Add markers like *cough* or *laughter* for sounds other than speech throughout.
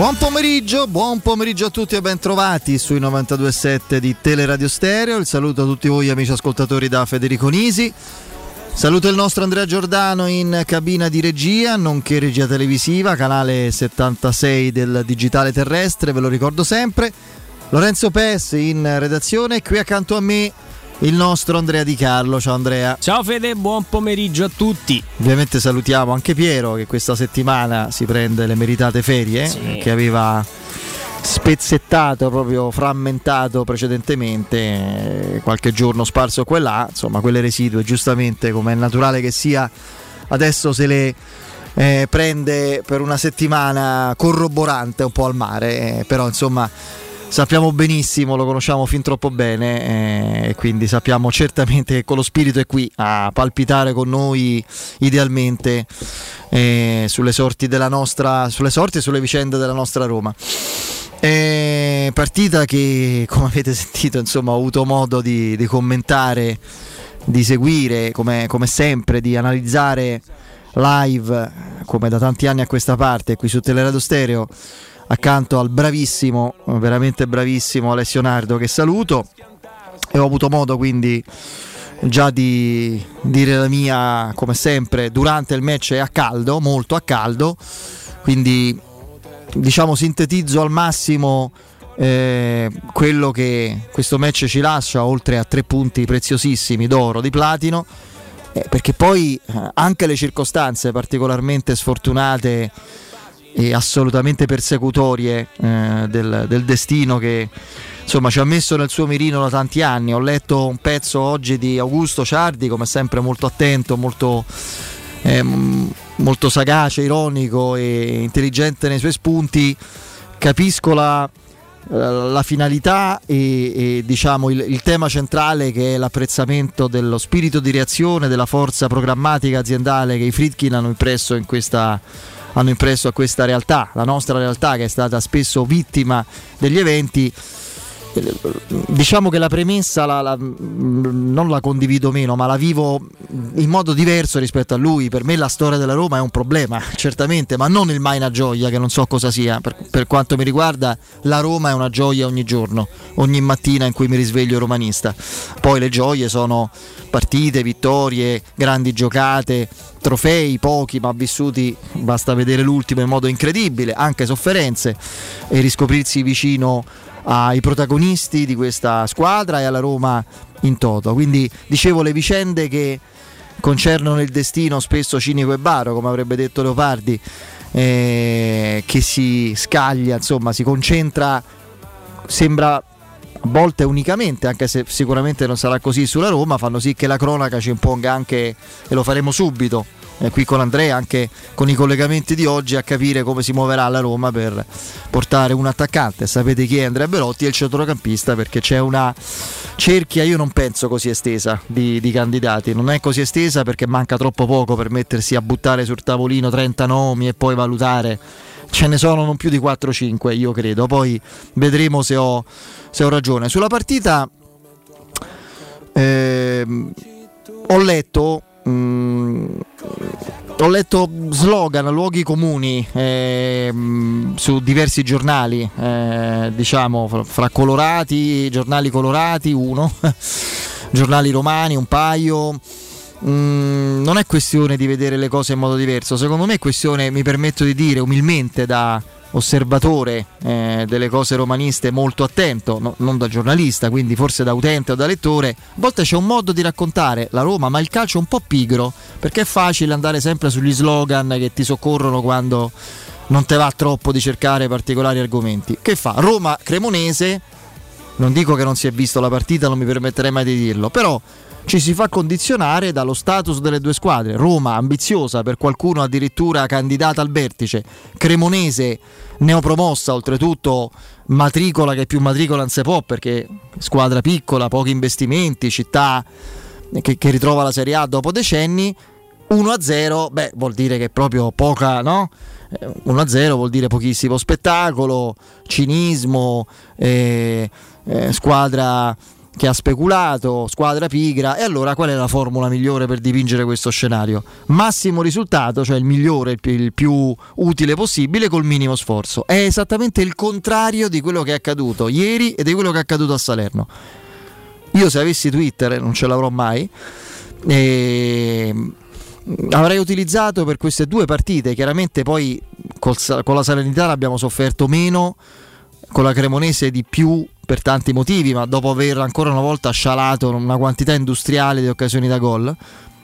Buon pomeriggio, buon pomeriggio a tutti e ben trovati sui 92.7 di Teleradio Stereo. Il saluto a tutti voi amici ascoltatori da Federico Nisi. Saluto il nostro Andrea Giordano in cabina di regia, nonché regia televisiva, canale 76 del Digitale Terrestre, ve lo ricordo sempre. Lorenzo Pes in redazione, qui accanto a me il nostro Andrea Di Carlo. Ciao Andrea. Ciao Fede, buon pomeriggio a tutti. Ovviamente salutiamo anche Piero che questa settimana si prende le meritate ferie sì. che aveva spezzettato, proprio frammentato precedentemente, eh, qualche giorno sparso qua e là, insomma quelle residue giustamente come è naturale che sia, adesso se le eh, prende per una settimana corroborante un po' al mare, eh, però insomma sappiamo benissimo, lo conosciamo fin troppo bene eh, e quindi sappiamo certamente che con lo spirito è qui a palpitare con noi idealmente eh, sulle sorti della nostra, sulle sorti e sulle vicende della nostra Roma. Eh, partita che come avete sentito insomma ho avuto modo di, di commentare, di seguire come, come sempre, di analizzare live come da tanti anni a questa parte qui su Teleradio Stereo accanto al bravissimo, veramente bravissimo Alessio Nardo che saluto. E ho avuto modo quindi già di dire la mia come sempre durante il match è a caldo, molto a caldo, quindi diciamo sintetizzo al massimo eh, quello che questo match ci lascia oltre a tre punti preziosissimi d'oro, di platino, eh, perché poi eh, anche le circostanze particolarmente sfortunate e assolutamente persecutorie eh, del, del, destino che insomma ci ha messo nel suo mirino da tanti anni. Ho letto un pezzo oggi di Augusto Ciardi, come sempre molto attento, molto, eh, molto sagace, ironico e intelligente nei suoi spunti. Capisco la, la finalità e, e diciamo il, il, tema centrale che è l'apprezzamento dello spirito di reazione, della forza programmatica aziendale che i Fritkin hanno impresso in questa hanno impresso a questa realtà, la nostra realtà che è stata spesso vittima degli eventi. Diciamo che la premessa la, la, non la condivido meno, ma la vivo in modo diverso rispetto a lui. Per me la storia della Roma è un problema, certamente, ma non il mai una gioia, che non so cosa sia. Per, per quanto mi riguarda, la Roma è una gioia ogni giorno, ogni mattina in cui mi risveglio romanista. Poi le gioie sono partite, vittorie, grandi giocate, trofei, pochi ma vissuti, basta vedere l'ultimo in modo incredibile, anche sofferenze e riscoprirsi vicino ai protagonisti di questa squadra e alla Roma in toto. Quindi dicevo le vicende che concernono il destino spesso cinico e baro, come avrebbe detto Leopardi, eh, che si scaglia, insomma, si concentra, sembra a volte unicamente, anche se sicuramente non sarà così sulla Roma, fanno sì che la cronaca ci imponga anche, e lo faremo subito, eh, qui con Andrea, anche con i collegamenti di oggi, a capire come si muoverà la Roma per portare un attaccante. Sapete chi è Andrea Belotti? È il centrocampista perché c'è una cerchia, io non penso così estesa, di, di candidati. Non è così estesa perché manca troppo poco per mettersi a buttare sul tavolino 30 nomi e poi valutare ce ne sono non più di 4-5 io credo poi vedremo se ho, se ho ragione sulla partita eh, ho letto mh, mm, ho letto slogan, luoghi comuni eh, su diversi giornali, eh, diciamo fra colorati, giornali colorati, uno, *laughs* giornali romani, un paio, Mm, non è questione di vedere le cose in modo diverso, secondo me è questione, mi permetto di dire umilmente da osservatore eh, delle cose romaniste molto attento, no, non da giornalista, quindi forse da utente o da lettore, a volte c'è un modo di raccontare la Roma, ma il calcio è un po' pigro, perché è facile andare sempre sugli slogan che ti soccorrono quando non te va troppo di cercare particolari argomenti. Che fa? Roma Cremonese, non dico che non si è visto la partita, non mi permetterei mai di dirlo, però ci si fa condizionare dallo status delle due squadre. Roma ambiziosa, per qualcuno addirittura candidata al vertice, Cremonese neopromossa, oltretutto matricola che più matricola non si può perché squadra piccola, pochi investimenti, città che, che ritrova la Serie A dopo decenni. 1-0, beh, vuol dire che proprio poca, no? 1-0 eh, vuol dire pochissimo spettacolo, cinismo, eh, eh, squadra che ha speculato, squadra pigra, e allora qual è la formula migliore per dipingere questo scenario? Massimo risultato, cioè il migliore, il più, il più utile possibile col minimo sforzo. È esattamente il contrario di quello che è accaduto ieri e di quello che è accaduto a Salerno. Io se avessi Twitter, non ce l'avrò mai, e avrei utilizzato per queste due partite, chiaramente poi col, con la Salernitana abbiamo sofferto meno, con la Cremonese di più per tanti motivi, ma dopo aver ancora una volta scialato una quantità industriale di occasioni da gol,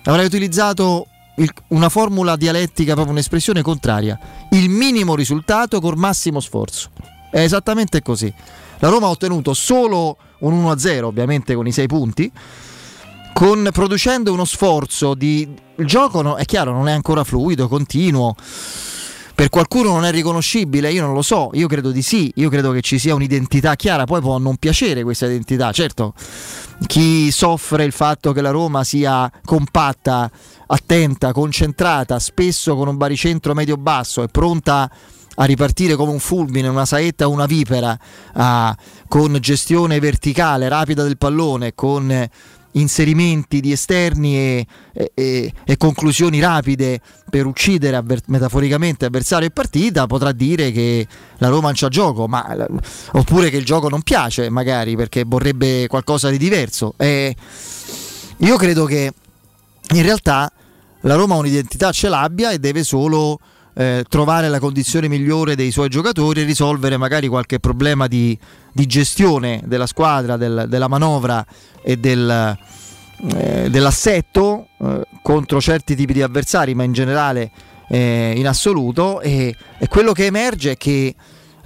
avrei utilizzato il, una formula dialettica, proprio un'espressione contraria. Il minimo risultato col massimo sforzo. È esattamente così. La Roma ha ottenuto solo un 1-0, ovviamente con i 6 punti, con, producendo uno sforzo di... Il gioco no, è chiaro, non è ancora fluido, continuo per qualcuno non è riconoscibile, io non lo so, io credo di sì, io credo che ci sia un'identità chiara, poi può non piacere questa identità, certo, chi soffre il fatto che la Roma sia compatta, attenta, concentrata, spesso con un baricentro medio-basso e pronta a ripartire come un fulmine, una saetta una vipera, uh, con gestione verticale, rapida del pallone, con inserimenti di esterni e, e, e conclusioni rapide per uccidere avver- metaforicamente avversario e partita, potrà dire che la Roma non c'ha gioco, ma, oppure che il gioco non piace, magari perché vorrebbe qualcosa di diverso. Io credo che in realtà la Roma un'identità ce l'abbia e deve solo eh, trovare la condizione migliore dei suoi giocatori e risolvere magari qualche problema di, di gestione della squadra, del, della manovra e del, eh, dell'assetto eh, contro certi tipi di avversari, ma in generale eh, in assoluto. E, e quello che emerge è che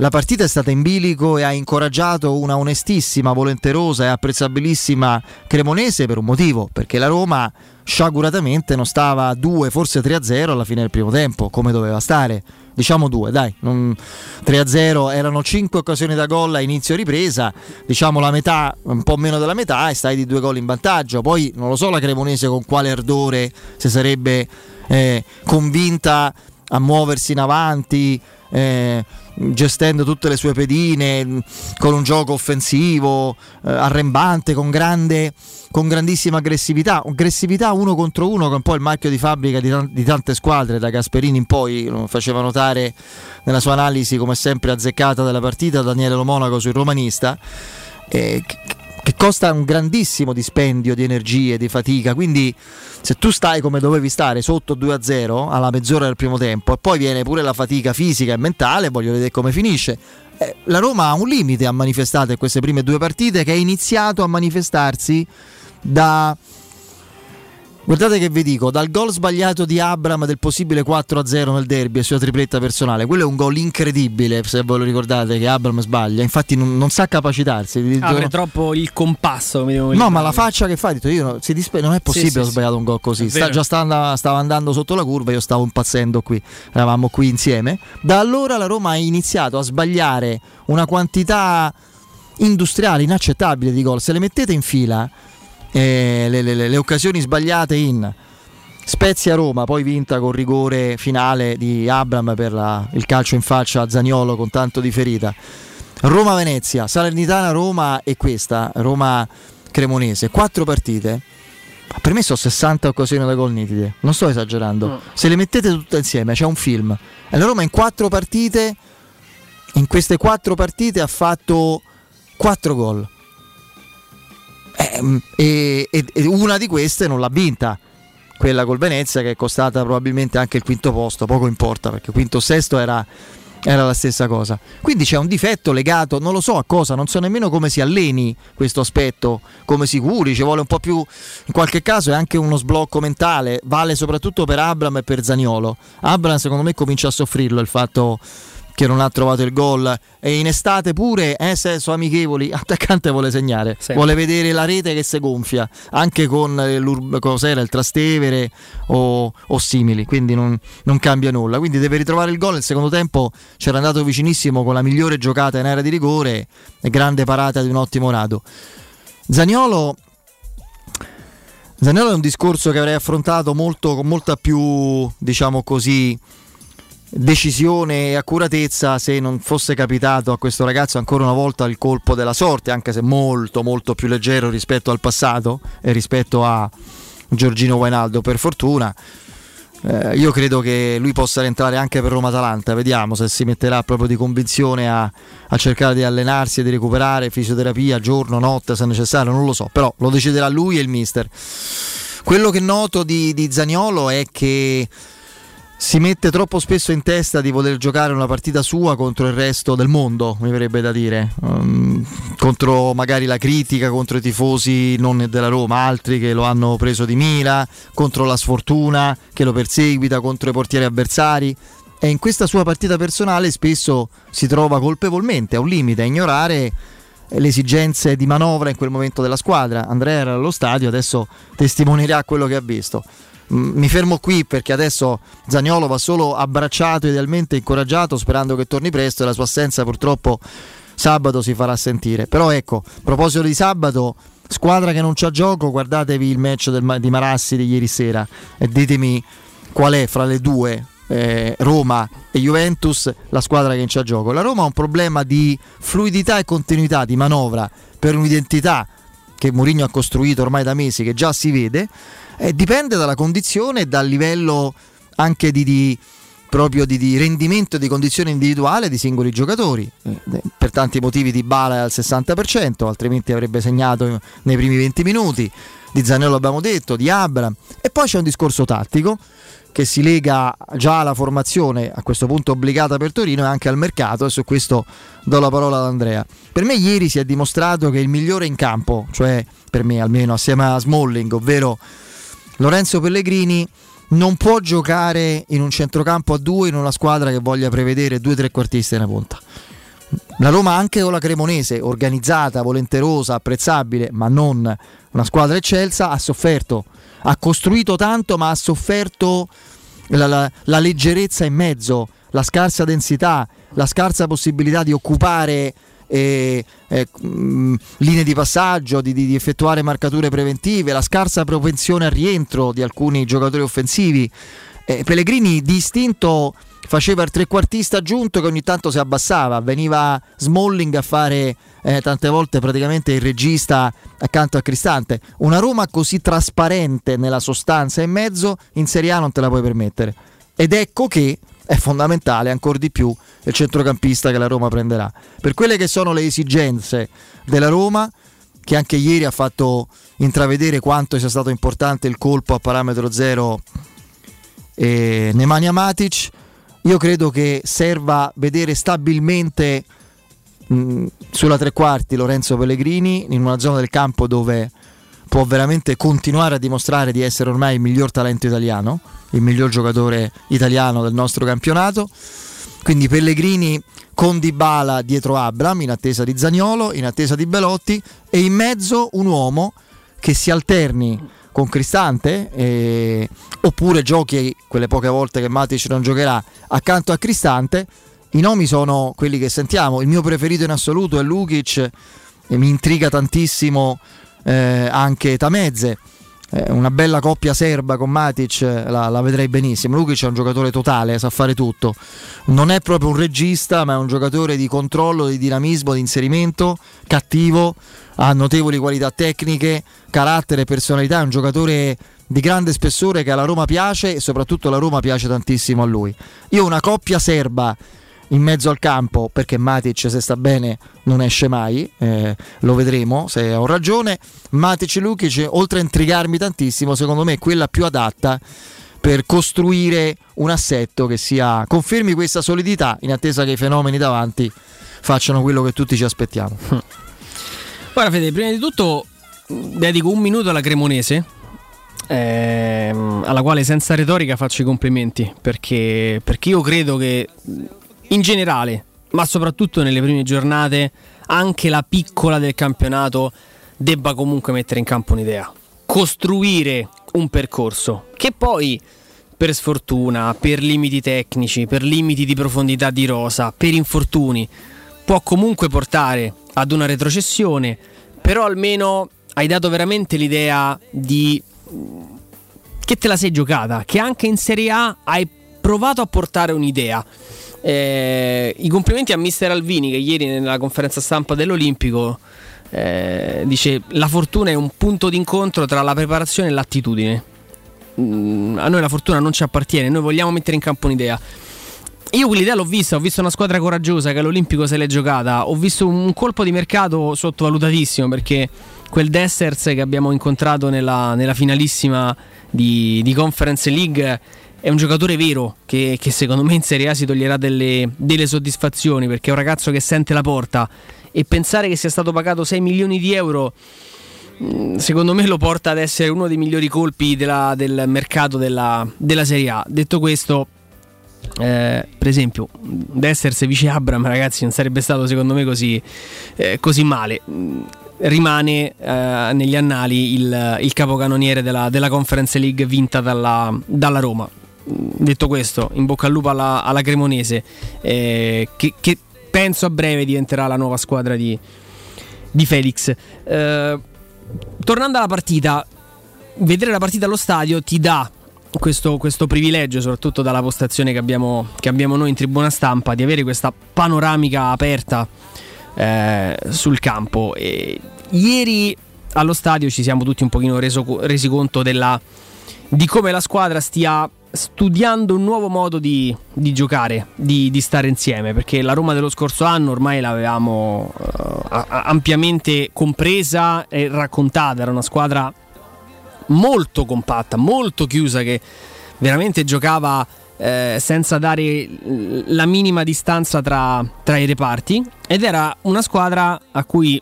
la partita è stata in bilico e ha incoraggiato una onestissima, volenterosa e apprezzabilissima Cremonese per un motivo, perché la Roma sciaguratamente non stava a 2, forse 3-0 alla fine del primo tempo, come doveva stare. Diciamo 2, dai, non... 3-0 erano 5 occasioni da gol a inizio ripresa, diciamo la metà, un po' meno della metà e stai di due gol in vantaggio. Poi non lo so la Cremonese con quale ardore si sarebbe eh, convinta a muoversi in avanti. Eh, gestendo tutte le sue pedine con un gioco offensivo eh, arrembante con grande con grandissima aggressività, aggressività uno contro uno che è un po' il marchio di fabbrica di, di, tante squadre, da Gasperini in poi, lo faceva notare nella sua analisi come sempre azzeccata della partita Daniele Lo Monaco sul romanista, eh, costa un grandissimo dispendio di energie, di fatica, quindi se tu stai come dovevi stare sotto 2-0 alla mezz'ora del primo tempo e poi viene pure la fatica fisica e mentale, voglio vedere come finisce. Eh, la Roma ha un limite a manifestare in queste prime due partite che è iniziato a manifestarsi da Guardate che vi dico, dal gol sbagliato di Abram del possibile 4-0 nel derby e sua tripletta personale, quello è un gol incredibile, se voi lo ricordate che Abram sbaglia, infatti non, non sa capacitarsi. Apre troppo il compasso. No, ma la faccia che fa, detto io, no, dispe- non è possibile sì, ho sì, sbagliato un gol così, Sta, già stava, stava andando sotto la curva, io stavo impazzendo qui, eravamo qui insieme. Da allora la Roma ha iniziato a sbagliare una quantità industriale inaccettabile di gol, se le mettete in fila eh, le, le, le, occasioni sbagliate in Spezia Roma, poi vinta con rigore finale di Abram per la, il calcio in faccia a Zagnolo con tanto di ferita. Roma Venezia, Salernitana Roma e questa, Roma Cremonese, quattro partite. Per me sono 60 occasioni da gol nitide, non sto esagerando. No. Se le mettete tutte insieme, c'è un film. E la Roma in quattro partite, in queste quattro partite ha fatto quattro gol e, e, e una di queste non l'ha vinta quella col Venezia che è costata probabilmente anche il quinto posto, poco importa perché quinto o sesto era, era, la stessa cosa. Quindi c'è un difetto legato, non lo so a cosa, non so nemmeno come si alleni questo aspetto, come si curi, ci vuole un po' più, in qualche caso è anche uno sblocco mentale, vale soprattutto per Abram e per Zaniolo. Abram secondo me comincia a soffrirlo il fatto che non ha trovato il gol. E in estate pure eh, se sono amichevoli *laughs* l'attaccante vuole segnare sì. vuole vedere la rete che si gonfia anche con cos'era, il Trastevere o, o simili quindi non, non, cambia nulla. Quindi deve ritrovare il gol. Nel secondo tempo c'era andato vicinissimo con la migliore giocata in area di rigore e grande parata di un ottimo rado Zaniolo Zaniolo è un discorso che avrei affrontato molto, con molta più diciamo così decisione e accuratezza se non fosse capitato a questo ragazzo ancora una volta il colpo della sorte, anche se molto molto più leggero rispetto al passato e rispetto a Giorgino Wainaldo per fortuna. Eh, io credo che lui possa rientrare anche per Roma-Atalanta, vediamo se si metterà proprio di convinzione a, a, cercare di allenarsi e di recuperare fisioterapia giorno, notte se necessario, non lo so, però lo deciderà lui e il mister. Quello che noto di, di Zaniolo è che si mette troppo spesso in testa di voler giocare una partita sua contro il resto del mondo, mi verrebbe da dire, um, contro magari la critica, contro i tifosi non della Roma, altri che lo hanno preso di mira, contro la sfortuna che lo perseguita, contro i portieri avversari. E in questa sua partita personale spesso si trova colpevolmente a un limite a ignorare le esigenze di manovra in quel momento della squadra. Andrea era allo stadio, adesso testimonierà quello che ha visto mi fermo qui perché adesso Zagnolo va solo abbracciato, idealmente incoraggiato, sperando che torni presto e la sua assenza purtroppo sabato si farà sentire. Però ecco, a proposito di sabato, squadra che non c'ha gioco, guardatevi il match del, di Marassi di ieri sera e ditemi qual è fra le due eh, Roma e Juventus la squadra che non c'ha gioco. La Roma ha un problema di fluidità e continuità di manovra per un'identità che Mourinho ha costruito ormai da mesi, che già si vede eh, dipende dalla condizione e dal livello anche di, di proprio di, di, rendimento di condizione individuale di singoli giocatori. Eh, per tanti motivi di Bala è al 60%, altrimenti avrebbe segnato nei primi 20 minuti. Di Zanello abbiamo detto, di Abram. E poi c'è un discorso tattico che si lega già alla formazione, a questo punto obbligata per Torino, e anche al mercato, e su questo do la parola ad Andrea. Per me ieri si è dimostrato che il migliore in campo, cioè per me almeno assieme a Smalling, ovvero Lorenzo Pellegrini non può giocare in un centrocampo a due in una squadra che voglia prevedere due trequartisti nella punta. La Roma anche con la Cremonese, organizzata, volenterosa, apprezzabile, ma non una squadra eccelsa, ha sofferto, ha costruito tanto ma ha sofferto la, la, la leggerezza in mezzo, la scarsa densità, la scarsa possibilità di occupare eh, eh, mh, linee di passaggio, di, di, effettuare marcature preventive, la scarsa propensione al rientro di alcuni giocatori offensivi. Eh, Pellegrini distinto faceva il trequartista aggiunto che ogni tanto si abbassava, veniva Smalling a fare eh, tante volte praticamente il regista accanto a Cristante. Una Roma così trasparente nella sostanza e in mezzo in Serie A non te la puoi permettere. Ed ecco che è fondamentale ancora di più il centrocampista che la Roma prenderà. Per quelle che sono le esigenze della Roma, che anche ieri ha fatto intravedere quanto sia stato importante il colpo a parametro zero eh, Nemanja Matic, io credo che serva vedere stabilmente mh, sulla tre quarti Lorenzo Pellegrini in una zona del campo dove può veramente continuare a dimostrare di essere ormai il miglior talento italiano, il miglior giocatore italiano del nostro campionato quindi Pellegrini con Dybala dietro Abram in attesa di Zagnolo, in attesa di Belotti e in mezzo un uomo che si alterni con Cristante eh, oppure giochi quelle poche volte che Matic non giocherà accanto a Cristante. I nomi sono quelli che sentiamo. Il mio preferito in assoluto è Lukic e mi intriga tantissimo eh, anche Tamezze eh, una bella coppia serba con Matic la, la, vedrei benissimo. Lukic è un giocatore totale, sa fare tutto. Non è proprio un regista, ma è un giocatore di controllo, di dinamismo, di inserimento, cattivo, ha notevoli qualità tecniche, carattere, personalità, è un giocatore di grande spessore che alla Roma piace e soprattutto la Roma piace tantissimo a lui. Io una coppia serba in mezzo al campo perché Matic se sta bene non esce mai, eh, lo vedremo se ho ragione. Matic e Lukic, oltre a intrigarmi tantissimo, secondo me è quella più adatta per costruire un assetto che sia confermi questa solidità in attesa che i fenomeni davanti facciano quello che tutti ci aspettiamo. *laughs* Guarda Fede, prima di tutto dedico un minuto alla Cremonese. Ehm, alla quale senza retorica faccio i complimenti perché, perché io credo che in generale, ma soprattutto nelle prime giornate, anche la piccola del campionato debba comunque mettere in campo un'idea, costruire un percorso che poi per sfortuna, per limiti tecnici, per limiti di profondità di rosa, per infortuni, può comunque portare ad una retrocessione, però almeno hai dato veramente l'idea di che te la sei giocata, che anche in Serie A hai provato a portare un'idea. Eh, I complimenti a mister Alvini che ieri nella conferenza stampa dell'Olimpico eh, dice la fortuna è un punto d'incontro tra la preparazione e l'attitudine. Mm, a noi la fortuna non ci appartiene, noi vogliamo mettere in campo un'idea. Io quell'idea l'ho vista, ho visto una squadra coraggiosa che all'Olimpico se l'è giocata, ho visto un colpo di mercato sottovalutatissimo perché quel Dessers che abbiamo incontrato nella, nella finalissima di, di, Conference League è un giocatore vero che, che, secondo me in Serie A si toglierà delle, delle soddisfazioni perché è un ragazzo che sente la porta e pensare che sia stato pagato 6 milioni di euro mm, secondo me lo porta ad essere uno dei migliori colpi della, del mercato della, della Serie A. Detto questo, eh, per esempio, Desters vice Abram, ragazzi, non sarebbe stato secondo me così, eh, così male. Rimane eh, negli annali il, il capocannoniere della, della, Conference League vinta dalla, dalla, Roma. Detto questo, in bocca al lupo alla, alla Cremonese, eh, che, che, penso a breve diventerà la nuova squadra di, di Felix. Eh, tornando alla partita, vedere la partita allo stadio ti dà questo, questo, privilegio, soprattutto dalla postazione che abbiamo, che abbiamo, noi in tribuna stampa, di avere questa panoramica aperta eh, sul campo. E ieri allo stadio ci siamo tutti un pochino reso, resi conto della, di come la squadra stia studiando un nuovo modo di, di giocare, di, di, stare insieme, perché la Roma dello scorso anno ormai l'avevamo uh, ampiamente compresa e raccontata, era una squadra molto compatta, molto chiusa che veramente giocava eh, senza dare la minima distanza tra, tra, i reparti. Ed era una squadra a cui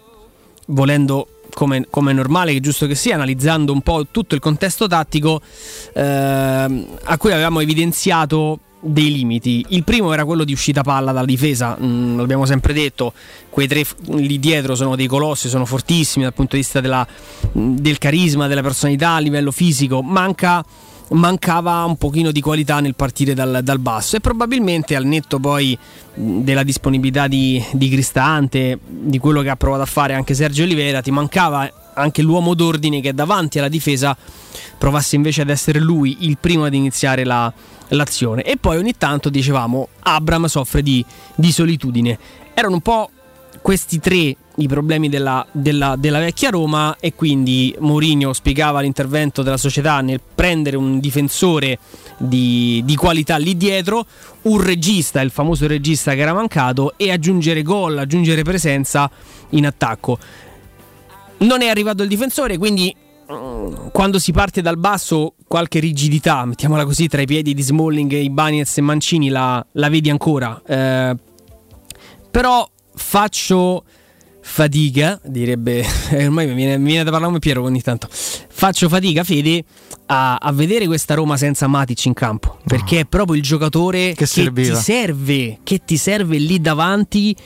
volendo come, come, è normale che giusto che sia, analizzando un po' tutto il contesto tattico, eh, a cui avevamo evidenziato dei limiti. Il primo era quello di uscita palla dalla difesa, mm, l'abbiamo sempre detto, quei tre lì dietro sono dei colossi, sono fortissimi dal punto di vista della, mm, del carisma, della personalità a livello fisico, manca mancava un pochino di qualità nel partire dal, dal, basso e probabilmente al netto poi della disponibilità di, di, Cristante, di quello che ha provato a fare anche Sergio Oliveira, ti mancava anche l'uomo d'ordine che davanti alla difesa provasse invece ad essere lui il primo ad iniziare la, l'azione. E poi ogni tanto dicevamo Abram soffre di, di solitudine. Erano un po' questi tre i problemi della, della, della, vecchia Roma e quindi Mourinho spiegava l'intervento della società nel prendere un difensore di, di, qualità lì dietro, un regista, il famoso regista che era mancato e aggiungere gol, aggiungere presenza in attacco. Non è arrivato il difensore, quindi mm, quando si parte dal basso qualche rigidità, mettiamola così, tra i piedi di Smalling, Ibanez e Mancini la, la vedi ancora. Eh, però faccio fatica, direbbe, *laughs* eh, ormai mi viene, mi viene, da parlare come Piero ogni tanto, faccio fatica Fede a, a, vedere questa Roma senza Matic in campo, perché no. è proprio il giocatore che, che ti serve, che ti serve lì davanti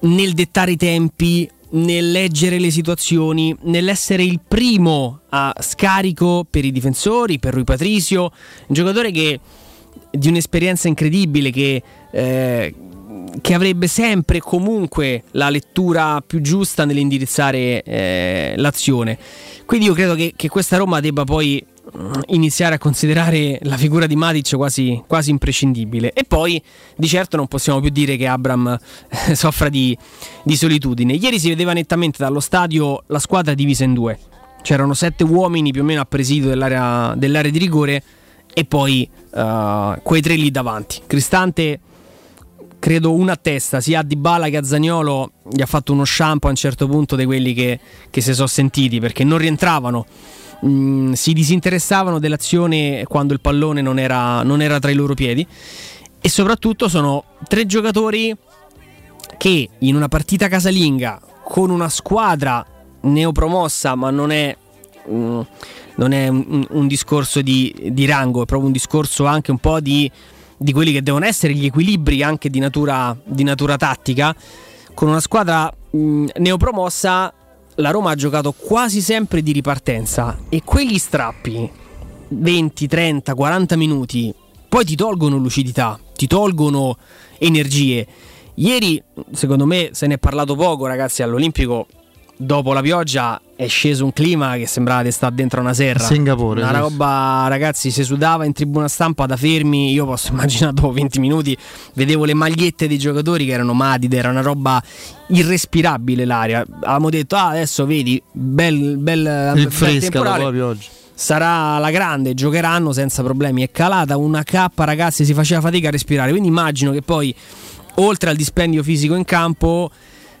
nel dettare i tempi, nel leggere le situazioni, nell'essere il primo a scarico per i difensori, per Rui Patricio, un giocatore che di un'esperienza incredibile che... Eh, che avrebbe sempre e comunque la lettura più giusta nell'indirizzare eh, l'azione. Quindi io credo che, che, questa Roma debba poi mm, iniziare a considerare la figura di Matic quasi, quasi, imprescindibile. E poi di certo non possiamo più dire che Abram eh, soffra di, di solitudine. Ieri si vedeva nettamente dallo stadio la squadra divisa in due. C'erano sette uomini più o meno a presidio dell'area, dell'area di rigore e poi uh, quei tre lì davanti. Cristante credo una a testa, sia a Dybala che a Zagnolo gli ha fatto uno shampoo a un certo punto di quelli che, che si sono sentiti perché non rientravano. Mm, si disinteressavano dell'azione quando il pallone non era, non era tra i loro piedi e soprattutto sono tre giocatori che in una partita casalinga con una squadra neopromossa ma non è, mm, non è un, un, discorso di, di rango è proprio un discorso anche un po' di di quelli che devono essere gli equilibri anche di natura, di natura tattica, con una squadra mh, neopromossa la Roma ha giocato quasi sempre di ripartenza e quegli strappi 20, 30, 40 minuti poi ti tolgono lucidità, ti tolgono energie. Ieri, secondo me, se ne è parlato poco, ragazzi, all'Olimpico dopo la pioggia è sceso un clima che sembrava di stare dentro una serra. Singapore. Una roba, ragazzi, si sudava in tribuna stampa da fermi. Io posso *laughs* immaginare dopo 20 minuti vedevo le magliette dei giocatori che erano matide, era una roba irrespirabile l'aria. Avevamo detto, ah, adesso vedi, bel, bel, Il fresca proprio oggi sarà la grande, giocheranno senza problemi. È calata una K, ragazzi, si faceva fatica a respirare. Quindi immagino che poi, oltre al dispendio fisico in campo,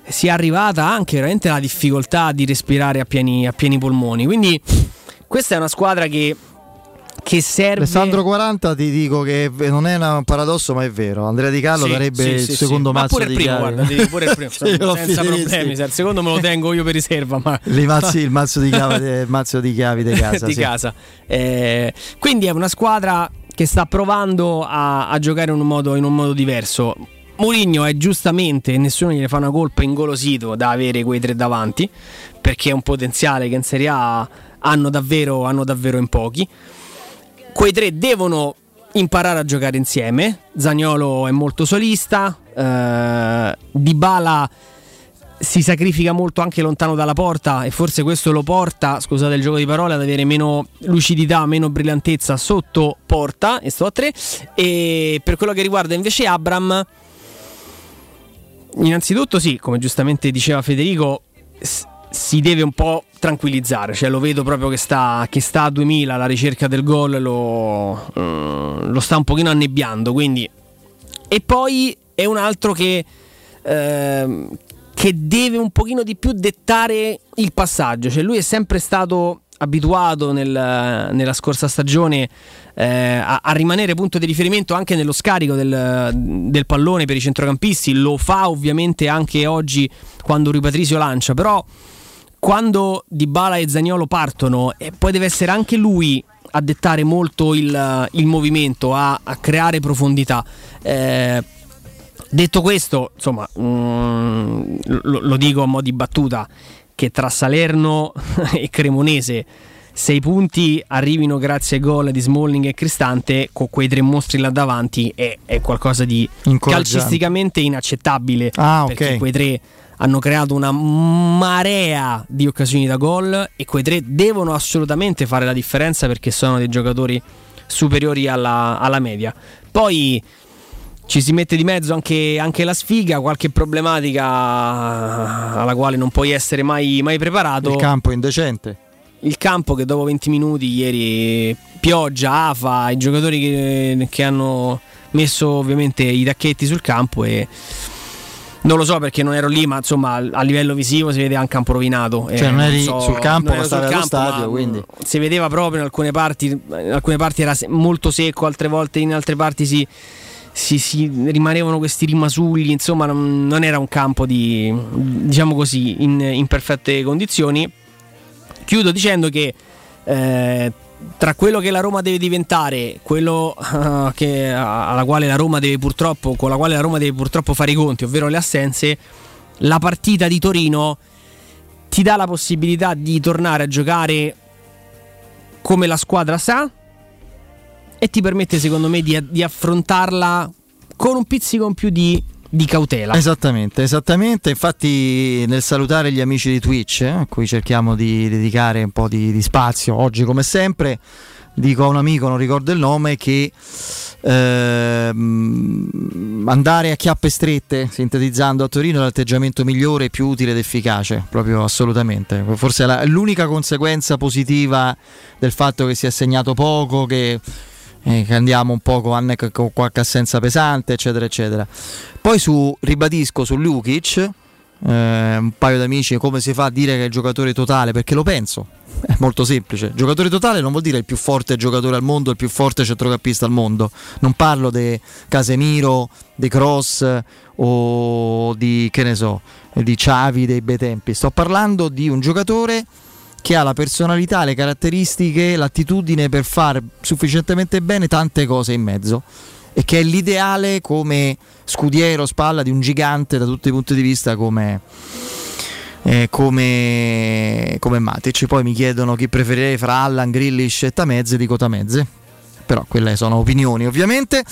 sia arrivata anche veramente la difficoltà di respirare a pieni, a pieni polmoni. Quindi questa è una squadra che che serve. Alessandro 40 ti dico che non è un paradosso, ma è vero. Andrea Di Carlo sì, darebbe sì, il sì, secondo sì. mazzo ma pure di il primo, guarda, pure il primo, *laughs* senza problemi. il secondo me lo tengo io per riserva. Ma... *laughs* Mazzi, il mazzo di chiavi, mazzo di chiavi di casa. *laughs* di casa. Eh, quindi è una squadra che sta provando a, a giocare in un, modo, in un modo diverso. Mourinho è giustamente, nessuno gliene fa una colpa, ingolosito da avere quei tre davanti, perché è un potenziale che in Serie A hanno davvero, hanno davvero in pochi quei tre devono imparare a giocare insieme. Zagnolo è molto solista, eh, Dybala si sacrifica molto anche lontano dalla porta e forse questo lo porta, scusate il gioco di parole, ad avere meno lucidità, meno brillantezza sotto porta, e sto a tre. E per quello che riguarda invece Abram, innanzitutto sì, come giustamente diceva Federico, si deve un po' tranquillizzare, cioè lo vedo proprio che sta, che sta a 2000 la ricerca del gol, lo, uh, lo, sta un pochino annebbiando, quindi... E poi è un altro che, uh, che deve un pochino di più dettare il passaggio, cioè lui è sempre stato abituato nel, nella scorsa stagione eh, a, a, rimanere punto di riferimento anche nello scarico del, del, pallone per i centrocampisti, lo fa ovviamente anche oggi quando Rui Patrizio lancia, però quando Dybala e Zagnolo partono, e poi deve essere anche lui a dettare molto il, il movimento, a, a, creare profondità. Eh, detto questo, insomma, mm, lo, dico a mo' di battuta, che tra Salerno *laughs* e Cremonese sei punti arrivino grazie ai gol di Smalling e Cristante con quei tre mostri là davanti è, è qualcosa di calcisticamente inaccettabile ah, perché okay. quei tre hanno creato una marea di occasioni da gol e quei tre devono assolutamente fare la differenza perché sono dei giocatori superiori alla, alla media. Poi ci si mette di mezzo anche, anche, la sfiga, qualche problematica alla quale non puoi essere mai, mai preparato. Il campo è indecente. Il campo che dopo 20 minuti ieri pioggia, afa, i giocatori che, che hanno messo ovviamente i tacchetti sul campo e non lo so perché non ero lì, ma insomma a livello visivo si vede anche un campo rovinato. Cioè, non eri so, sul campo, ma stavi allo stadio. Quindi. Si vedeva proprio in alcune parti, in alcune parti era molto secco, altre volte in altre parti si, si, si rimanevano questi rimasugli. Insomma, non, non, era un campo di diciamo così in, in perfette condizioni. Chiudo dicendo che eh, tra quello che la Roma deve diventare, quello uh, *laughs* che, alla quale la Roma deve purtroppo, con la quale la Roma deve purtroppo fare i conti, ovvero le assenze, la partita di Torino ti dà la possibilità di tornare a giocare come la squadra sa e ti permette secondo me di, di affrontarla con un pizzico in più di di cautela. Esattamente, esattamente. Infatti, nel salutare gli amici di Twitch, eh, a cui cerchiamo di dedicare un po' di, di, spazio oggi, come sempre, dico a un amico, non ricordo il nome, che eh, andare a chiappe strette, sintetizzando a Torino, è l'atteggiamento migliore, più utile ed efficace, proprio assolutamente. Forse è la, l'unica conseguenza positiva del fatto che si è segnato poco, che eh, che andiamo un po' con, con, qualche assenza pesante, eccetera, eccetera. Poi su, ribadisco su Lukic, eh, un paio di amici, come si fa a dire che è il giocatore totale? Perché lo penso, *laughs* è molto semplice. Giocatore totale non vuol dire il più forte giocatore al mondo, il più forte centrocampista al mondo. Non parlo di Casemiro, di Cross o di che ne so, di Xavi dei bei tempi. Sto parlando di un giocatore che ha la personalità, le caratteristiche, l'attitudine per fare sufficientemente bene tante cose in mezzo e che è l'ideale come scudiero, spalla di un gigante da tutti i punti di vista come, eh, come, come Matic. Poi mi chiedono chi preferirei fra Allan, Grillish e Tamezze, dico Tamezze però quelle sono opinioni ovviamente.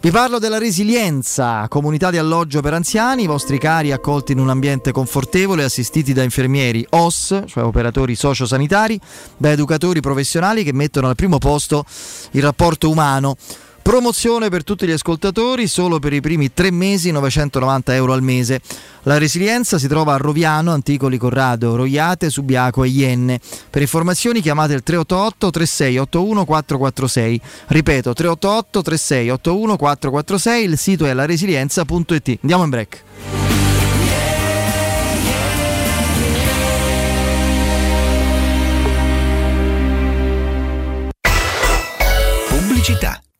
Vi parlo della resilienza, comunità di alloggio per anziani, i vostri cari accolti in un ambiente confortevole, assistiti da infermieri OS, cioè operatori sociosanitari, da educatori professionali che mettono al primo posto il rapporto umano Promozione per tutti gli ascoltatori, solo per i primi tre mesi 990 euro al mese. La resilienza si trova a Roviano, Anticoli Corrado, Roiate, Subiaco e Ienne. Per informazioni chiamate il 388 3681 446. Ripeto 388 3681 446, il sito è laresilienza.it. Andiamo in break. Pubblicità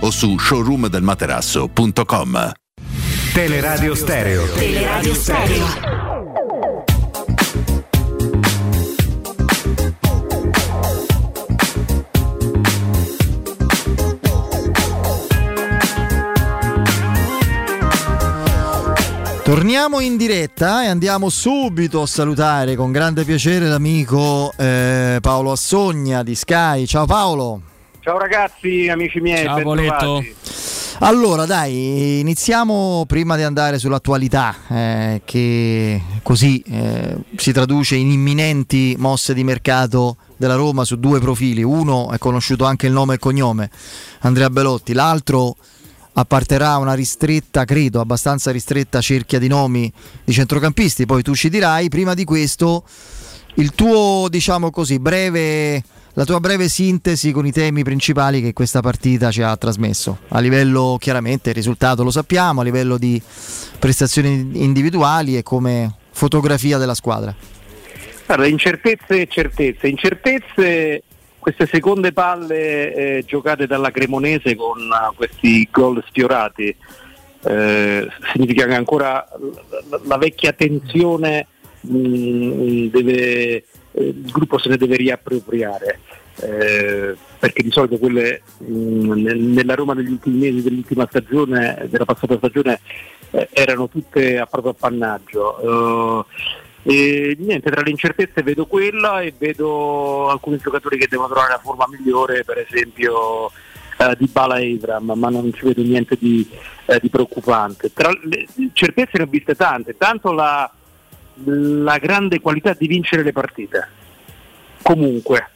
o su showroomdelmaterasso radio.com. Teleradio Stereo. Teleradio Stereo. Torniamo in diretta e andiamo subito a salutare con grande piacere l'amico eh, Paolo Assogna di Sky. Ciao Paolo. Ciao ragazzi, amici miei. Ciao Poletto. Allora dai, iniziamo prima di andare sull'attualità eh, che così eh, si traduce in imminenti mosse di mercato della Roma su due profili. Uno è conosciuto anche il nome e cognome, Andrea Belotti, l'altro apparterà a una ristretta, credo, abbastanza ristretta cerchia di nomi di centrocampisti, poi tu ci dirai, prima di questo il tuo, diciamo così, breve, la tua breve sintesi con i temi principali che questa partita ci ha trasmesso, a livello chiaramente il risultato lo sappiamo, a livello di prestazioni individuali e come fotografia della squadra. Allora, incertezze e certezze. Incertezze queste seconde palle eh, giocate dalla Cremonese con uh, questi gol sfiorati eh, significa che ancora la, la vecchia tensione mh, mm, deve, eh, il gruppo se ne deve riappropriare eh, perché di solito quelle mh, mm, nella Roma degli ultimi mesi dell'ultima stagione della passata stagione eh, erano tutte a proprio appannaggio e niente, tra le incertezze vedo quella e vedo alcuni giocatori che devono trovare la forma migliore, per esempio eh, di Bala e Ibram, ma non ci vedo niente di, eh, di preoccupante. Tra le certezze ne ho viste tante, tanto la, la grande qualità di vincere le partite. Comunque,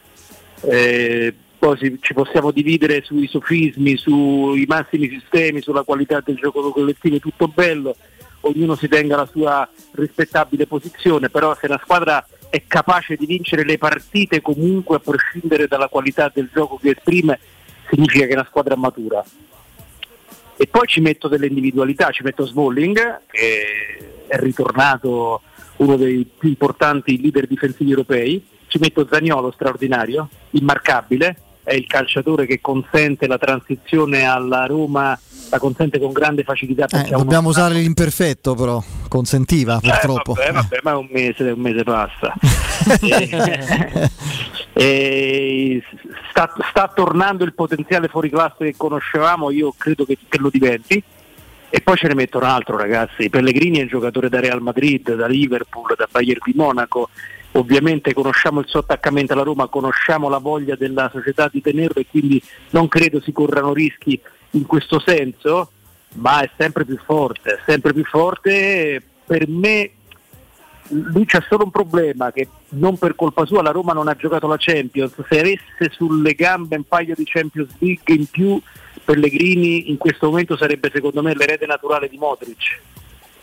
eh, poi ci possiamo dividere sui sofismi, sui massimi sistemi, sulla qualità del gioco collettivo, tutto bello ognuno si tenga la sua rispettabile posizione, però se la squadra è capace di vincere le partite comunque a prescindere dalla qualità del gioco che esprime, significa che è una squadra matura. E poi ci metto delle individualità, ci metto Smalling, che è ritornato uno dei più importanti leader difensivi europei, ci metto Zagnolo straordinario, immarcabile, è il calciatore che consente la transizione alla Roma la consente con grande facilità. Eh, dobbiamo usare l'imperfetto però, consentiva eh, purtroppo. Vabbè, vabbè, ma un mese, un mese passa. *laughs* e, *laughs* e sta, sta, tornando il potenziale fuori classe che conoscevamo, io credo che, che lo diventi. E poi ce ne metto un altro ragazzi, Pellegrini è un giocatore da Real Madrid, da Liverpool, da Bayern di Monaco, ovviamente conosciamo il suo attaccamento alla Roma, conosciamo la voglia della società di tenerlo e quindi non credo si corrano rischi in questo senso, ma è sempre più forte, sempre più forte. Per me lui c'è solo un problema che non per colpa sua la Roma non ha giocato la Champions, se avesse sulle gambe un paio di Champions League in più Pellegrini in questo momento sarebbe secondo me l'erede naturale di Modric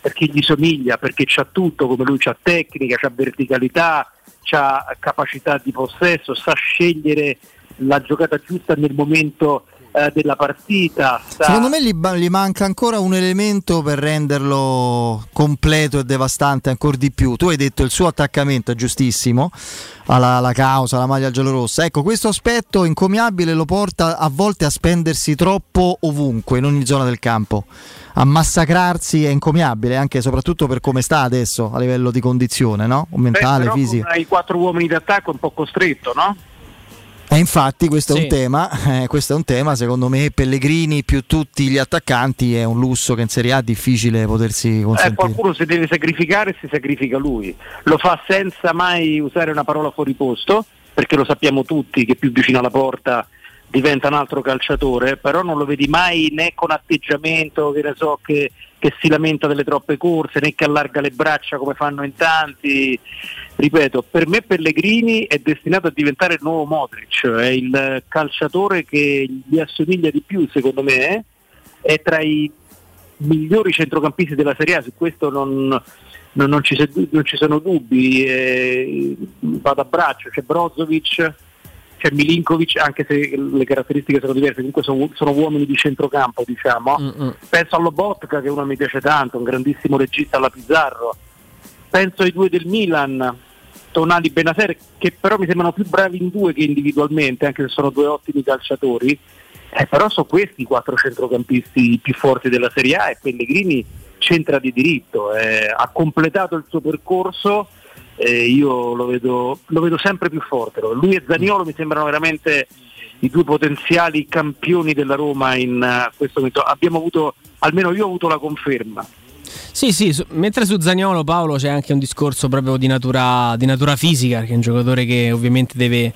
perché gli somiglia, perché c'ha tutto come lui, c'ha tecnica, c'ha verticalità, c'ha capacità di possesso, sa scegliere la giocata giusta nel momento eh, della partita. Sta... Secondo me gli, gli, manca ancora un elemento per renderlo completo e devastante ancora di più. Tu hai detto il suo attaccamento è giustissimo alla, alla causa, alla maglia giallorossa. Ecco, questo aspetto incomiabile lo porta a volte a spendersi troppo ovunque, in ogni zona del campo. A massacrarsi è incomiabile, anche e soprattutto per come sta adesso a livello di condizione, no? mentale, Beh, fisico. Hai quattro uomini d'attacco un po' costretto, no? E infatti questo sì. è un tema, *laughs* eh, questo è un tema, secondo me Pellegrini più tutti gli attaccanti è un lusso che in Serie A è difficile potersi consentire. Eh, qualcuno si deve sacrificare e si sacrifica lui, lo fa senza mai usare una parola fuori posto, perché lo sappiamo tutti che più vicino alla porta diventa un altro calciatore, però non lo vedi mai né con atteggiamento che, so, che, che si lamenta delle troppe corse, né che allarga le braccia come fanno in tanti. Ripeto, per me Pellegrini è destinato a diventare il nuovo Modric, è il calciatore che gli assomiglia di più secondo me, è tra i migliori centrocampisti della Serie A, su questo non, non, non, ci, non ci, sono dubbi, eh, vado a braccio, c'è Brozovic, c'è Milinkovic, anche se le caratteristiche sono diverse, comunque sono, sono uomini di centrocampo diciamo. Mm-hmm. Penso a Lobotka che uno mi piace tanto, un grandissimo regista alla Pizzarro, penso ai due del Milan, Tonali Benaser che però mi sembrano più bravi in due che individualmente, anche se sono due ottimi calciatori, eh, però sono questi i quattro centrocampisti più forti della Serie A e Pellegrini c'entra di diritto, eh, ha completato il suo percorso, eh, io lo vedo, lo vedo, sempre più forte. Lui e Zaniolo mi sembrano veramente i due potenziali campioni della Roma in uh, questo momento. Abbiamo avuto, almeno io ho avuto la conferma Sì, sì, su, mentre su Zagnolo Paolo c'è anche un discorso proprio di natura, di natura fisica, che è un giocatore che ovviamente deve,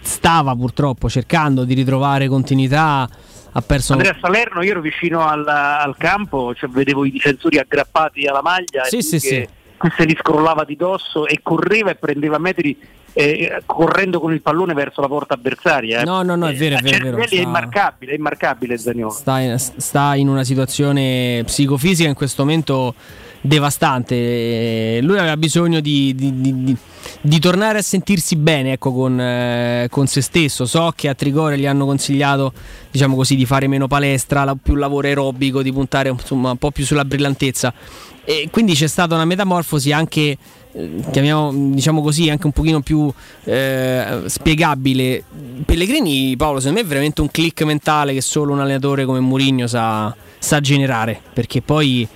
stava purtroppo cercando di ritrovare continuità. Ha perso... Andrea Salerno, io ero vicino al, al campo, cioè vedevo i difensori aggrappati alla maglia sì, sì, sì. Se li scrollava di dosso e correva e prendeva metri eh, correndo con il pallone verso la porta avversaria. Eh. No, no, no, è vero, è vero. È, vero. Sta... è immarcabile, è immarcabile Zagnolo. Sta sta in una situazione psicofisica in questo momento devastante. Lui aveva bisogno di, di, di, di tornare a sentirsi bene ecco, con, eh, con, se stesso. So che a Trigore gli hanno consigliato diciamo così, di fare meno palestra, più lavoro aerobico, di puntare insomma, un po' più sulla brillantezza. E quindi c'è stata una metamorfosi anche eh, chiamiamo diciamo così anche un pochino più eh, spiegabile Pellegrini Paolo secondo me è veramente un click mentale che solo un allenatore come Mourinho sa, sa generare perché poi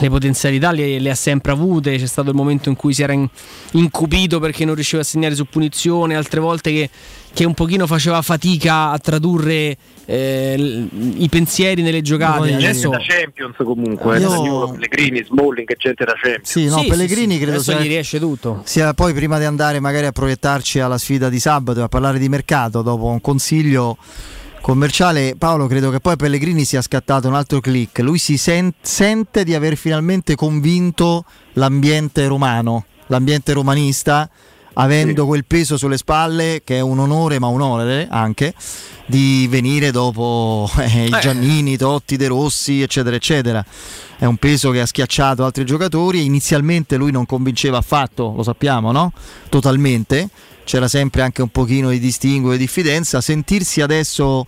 le potenzialità le, le, ha sempre avute. C'è stato il momento in cui si era in, incupito perché non riusciva a segnare su punizione, altre volte che, che un pochino faceva fatica a tradurre eh, i pensieri nelle giocate. Adesso da Champions comunque, eh, io... Pellegrini, Smalling, gente da Champions. Sì, no, sì, Pellegrini sì, credo sia, gli riesce tutto. Sia poi prima di andare magari a proiettarci alla sfida di sabato e a parlare di mercato dopo un consiglio commerciale, Paolo, credo che poi Pellegrini sia scattato un altro click. Lui si sen- sente di aver finalmente convinto l'ambiente romano, l'ambiente romanista, avendo sì. quel peso sulle spalle, che è un onore, ma un onore anche, di venire dopo *laughs* eh, i eh. Giannini, Totti, De Rossi, eccetera, eccetera. È un peso che ha schiacciato altri giocatori. Inizialmente lui non convinceva affatto, lo sappiamo, no? Totalmente c'era sempre anche un pochino di distinguo e diffidenza, sentirsi adesso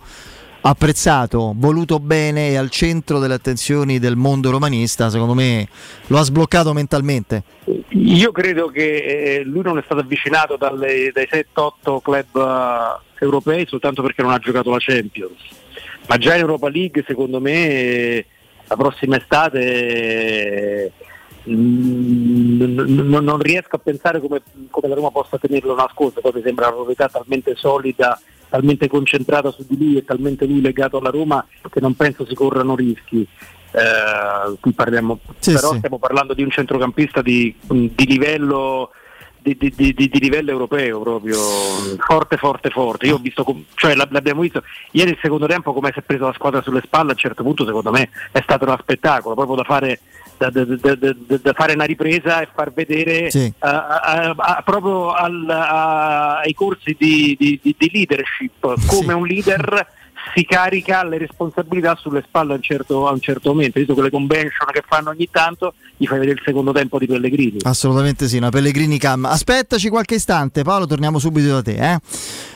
apprezzato, voluto bene e al centro delle attenzioni del mondo romanista, secondo me lo ha sbloccato mentalmente. Io credo che eh, lui non è stato avvicinato dalle, dai 7-8 club uh, europei soltanto perché non ha giocato la Champions, ma già in Europa League secondo me la prossima estate non, non, riesco a pensare come, come, la Roma possa tenerlo nascosto, poi mi sembra una proprietà talmente solida, talmente concentrata su di lui e talmente lui legato alla Roma che non penso si corrano rischi. Eh, qui parliamo, sì, però sì. stiamo parlando di un centrocampista di, di livello di, di, di, di, livello europeo proprio forte forte forte io ho visto cioè l'abbiamo visto ieri il secondo tempo come si è preso la squadra sulle spalle a un certo punto secondo me è stato uno spettacolo proprio da fare da, da, da, fare una ripresa e far vedere sì. uh, uh, uh, proprio al, ai corsi di, di, di, leadership come sì. un leader si carica le responsabilità sulle spalle a un certo, a un certo momento, visto quelle convention che fanno ogni tanto, gli fai vedere il secondo tempo di Pellegrini. Assolutamente sì, una Pellegrini cam. Aspettaci qualche istante, Paolo, torniamo subito da te. Eh?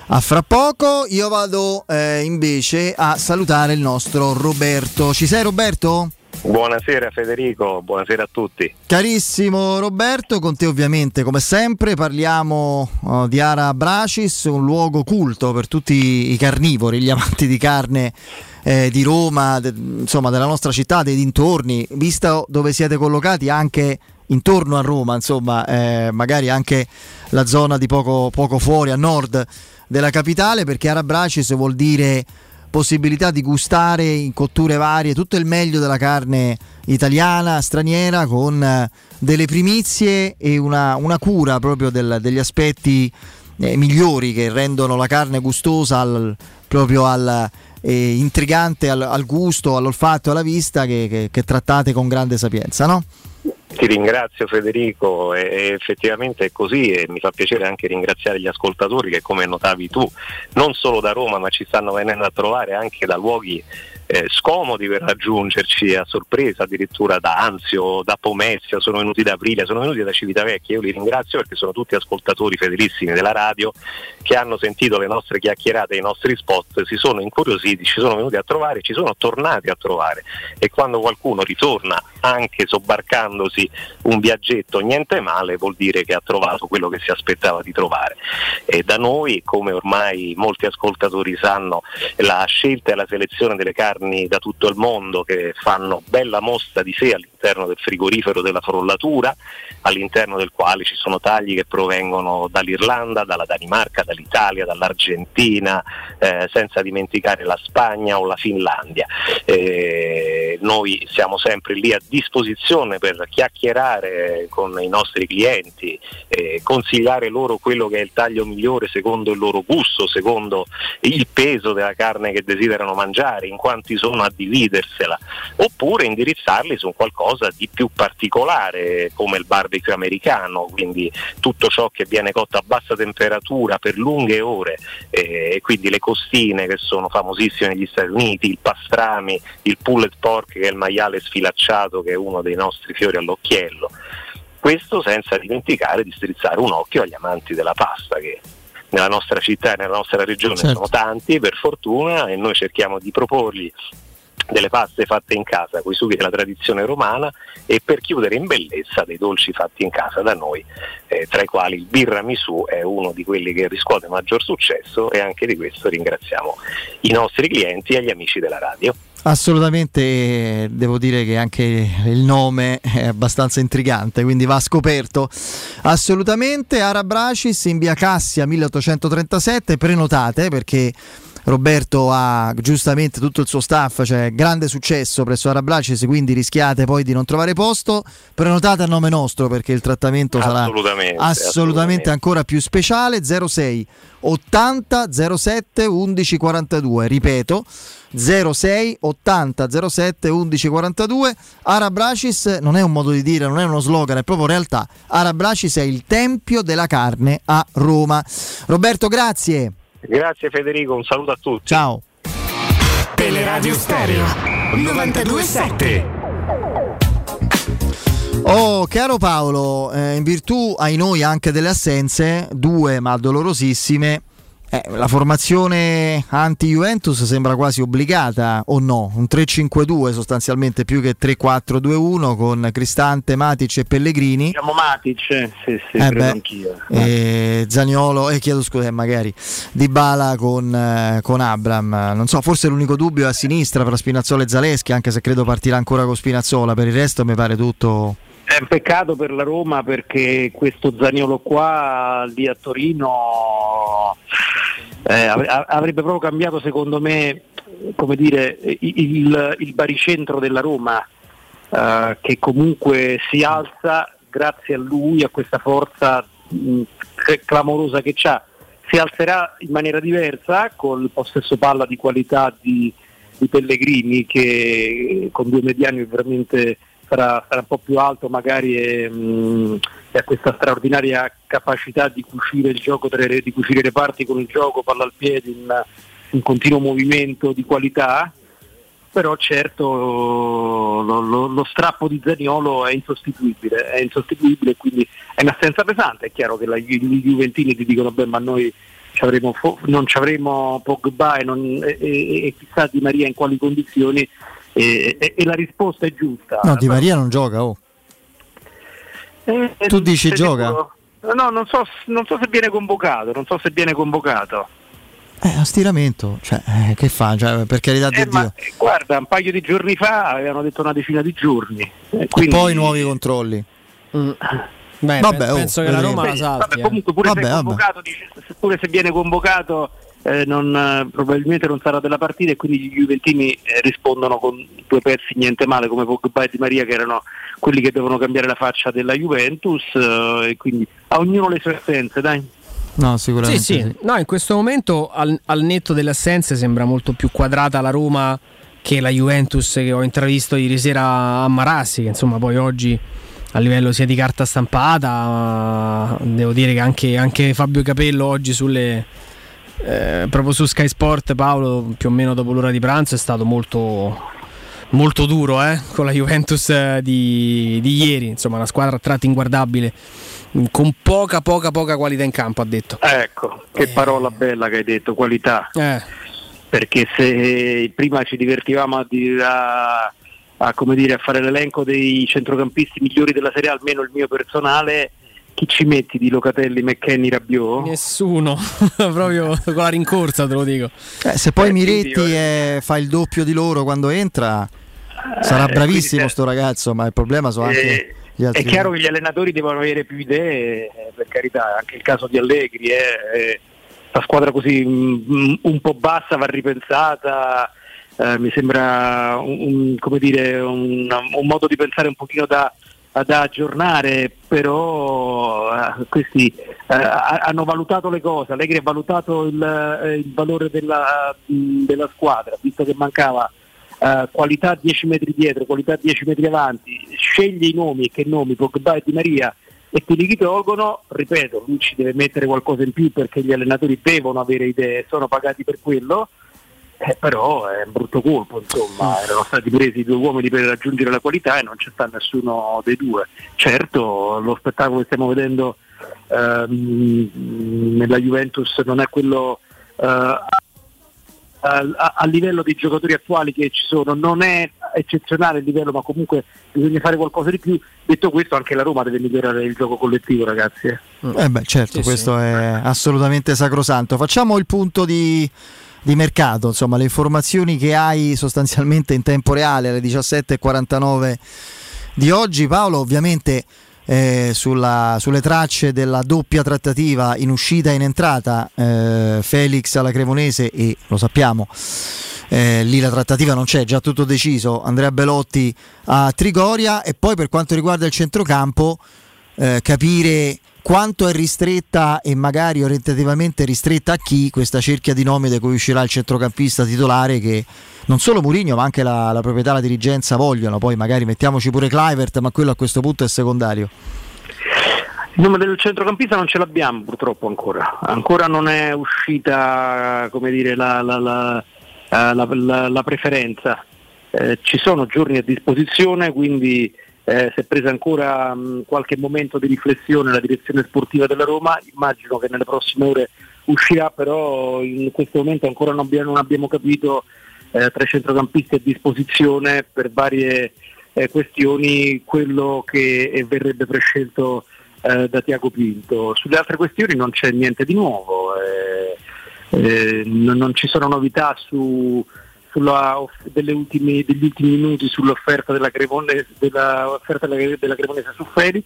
A fra poco io vado eh, invece a salutare il nostro Roberto. Ci sei Roberto? Buonasera Federico, buonasera a tutti. Carissimo Roberto, con te ovviamente come sempre parliamo uh, di Ara Bracis, un luogo culto per tutti i carnivori, gli *laughs* amanti di carne eh, di Roma, de, insomma della nostra città, dei dintorni, visto dove siete collocati anche intorno a Roma, insomma eh, magari anche la zona di poco, poco fuori a nord della capitale, perché Ara Bracis vuol dire possibilità di gustare in cotture varie tutto il meglio della carne italiana, straniera, con eh, delle primizie e una, una cura proprio del, degli aspetti eh, migliori che rendono la carne gustosa al, proprio al, eh, intrigante al, al, gusto, all'olfatto, alla vista che, che, che trattate con grande sapienza, no? Ti ringrazio Federico, e effettivamente è così e mi fa piacere anche ringraziare gli ascoltatori che come notavi tu non solo da Roma ma ci stanno venendo a trovare anche da luoghi eh, scomodi per raggiungerci a sorpresa, addirittura da Anzio, da Pomezia, sono venuti da Aprilia, sono venuti da Civitavecchia, io li ringrazio perché sono tutti ascoltatori fedelissimi della radio che hanno sentito le nostre chiacchierate, i nostri spot, si sono incuriositi, ci sono venuti a trovare, ci sono tornati a trovare. E quando qualcuno ritorna anche sobbarcandosi un viaggetto niente male vuol dire che ha trovato quello che si aspettava di trovare. E da noi come ormai molti ascoltatori sanno la scelta e la selezione delle carni da tutto il mondo che fanno bella mostra di sé all'interno all'interno del frigorifero della frollatura, all'interno del quale ci sono tagli che provengono dall'Irlanda, dalla Danimarca, dall'Italia, dall'Argentina, eh, senza dimenticare la Spagna o la Finlandia. Eh, noi siamo sempre lì a disposizione per chiacchierare con i nostri clienti, eh, consigliare loro quello che è il taglio migliore secondo il loro gusto, secondo il peso della carne che desiderano mangiare, in quanti sono a dividersela, oppure indirizzarli su qualcosa di più particolare come il barbecue americano, quindi tutto ciò che viene cotto a bassa temperatura per lunghe ore eh, e quindi le costine che sono famosissime negli Stati Uniti, il pastrami, il pulled pork che è il maiale sfilacciato che è uno dei nostri fiori all'occhiello. Questo senza dimenticare di strizzare un occhio agli amanti della pasta che nella nostra città e nella nostra regione certo. sono tanti per fortuna e noi cerchiamo di proporgli delle paste fatte in casa con i sughi della tradizione romana e per chiudere in bellezza dei dolci fatti in casa da noi, eh, tra i quali il birramisù è uno di quelli che riscuote maggior successo e anche di questo ringraziamo i nostri clienti e gli amici della radio. Assolutamente, devo dire che anche il nome è abbastanza intrigante, quindi va scoperto. Assolutamente, Arabracis in via Cassia 1837, prenotate perché Roberto ha giustamente tutto il suo staff, cioè grande successo presso Arabracis, quindi rischiate poi di non trovare posto. Prenotate a nome nostro perché il trattamento assolutamente, sarà assolutamente, assolutamente ancora più speciale. 06 80 07 11 42, ripeto 06 80 07 11 42 Arabracis non è un modo di dire, non è uno slogan, è proprio realtà. Arabracis è il tempio della carne a Roma. Roberto, grazie. Grazie Federico, un saluto a tutti. Ciao. Teleradio Stereo 927. Oh, caro Paolo, eh, in virtù ai noi anche delle assenze, due ma dolorosissime, eh, la formazione anti-Juventus sembra quasi obbligata o no? Un 3-5-2 sostanzialmente più che 3-4-2-1 con Cristante, Matic e Pellegrini. Siamo Matic, sì, sì, eh beh, anch'io. Eh, Zaniolo, e eh, chiedo scusa, magari Di Bala con, eh, con, Abram. Non so, forse l'unico dubbio è a sinistra tra Spinazzola e Zaleschi, anche se credo partirà ancora con Spinazzola. Per il resto mi pare tutto è un peccato per la Roma perché questo Zaniolo qua lì a Torino eh, avrebbe proprio cambiato secondo me come dire, il, il baricentro della Roma eh, che comunque si alza grazie a lui, a questa forza mh, clamorosa che ha. Si alzerà in maniera diversa con il possesso palla di qualità di, di Pellegrini che con due mediani veramente sarà, sarà un po' più alto magari e, mh, mm, e, ha questa straordinaria capacità di cucire il gioco, di cucire le parti con il gioco, palla al piede, in, in continuo movimento di qualità, però certo lo, lo, lo, strappo di Zaniolo è insostituibile, è insostituibile quindi è un'assenza pesante, è chiaro che la, i Juventini ti dicono beh ma noi ci avremo, non ci avremo Pogba e, non, e, e, e chissà Di Maria in quali condizioni e, e, e la risposta è giusta. No, Di Maria non gioca, oh. Eh, tu dici gioca? No, non so, non so, se viene convocato, non so se viene convocato. Eh, a stiramento, cioè, eh, che fa? Cioè, per carità di eh, Dio. Ma, guarda, un paio di giorni fa avevano detto una decina di giorni. Eh, quindi... E poi nuovi controlli. Mm. Beh, vabbè, penso oh, che la Roma la salti. Vabbè, comunque pure, vabbè, se convocato, dice, pure se viene convocato eh, non, eh, probabilmente non sarà della partita e quindi gli Juventini eh, rispondono con due pezzi niente male come Pogba e Di Maria che erano quelli che devono cambiare la faccia della Juventus eh, e quindi a ognuno le sue assenze dai. No, sicuramente. Sì, sì. sì. No, in questo momento al, al, netto delle assenze sembra molto più quadrata la Roma che la Juventus che ho intravisto ieri sera a Marassi, che insomma poi oggi a livello sia di carta stampata, devo dire che anche, anche Fabio Capello oggi sulle, eh, proprio su Sky Sport Paolo più o meno dopo l'ora di pranzo è stato molto, molto duro eh? con la Juventus eh, di, di, ieri insomma una squadra a tratti inguardabile con poca poca poca qualità in campo ha detto ecco che parola bella che hai detto qualità eh. perché se prima ci divertivamo a, a, a, dire, a fare l'elenco dei centrocampisti migliori della Serie A almeno il mio personale chi ci metti di Locatelli, McKenny, Rabiot? Nessuno, *laughs* proprio con la rincorsa te lo dico. Eh, se poi eh, Miretti quindi, è, fa il doppio di loro quando entra... Sarà bravissimo sto ragazzo, ma il problema sono anche Eh, gli altri. È chiaro che gli allenatori devono avere più idee, eh, per carità, anche il caso di Allegri, eh, eh, la squadra così mm, un po' bassa va ripensata, eh, mi sembra un, un- come dire, un, un modo di pensare un pochino da, da aggiornare, però eh, questi eh, ha- hanno valutato le cose, Allegri ha valutato il, eh, il valore della, della squadra, visto che mancava eh, qualità 10 metri dietro, qualità 10 metri avanti, sceglie i nomi, che nomi, Pogba e Di Maria, e te li tolgono, ripeto, lui ci deve mettere qualcosa in più perché gli allenatori devono avere idee, sono pagati per quello, eh, però è un brutto colpo, insomma, erano stati presi due uomini per raggiungere la qualità e non c'è sta nessuno dei due. Certo, lo spettacolo che stiamo vedendo ehm, nella Juventus non è quello eh, a, a- a livello dei giocatori attuali che ci sono, non è eccezionale il livello, ma comunque bisogna fare qualcosa di più. Detto questo, anche la Roma deve migliorare il gioco collettivo, ragazzi. eh. Eh beh, certo, Sì, questo sì. è assolutamente sacrosanto. Facciamo il punto di, di mercato, insomma, le informazioni che hai sostanzialmente in tempo reale alle 17.49 di oggi. Paolo, ovviamente eh, sulla- sulle tracce della doppia trattativa in uscita e in entrata, eh, Felix alla Cremonese e lo sappiamo. eh, lì la trattativa non c'è, già tutto deciso. Andrea Belotti a Trigoria e poi per quanto riguarda il centrocampo, eh, capire quanto è ristretta e magari orientativamente ristretta a chi questa cerchia di nomi da cui uscirà il centrocampista titolare che non solo Mourinho ma anche la, la proprietà la dirigenza vogliono, poi magari mettiamoci pure Clivert ma quello a questo punto è secondario. Il nome del centrocampista non ce l'abbiamo purtroppo ancora, ancora non è uscita dire, eh, la- la- la preferenza. Eh, ci sono giorni a disposizione, quindi eh, si è presa ancora mh, qualche momento di riflessione la direzione sportiva della Roma, immagino che nelle prossime ore uscirà, però in questo momento ancora non abbiamo, non abbiamo capito eh, tra i centrocampisti a disposizione per varie eh, questioni quello che eh, verrebbe prescelto eh, da Tiago Pinto. Sulle altre questioni non c'è niente di nuovo, eh, non, non ci sono novità su, sulla ultimi- degli ultimi minuti sull'offerta della Cremonese, della, della, Cremonese su Felix,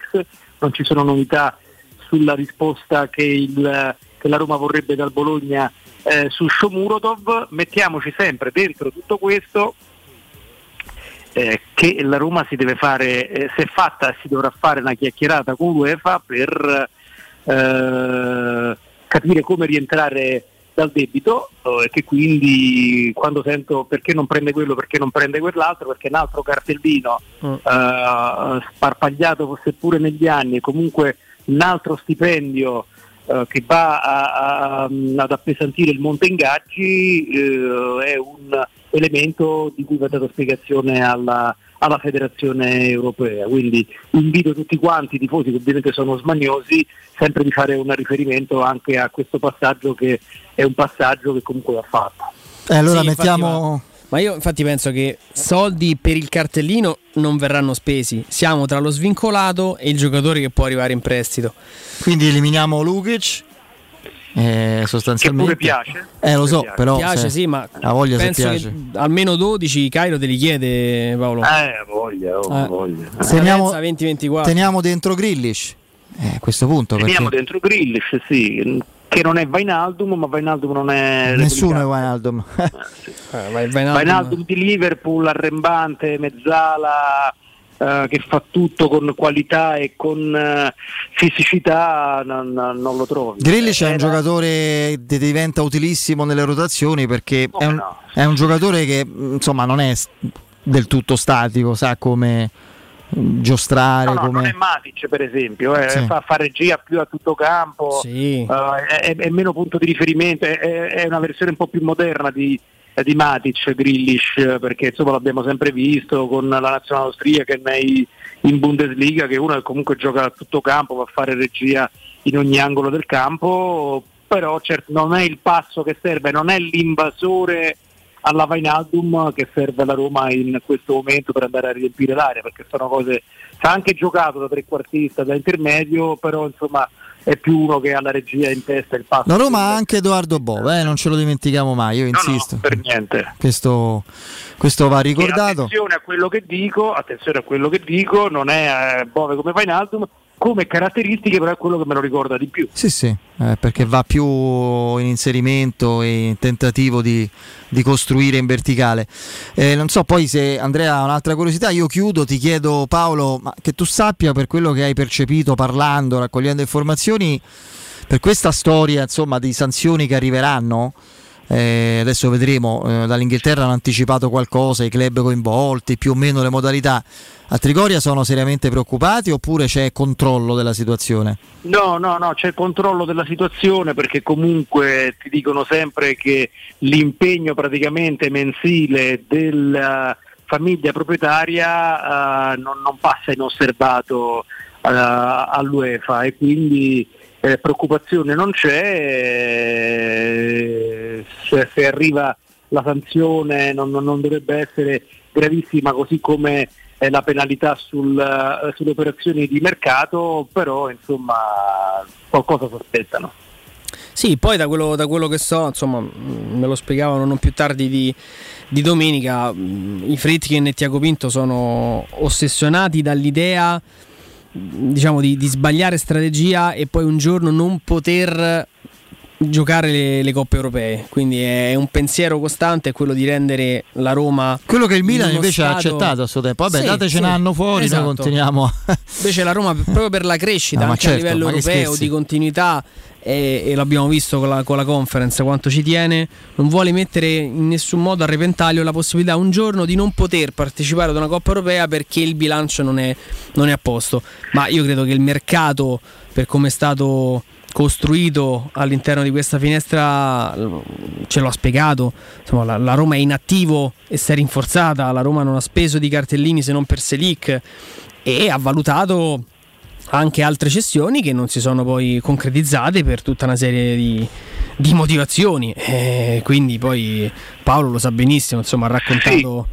non ci sono novità sulla risposta che, il- che la Roma vorrebbe dal Bologna eh, su Shomurodov, mettiamoci sempre dentro tutto questo eh, che la Roma si deve fare, eh, se fatta si dovrà fare una chiacchierata con l'UEFA per eh, capire come rientrare dal debito eh, e che quindi quando sento perché non prende quello, perché non prende quell'altro, perché un altro cartellino eh, sparpagliato seppure negli anni e comunque un altro stipendio eh, che va a- a- ad appesantire il monte ingaggi eh, è un elemento di cui va data spiegazione alla, alla federazione europea. Quindi invito tutti quanti, i tifosi che ovviamente sono smagnosi, sempre di fare un riferimento anche a questo passaggio che è un passaggio che comunque va fatto. Eh, allora Sì, mettiamo... Ma, ma io infatti penso che soldi per il cartellino non verranno spesi. Siamo tra lo svincolato e il giocatore che può arrivare in prestito. Quindi eliminiamo Lukic. Eh, sostanzialmente. Che pure piace. Eh, lo so, Piace. però. piace, se- sì, ma La voglia se penso piace. che almeno 12 Cairo te li chiede Paolo. Eh, voglia, oh, Eh. voglia. Teniamo, 20-24. teniamo dentro Grillish. Eh, a questo punto. Teniamo perché dentro Grillish, sì, che non è Vainaldum, ma Vainaldum non è Nessuno è Wijnaldum. Eh, Vainaldum di Liverpool, arrembante, mezzala, eh, che fa tutto con qualità e con eh, fisicità, non, non lo trovi. Grillish è un Era- giocatore che diventa utilissimo nelle rotazioni perché è, un, è un giocatore che mh, insomma non è del tutto statico, sa come mh, giostrare, No, no, non come... è Matic per esempio, eh, Sì. fa, fa regia più a tutto campo, Sì. eh, è, è meno punto di riferimento, è, è una versione un po' più moderna di, di Matic, Grillish, eh, perché insomma l'abbiamo sempre visto con la nazionale austriaca nei- in Bundesliga, che uno comunque gioca a tutto campo, va a fare regia in ogni angolo del campo, però certo non è il passo che serve, non è l'invasore alla Vainaldum che serve alla Roma in questo momento per andare a riempire l'area, perché sono cose, ha anche giocato da trequartista, da intermedio, però insomma è più uno che ha la regia in testa il passo. La Roma ha anche Edoardo Bove, eh, non ce lo dimentichiamo mai, io insisto. No, no, per niente. Questo, questo va ricordato. E attenzione a quello che dico, attenzione a quello che dico, non è eh, Bove come Painaldum, come caratteristiche però è quello che me lo ricorda di più. Sì, sì, eh, perché va più in inserimento e in tentativo di, di costruire in verticale. Eh, non so poi se Andrea ha un'altra curiosità, io chiudo, ti chiedo Paolo, che tu sappia per quello che hai percepito parlando, raccogliendo informazioni, per questa storia insomma, di sanzioni che arriveranno, eh, adesso vedremo, eh, dall'Inghilterra hanno anticipato qualcosa, i club coinvolti, più o meno le modalità. A Trigoria sono seriamente preoccupati oppure c'è controllo della situazione? No, no, no, c'è controllo della situazione perché comunque ti dicono sempre che l'impegno praticamente mensile della famiglia proprietaria uh, non, non, passa inosservato uh, all'UEFA e quindi eh, preoccupazione non c'è, eh, se, se, arriva la sanzione non, non, dovrebbe essere gravissima così come eh, la penalità sul, uh, sulle operazioni di mercato, però insomma qualcosa si aspettano. Sì, poi da quello, da quello, che so, insomma, me lo spiegavano non più tardi di, di domenica, i Fritkin e Tiago Pinto sono ossessionati dall'idea diciamo di, di, sbagliare strategia e poi un giorno non poter giocare le, le, coppe europee quindi è un pensiero costante quello di rendere la Roma quello che il Milan invece stato... ha accettato a suo tempo vabbè sì, datecene sì. anno fuori esatto. noi continuiamo invece la Roma proprio per la crescita no, anche certo, a livello europeo di continuità e, e l'abbiamo visto con la, con la, conference quanto ci tiene, non vuole mettere in nessun modo a repentaglio la possibilità un giorno di non poter partecipare ad una Coppa Europea perché il bilancio non è, non è a posto. Ma io credo che il mercato, per come è stato costruito all'interno di questa finestra ce l'ho spiegato Insomma, la, la, Roma è in attivo e si è rinforzata la Roma non ha speso di cartellini se non per Selic e ha valutato anche altre cessioni che non si sono poi concretizzate per tutta una serie di, di motivazioni. E quindi poi Paolo lo sa benissimo, insomma, ha raccontato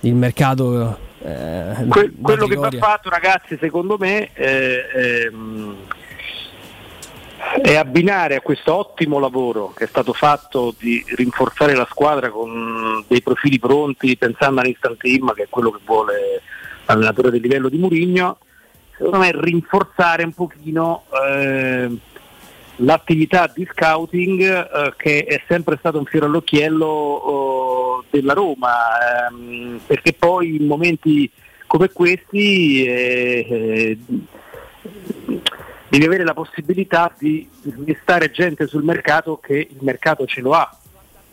sì. il mercato. Eh, que- quello che va fatto, ragazzi, secondo me, eh, ehm, è abbinare a questo ottimo lavoro che è stato fatto di rinforzare la squadra con dei profili pronti, pensando all'instant team, che è quello che vuole l'allenatore del livello di Murigno secondo me rinforzare un pochino eh, l'attività di scouting eh, che è sempre stato un fiore all'occhiello oh, della Roma, ehm, perché poi in momenti come questi eh, eh devi avere la possibilità di smistare gente sul mercato che il mercato ce lo ha.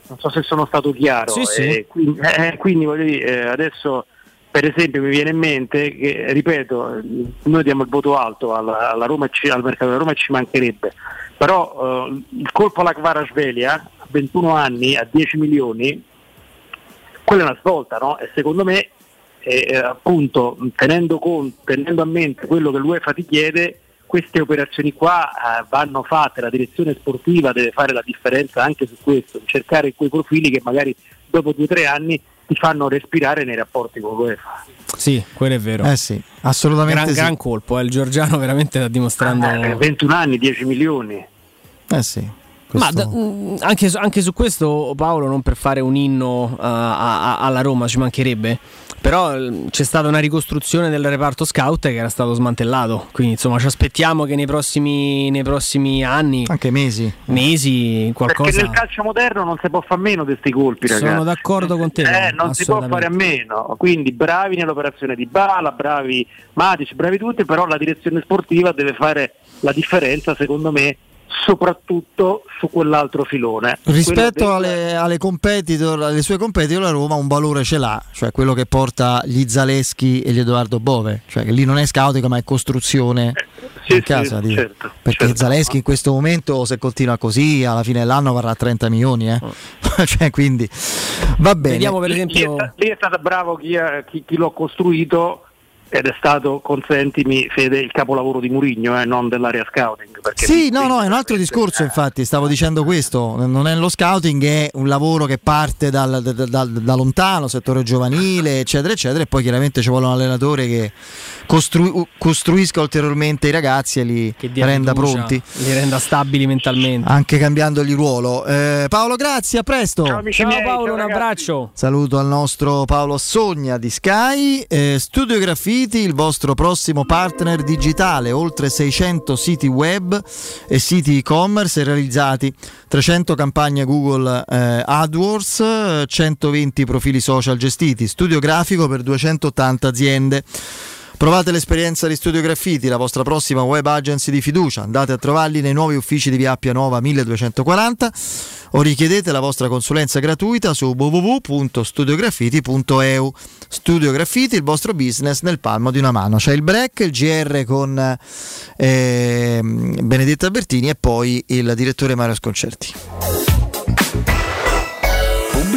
Non so se sono stato chiaro. Sì, sì. Eh, quindi, eh, quindi dire, eh, adesso per esempio mi viene in mente che, ripeto, noi diamo il voto alto alla, alla Roma al mercato della Roma e ci mancherebbe, però eh, il colpo alla Kvarasvelia a 21 anni, a 10 milioni, quella è una svolta, no? E secondo me, eh, appunto, tenendo, conto, tenendo a mente quello che l'UEFA ti chiede, queste operazioni qua eh, vanno fatte, la direzione sportiva deve fare la differenza anche su questo, cercare quei profili che magari dopo due o tre anni ti fanno respirare nei rapporti con l'UEFA. Sì, quello è vero. Eh sì, assolutamente gran, sì. gran colpo, eh. il Giorgiano *laughs* veramente sta dimostrando... Eh, 21 anni, 10 milioni. Eh sì. Questo... Ma da, mm, anche, anche, su questo, Paolo, non per fare un inno uh, a, a, alla Roma, ci mancherebbe. Però mm, c'è stata una ricostruzione del reparto scout che era stato smantellato. Quindi, insomma, ci aspettiamo che nei prossimi, nei prossimi anni, anche mesi, mesi, qualcosa. Perché nel calcio moderno non si può fare a meno di questi colpi, ragazzi. Sono d'accordo con te. Eh, non si può fare a meno. Quindi, bravi nell'operazione di Bala, bravi Matic, bravi tutti. Però la direzione sportiva deve fare la differenza, secondo me, soprattutto su quell'altro filone. Rispetto alle, alle, competitor, alle sue competitor, la Roma un valore ce l'ha, cioè quello che porta gli Zaleschi e gli Edoardo Bove, cioè che lì non è scouting ma è costruzione eh, sì, in casa. Sì, certo, perché certo. Zaleschi in questo momento, se continua così, alla fine dell'anno varrà 30 milioni. Eh? Oh. *laughs* cioè, quindi va bene. Vediamo per esempio. Lì è, lì è stato bravo chi, chi, chi l'ha costruito ed è stato, consentimi Fede, il capolavoro di Murigno, eh, non dell'area scouting. Sì, no, no, è un altro discorso, infatti, stavo dicendo questo, non è lo scouting, è un lavoro che parte dal, da, da, da, lontano, settore giovanile, eccetera, eccetera, e poi chiaramente ci vuole un allenatore che costru- costruisca ulteriormente i ragazzi e li renda fiducia, pronti. Li renda stabili mentalmente. Anche cambiandogli ruolo. Eh, Paolo, grazie, a presto. Ciao, ciao miei, Paolo, ciao, un abbraccio. Saluto al nostro Paolo Sogna di Sky. Eh, Studio Graffiti, il vostro prossimo partner digitale, oltre 600 siti web e siti e-commerce realizzati, 300 campagne Google eh, AdWords, 120 profili social gestiti, studio grafico per 280 aziende. Provate l'esperienza di Studio Graffiti, la vostra prossima web agency di fiducia. Andate a trovarli nei nuovi uffici di Via Appia Nuova 1240 o richiedete la vostra consulenza gratuita su www.studiograffiti.eu. Studio Graffiti, il vostro business nel palmo di una mano. C'è il break, il GR con eh, Benedetta Bertini e poi il direttore Mario Sconcerti.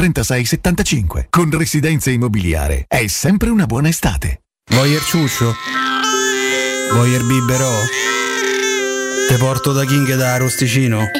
36 75. Con Residenze Immobiliare è sempre una buona estate. Voyer ciuscio? Voyer biberò? Te porto da King da Arosticino? *laughs*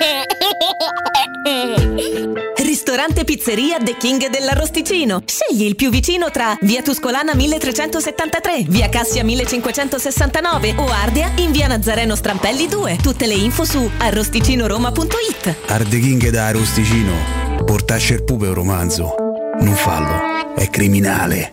Ristorante Pizzeria The King dell'Arrosticino. Scegli il più vicino tra Via Tuscolana 1373, Via Cassia 1569 o Ardea in Via Nazareno Strampelli 2. Tutte le info su arrosticinoroma.it. Arde King da Arosticino. Portasce il pupe un romanzo. Non fallo. È criminale.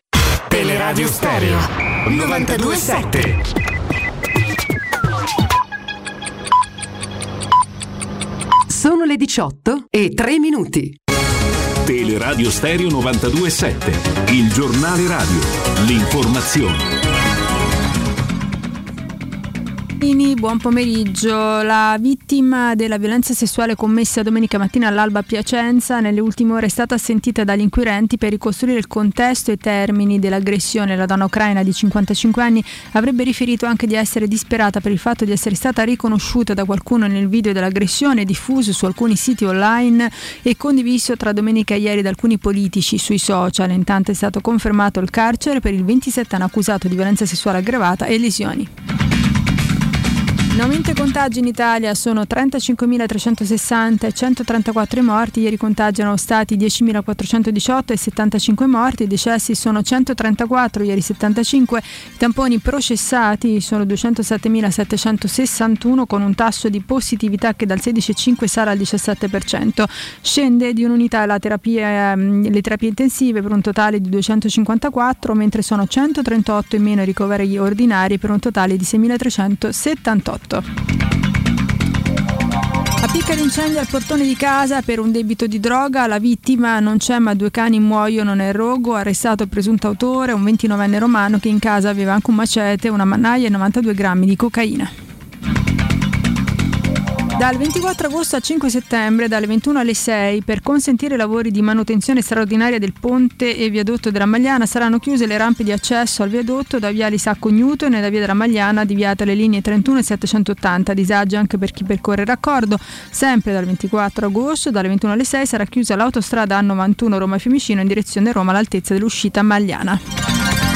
Teleradio Stereo 927. Sono le 18 e 3 minuti. Teleradio Stereo 927, il giornale radio, l'informazione. Buon pomeriggio. La vittima della violenza sessuale commessa domenica mattina all'alba a Piacenza nelle ultime ore è stata sentita dagli inquirenti per ricostruire il contesto e i termini dell'aggressione. La donna ucraina di 55 anni avrebbe riferito anche di essere disperata per il fatto di essere stata riconosciuta da qualcuno nel video dell'aggressione diffuso su alcuni siti online e condiviso tra domenica e ieri da alcuni politici sui social. Intanto è stato confermato il carcere per il 27 anno accusato di violenza sessuale aggravata e lesioni. In aumento i contagi in Italia sono 35.360 e 134 i morti, ieri i contagi erano stati 10.418 e 75 morti, i decessi sono 134, ieri 75, i tamponi processati sono 207.761 con un tasso di positività che dal 16,5 sale al 17%, scende di un'unità la terapia, le terapie intensive per un totale di 254, mentre sono 138 in meno i ricoveri ordinari per un totale di 6.378. A picca d'incendio al portone di casa per un debito di droga, la vittima non c'è ma due cani muoiono nel rogo, arrestato il presunto autore, un 29enne romano che in casa aveva anche un macete, una mannaia e 92 grammi di cocaina. Dal 24 agosto al 5 settembre, dalle 21 alle 6, per consentire lavori di manutenzione straordinaria del ponte e viadotto della Magliana, saranno chiuse le rampe di accesso al viadotto da via Lisacco Newton e da via della Magliana, avviate le linee 31 e 780. Disagio anche per chi percorre raccordo. Sempre dal 24 agosto, dalle 21 alle 6, sarà chiusa l'autostrada A91 Roma-Fiumicino in direzione Roma all'altezza dell'uscita Magliana.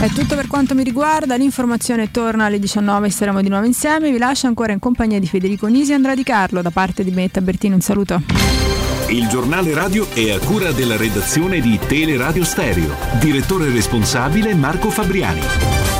È tutto per quanto mi riguarda, l'informazione torna alle 19, saremo di nuovo insieme, vi lascio ancora in compagnia di Federico Nisi e Andrea Di Carlo, da parte di Metta Bertino un saluto. Il giornale radio è a cura della redazione di Teleradio Stereo, direttore responsabile Marco Fabriani.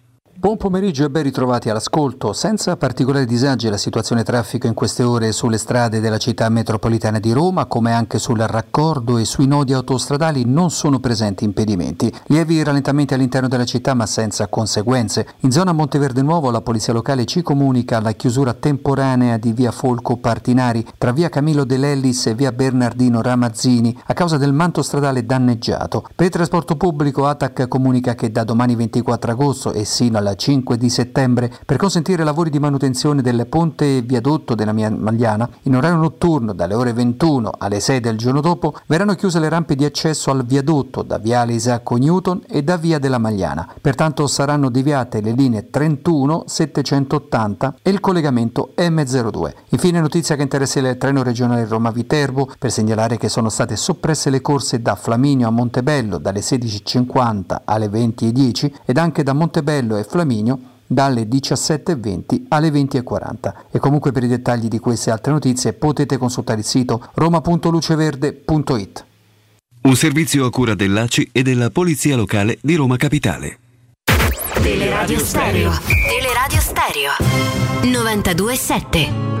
Buon pomeriggio e ben ritrovati all'ascolto. Senza particolari disagi la situazione traffico in queste ore sulle strade della città metropolitana di Roma, come anche sul raccordo e sui nodi autostradali non sono presenti impedimenti. Lievi rallentamenti all'interno della città ma senza conseguenze. In zona Monteverde Nuovo la polizia locale ci comunica la chiusura temporanea di via Folco Partinari tra via Camillo De Lellis e via Bernardino Ramazzini a causa del manto stradale danneggiato. Per il trasporto pubblico ATAC comunica che da domani 24 agosto e sino alla 5 di settembre per consentire lavori di manutenzione del ponte e viadotto della Magliana in orario notturno dalle ore 21 alle 6 del giorno dopo verranno chiuse le rampe di accesso al viadotto da viale Isacco Newton e da via della Magliana. Pertanto saranno deviate le linee 31, 780 e il collegamento M02. Infine notizia che interessa il treno regionale Roma-Viterbo per segnalare che sono state soppresse le corse da Flaminio a Montebello dalle 16.50 alle 20.10 ed anche da Montebello e Flaminio Flaminio dalle 17.20 alle 20.40. E comunque per i dettagli di queste altre notizie potete consultare il sito roma.luceverde.it. Un servizio a cura dell'ACI e della Polizia Locale di Roma Capitale. Teleradio Stereo. Teleradio Stereo 927.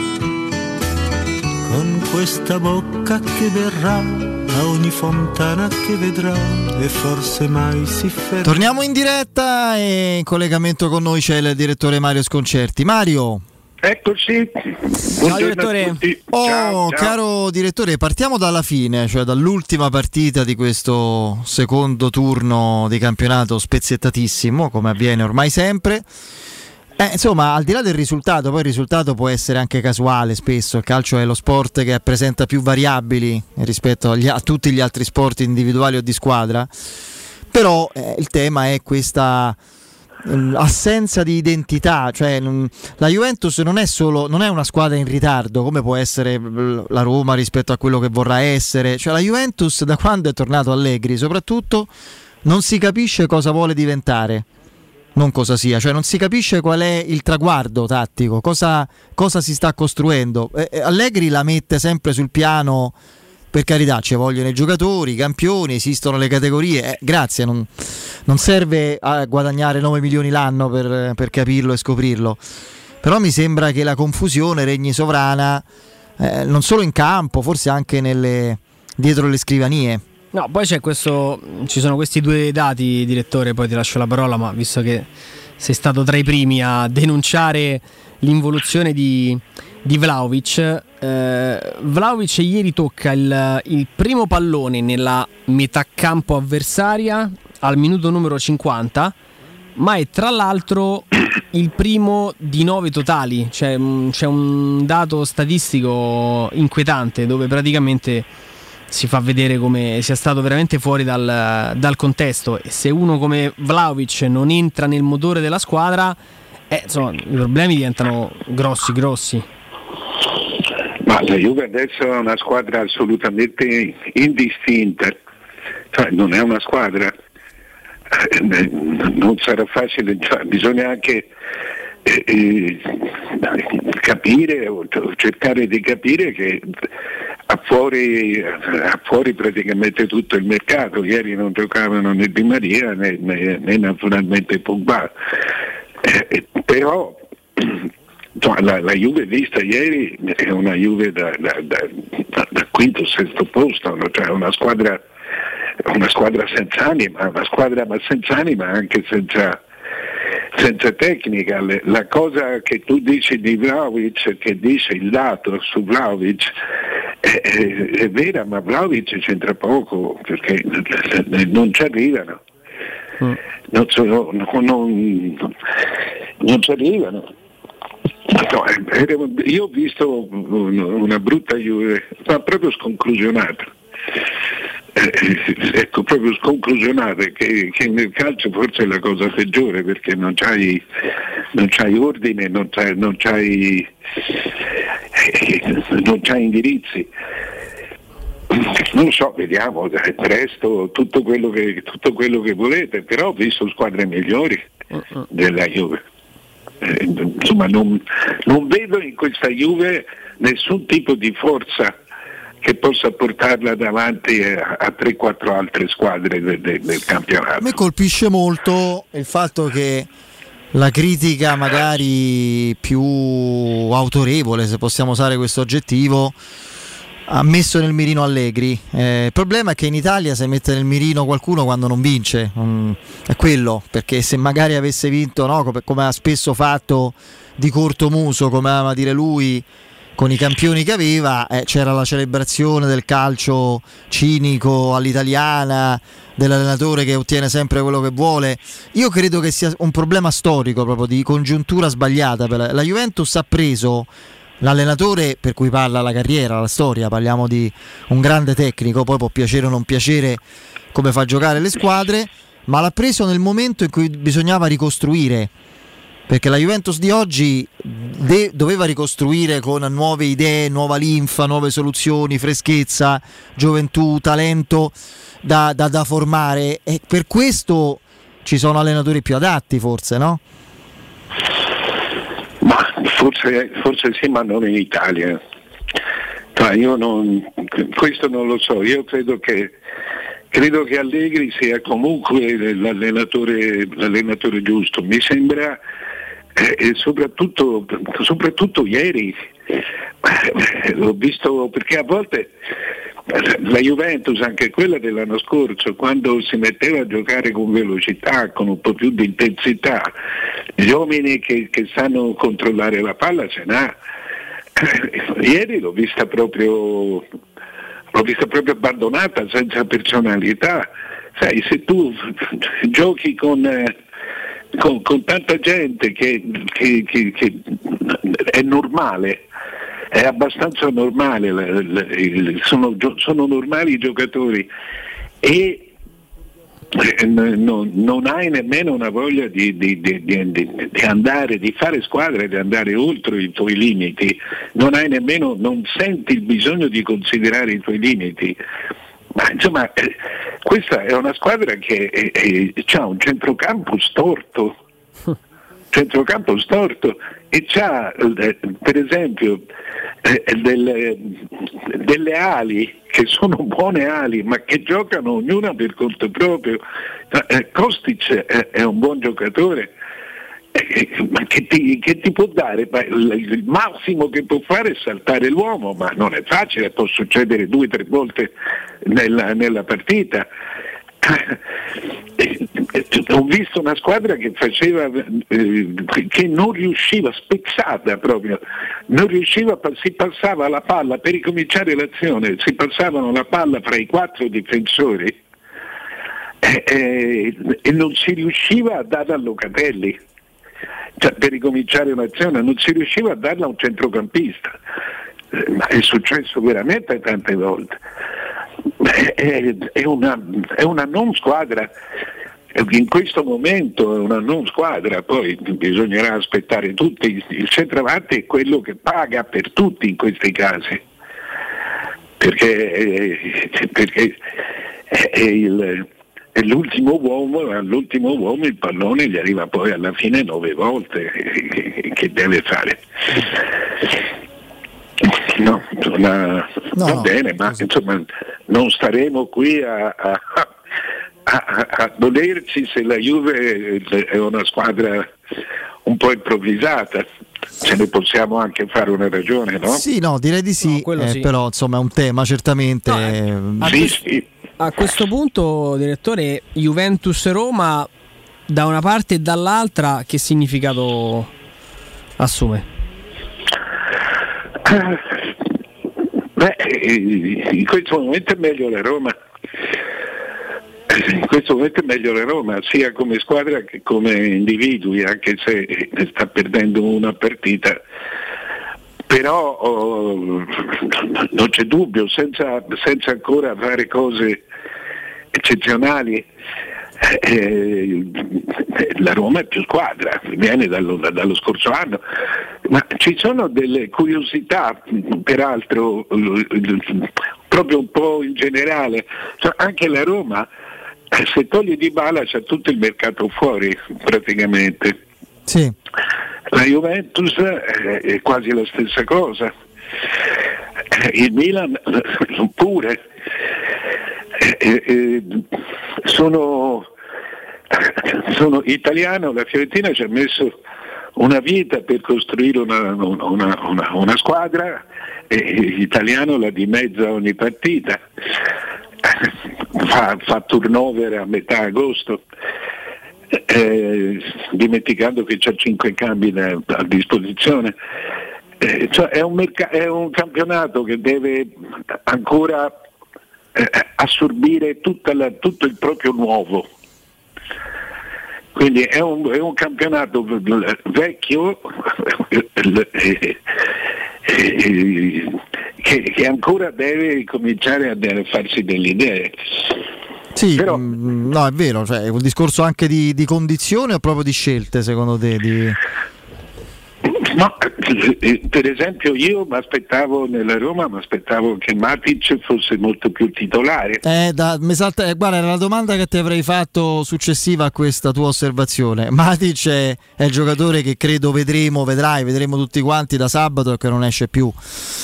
con questa bocca che verrà a ogni fontana che vedrà e forse mai si fermerà. Torniamo in diretta e in collegamento con noi c'è il direttore Mario Sconcerti. Mario. Eccoci. Ciao direttore. Oh, ciao, ciao. caro direttore, partiamo dalla fine, cioè dall'ultima partita di questo secondo turno di campionato spezzettatissimo, come avviene ormai sempre. Eh, insomma, al di là del risultato, poi il risultato può essere anche casuale spesso, il calcio è lo sport che presenta più variabili rispetto agli, a tutti gli altri sport individuali o di squadra, però eh, il tema è questa um, assenza di identità, cioè um, la Juventus non è, solo, non è una squadra in ritardo come può essere la Roma rispetto a quello che vorrà essere, cioè la Juventus da quando è tornato Allegri soprattutto non si capisce cosa vuole diventare non cosa sia, cioè non si capisce qual è il traguardo tattico, cosa, cosa si sta costruendo. Eh, Allegri la mette sempre sul piano, per carità, ci vogliono i giocatori, i campioni, esistono le categorie, eh, grazie, non, non, serve a guadagnare 9 milioni l'anno per, per, capirlo e scoprirlo, però mi sembra che la confusione regni sovrana eh, non solo in campo, forse anche nelle, dietro le scrivanie. No, poi c'è questo, ci sono questi due dati, direttore, poi ti lascio la parola, ma visto che sei stato tra i primi a denunciare l'involuzione di, di Vlaovic, eh, Vlaovic ieri tocca il, il primo pallone nella metà campo avversaria al minuto numero 50, ma è tra l'altro il primo di nove totali, cioè, c'è un dato statistico inquietante dove praticamente si fa vedere come sia stato veramente fuori dal, dal contesto. E se uno come Vlaovic non entra nel motore della squadra eh, insomma, i problemi diventano grossi grossi. Ma la Juve adesso è una squadra assolutamente indistinta. Cioè non è una squadra. Eh, non sarà facile cioè, bisogna anche eh, eh, capire o cercare di capire che ha fuori, ha fuori, praticamente tutto il mercato, ieri non giocavano né Di Maria né, né, né naturalmente Pogba, eh, però *clears throat* la, la, Juve vista ieri è una Juve da, da, da, da quinto sesto posto, cioè una squadra, una squadra senza anima, una squadra ma senza anima anche senza senza tecnica. La cosa che tu dici di Vlaovic, che dice il dato su Vlaovic, è, è, è vera, ma Vlaovic c'entra poco perché non ci arrivano. Mm. Non, sono, non, non ci arrivano. No, io ho visto una brutta Juve, ma proprio sconclusionata eh, ecco, proprio sconclusionate che, che, nel calcio forse è la cosa peggiore perché non c'hai, non c'hai ordine, non c'hai, non c'hai, eh, non c'hai indirizzi. Non so, vediamo, è presto tutto quello, che, tutto quello che volete, però ho visto squadre migliori della Juve. Eh, insomma, non, non vedo in questa Juve nessun tipo di forza che possa portarla davanti a, a 3-4 altre squadre del, del, del campionato. A me colpisce molto il fatto che la critica magari più autorevole, se possiamo usare questo aggettivo, ha messo nel mirino Allegri. Eh, il problema è che in Italia si mette nel mirino qualcuno quando non vince, mm, è quello, perché se magari avesse vinto, no, come, come ha spesso fatto di corto muso, come ama dire lui, con i campioni che aveva, eh, c'era la celebrazione del calcio cinico all'italiana, dell'allenatore che ottiene sempre quello che vuole. Io credo che sia un problema storico proprio di congiuntura sbagliata. La Juventus ha preso l'allenatore per cui parla la carriera, la storia, parliamo di un grande tecnico, poi può piacere o non piacere come fa giocare le squadre, ma l'ha preso nel momento in cui bisognava ricostruire perché la Juventus di oggi de- doveva ricostruire con nuove idee, nuova linfa, nuove soluzioni, freschezza, gioventù, talento da, da, da formare e per questo ci sono allenatori più adatti forse, no? Ma forse, forse sì, ma non in Italia. Cioè, io non, questo non lo so, io credo che, credo che Allegri sia comunque l'allenatore, l'allenatore giusto. Mi sembra e soprattutto, soprattutto ieri eh, l'ho visto perché a volte la Juventus, anche quella dell'anno scorso, quando si metteva a giocare con velocità, con un po' più di intensità, gli uomini che, che sanno controllare la palla ce n'ha. Ieri l'ho vista proprio, l'ho vista proprio abbandonata, senza personalità. Sai, se tu giochi con, con, con tanta gente che, che, che, che è normale, è abbastanza normale, sono, sono normali i giocatori e eh, non, non, hai nemmeno una voglia di, di, di, di, andare, di fare squadra di andare oltre i tuoi limiti, non nemmeno, non senti il bisogno di considerare i tuoi limiti. Ma insomma, eh, questa è una squadra che ha un centrocampo storto, *laughs* centrocampo storto. E ha eh, per esempio eh, delle, delle, ali che sono buone ali ma che giocano ognuna per conto proprio. Eh, Kostic è un buon giocatore, eh, ma che ti, che ti, può dare? Il massimo che può fare è saltare l'uomo, ma non è facile, può succedere due o tre volte nella, nella partita. Ho visto una squadra che faceva, eh, che non riusciva, spezzata proprio, non riusciva, si passava la palla per ricominciare l'azione, si passavano la palla fra i quattro difensori eh, eh, e non si riusciva a darla a Locatelli. Cioè, per ricominciare un'azione non si riusciva a darla a un centrocampista, eh, ma è successo veramente tante volte. È, è, una, è una non squadra. In questo momento è una non squadra, poi bisognerà aspettare tutti, il centravanti è quello che paga per tutti in questi casi, perché, perché è, il, è, l'ultimo uomo, all'ultimo uomo il pallone gli arriva poi alla fine nove volte che deve fare. No, una, no, va bene, ma insomma non staremo qui a, a, a, a dolerci se la Juve è una squadra un po' improvvisata. Ce ne possiamo anche fare una ragione, no? Sì, no, direi di sì, no, eh, sì. però insomma è un tema certamente. No, eh, sì, sì. A questo punto, direttore, Juventus-Roma da una parte e dall'altra che significato assume? Beh, in questo momento è meglio la Roma. In questo momento è meglio la Roma, sia come squadra che come individui, anche se sta perdendo una partita. Però oh, non c'è dubbio, senza, senza ancora fare cose eccezionali, eh, la Roma è più squadra, viene dallo, dallo, scorso anno, ma ci sono delle curiosità, peraltro, proprio un po' in generale, cioè, anche la Roma, se toglie di bala c'è tutto il mercato fuori praticamente. Sì. La Juventus è quasi la stessa cosa, il Milan pure. Eh, eh, sono sono italiano, la Fiorentina ci ha messo una vita per costruire una, una, una, una squadra l'italiano la dimezza ogni partita, fa, fa turnover a metà agosto. Eh, dimenticando che c'ha cinque cambi a, a disposizione. Eh, cioè è, un merc- è, un campionato che deve ancora eh, assorbire la, tutto il proprio nuovo. Quindi è un, è un campionato vecchio *laughs* eh, che, che, ancora deve cominciare a, farsi delle idee. Sì, Però, mh, mm, no, è vero, cioè, è un discorso anche di, di condizione o proprio di scelte secondo te? Di... No, eh, per esempio io mi aspettavo nella Roma, mi aspettavo che Matic fosse molto più titolare. Eh, da, salta, eh, guarda, era la domanda che ti avrei fatto successiva a questa tua osservazione. Matic è, è, il giocatore che credo vedremo, vedrai, vedremo tutti quanti da sabato e che non esce più.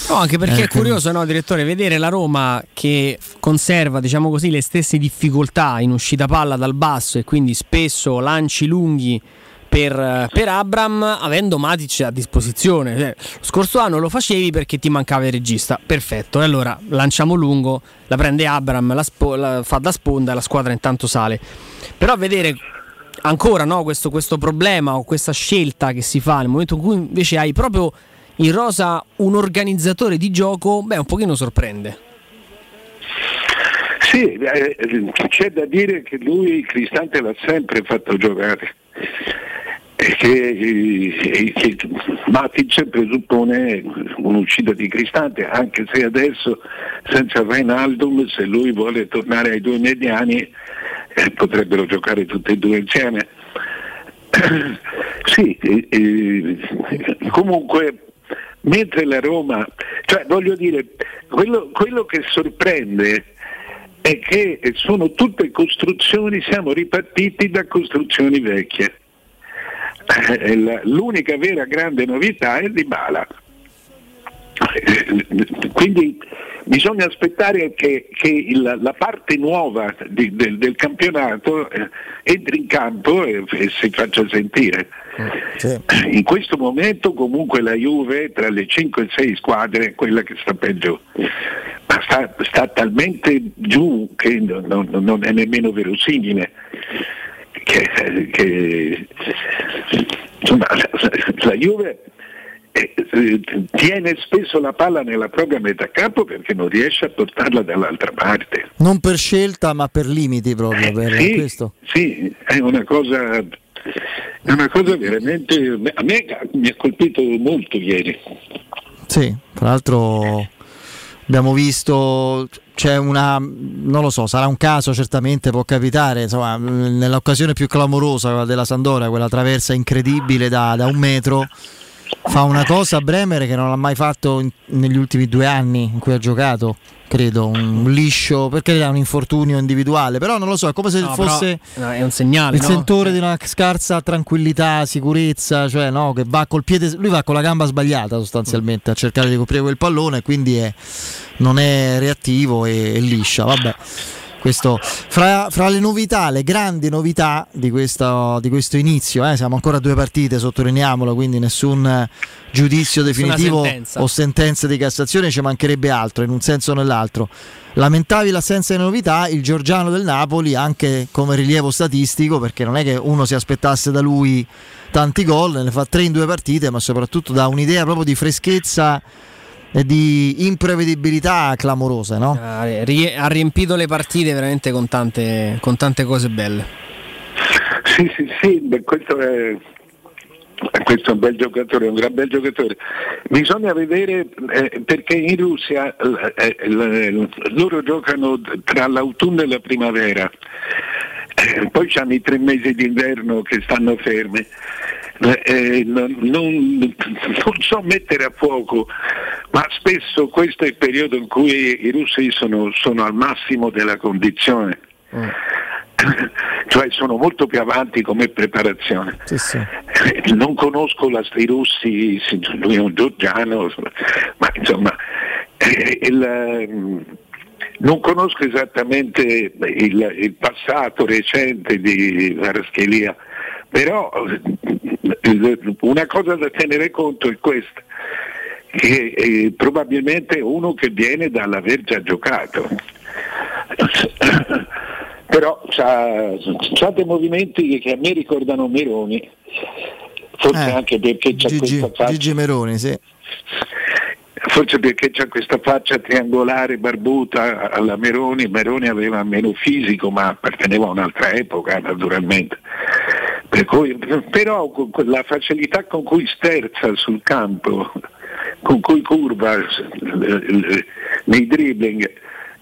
No, anche perché eh, è curioso, no, direttore, vedere la Roma che conserva, diciamo così, le stesse difficoltà in uscita palla dal basso e quindi spesso lanci lunghi per, per, Abram avendo Matic a disposizione. Cioè, lo scorso anno lo facevi perché ti mancava il regista. Perfetto, e allora lanciamo lungo, la prende Abram, la, spo- la fa da sponda e la squadra intanto sale. Però vedere ancora no, questo, questo problema o questa scelta che si fa nel momento in cui invece hai proprio in rosa un organizzatore di gioco, beh, un pochino sorprende. Sì, eh, c'è da dire che lui Cristante l'ha sempre fatto giocare che, che Matic presuppone un'uscita di Cristante, anche se adesso senza Reinaldum, se lui vuole tornare ai due mediani, eh, potrebbero giocare tutti e due insieme. sì, eh, comunque mentre la Roma, cioè voglio dire, quello, quello che sorprende è che sono tutte costruzioni, siamo ripartiti da costruzioni vecchie. Eh, l'unica vera grande novità è di Bala. Eh, quindi bisogna aspettare che, che il, la parte nuova di, del, del, campionato eh, entri in campo e, e, si faccia sentire. Sì. In questo momento comunque la Juve tra le 5 e 6 squadre è quella che sta peggio, ma sta, sta talmente giù che non, non è nemmeno verosimile che, che insomma, la, la Juve eh, eh, tiene spesso la palla nella propria metà campo perché non riesce a portarla dall'altra parte. Non per scelta ma per limiti proprio. Per sì, questo. sì, è una cosa, è una cosa veramente... A me mi ha colpito molto ieri. Sì, tra l'altro abbiamo visto c'è una non lo so, sarà un caso certamente, può capitare, insomma, nell'occasione più clamorosa della Sandoria, quella traversa incredibile da, da un metro fa una cosa a Bremer che non ha mai fatto in, negli ultimi due anni in cui ha giocato credo un liscio perché è un infortunio individuale però non lo so è come se no, fosse però, è un segnale il no? sentore di una scarsa tranquillità sicurezza cioè no che va col piede lui va con la gamba sbagliata sostanzialmente a cercare di coprire quel pallone quindi è, non è reattivo e, e liscia vabbè questo, fra, fra, le novità, le grandi novità di questo, di questo inizio, eh, siamo ancora a due partite, sottolineiamolo, quindi nessun giudizio definitivo sentenza. o sentenza di Cassazione, ci mancherebbe altro in un senso o nell'altro. Lamentavi l'assenza di novità, il Giorgiano del Napoli anche come rilievo statistico, perché non è che uno si aspettasse da lui tanti gol, ne fa tre in due partite, ma soprattutto da un'idea proprio di freschezza di imprevedibilità clamorose. No? Ha riempito le partite veramente con tante, con tante cose belle. Sì, sì, sì, beh, questo è, questo è un bel giocatore, un gran bel giocatore. Bisogna vedere eh, perché in Russia eh, eh, loro giocano tra l'autunno e la primavera, eh, poi hanno i tre mesi d'inverno che stanno fermi. Eh, non, non, non, so mettere a fuoco, ma spesso questo è il periodo in cui i russi sono, sono al massimo della condizione. Mm. cioè sono molto più avanti come preparazione. Sì, sì. Non conosco la, i russi, lui è un giorgiano, ma insomma eh, il, non conosco esattamente il, il passato recente di Varaschelia, però una cosa da tenere conto è questa, che è probabilmente uno che viene dall'aver già giocato. però ha dei movimenti che a me ricordano Meroni, forse eh, anche perché c'è Gigi, questa faccia. Gigi Meroni, sì. Forse perché c'è questa faccia triangolare barbuta alla Meroni, Meroni aveva meno fisico ma apparteneva a un'altra epoca naturalmente. Cui, però la facilità con cui sterza sul campo, con cui curva eh, nei dribbling,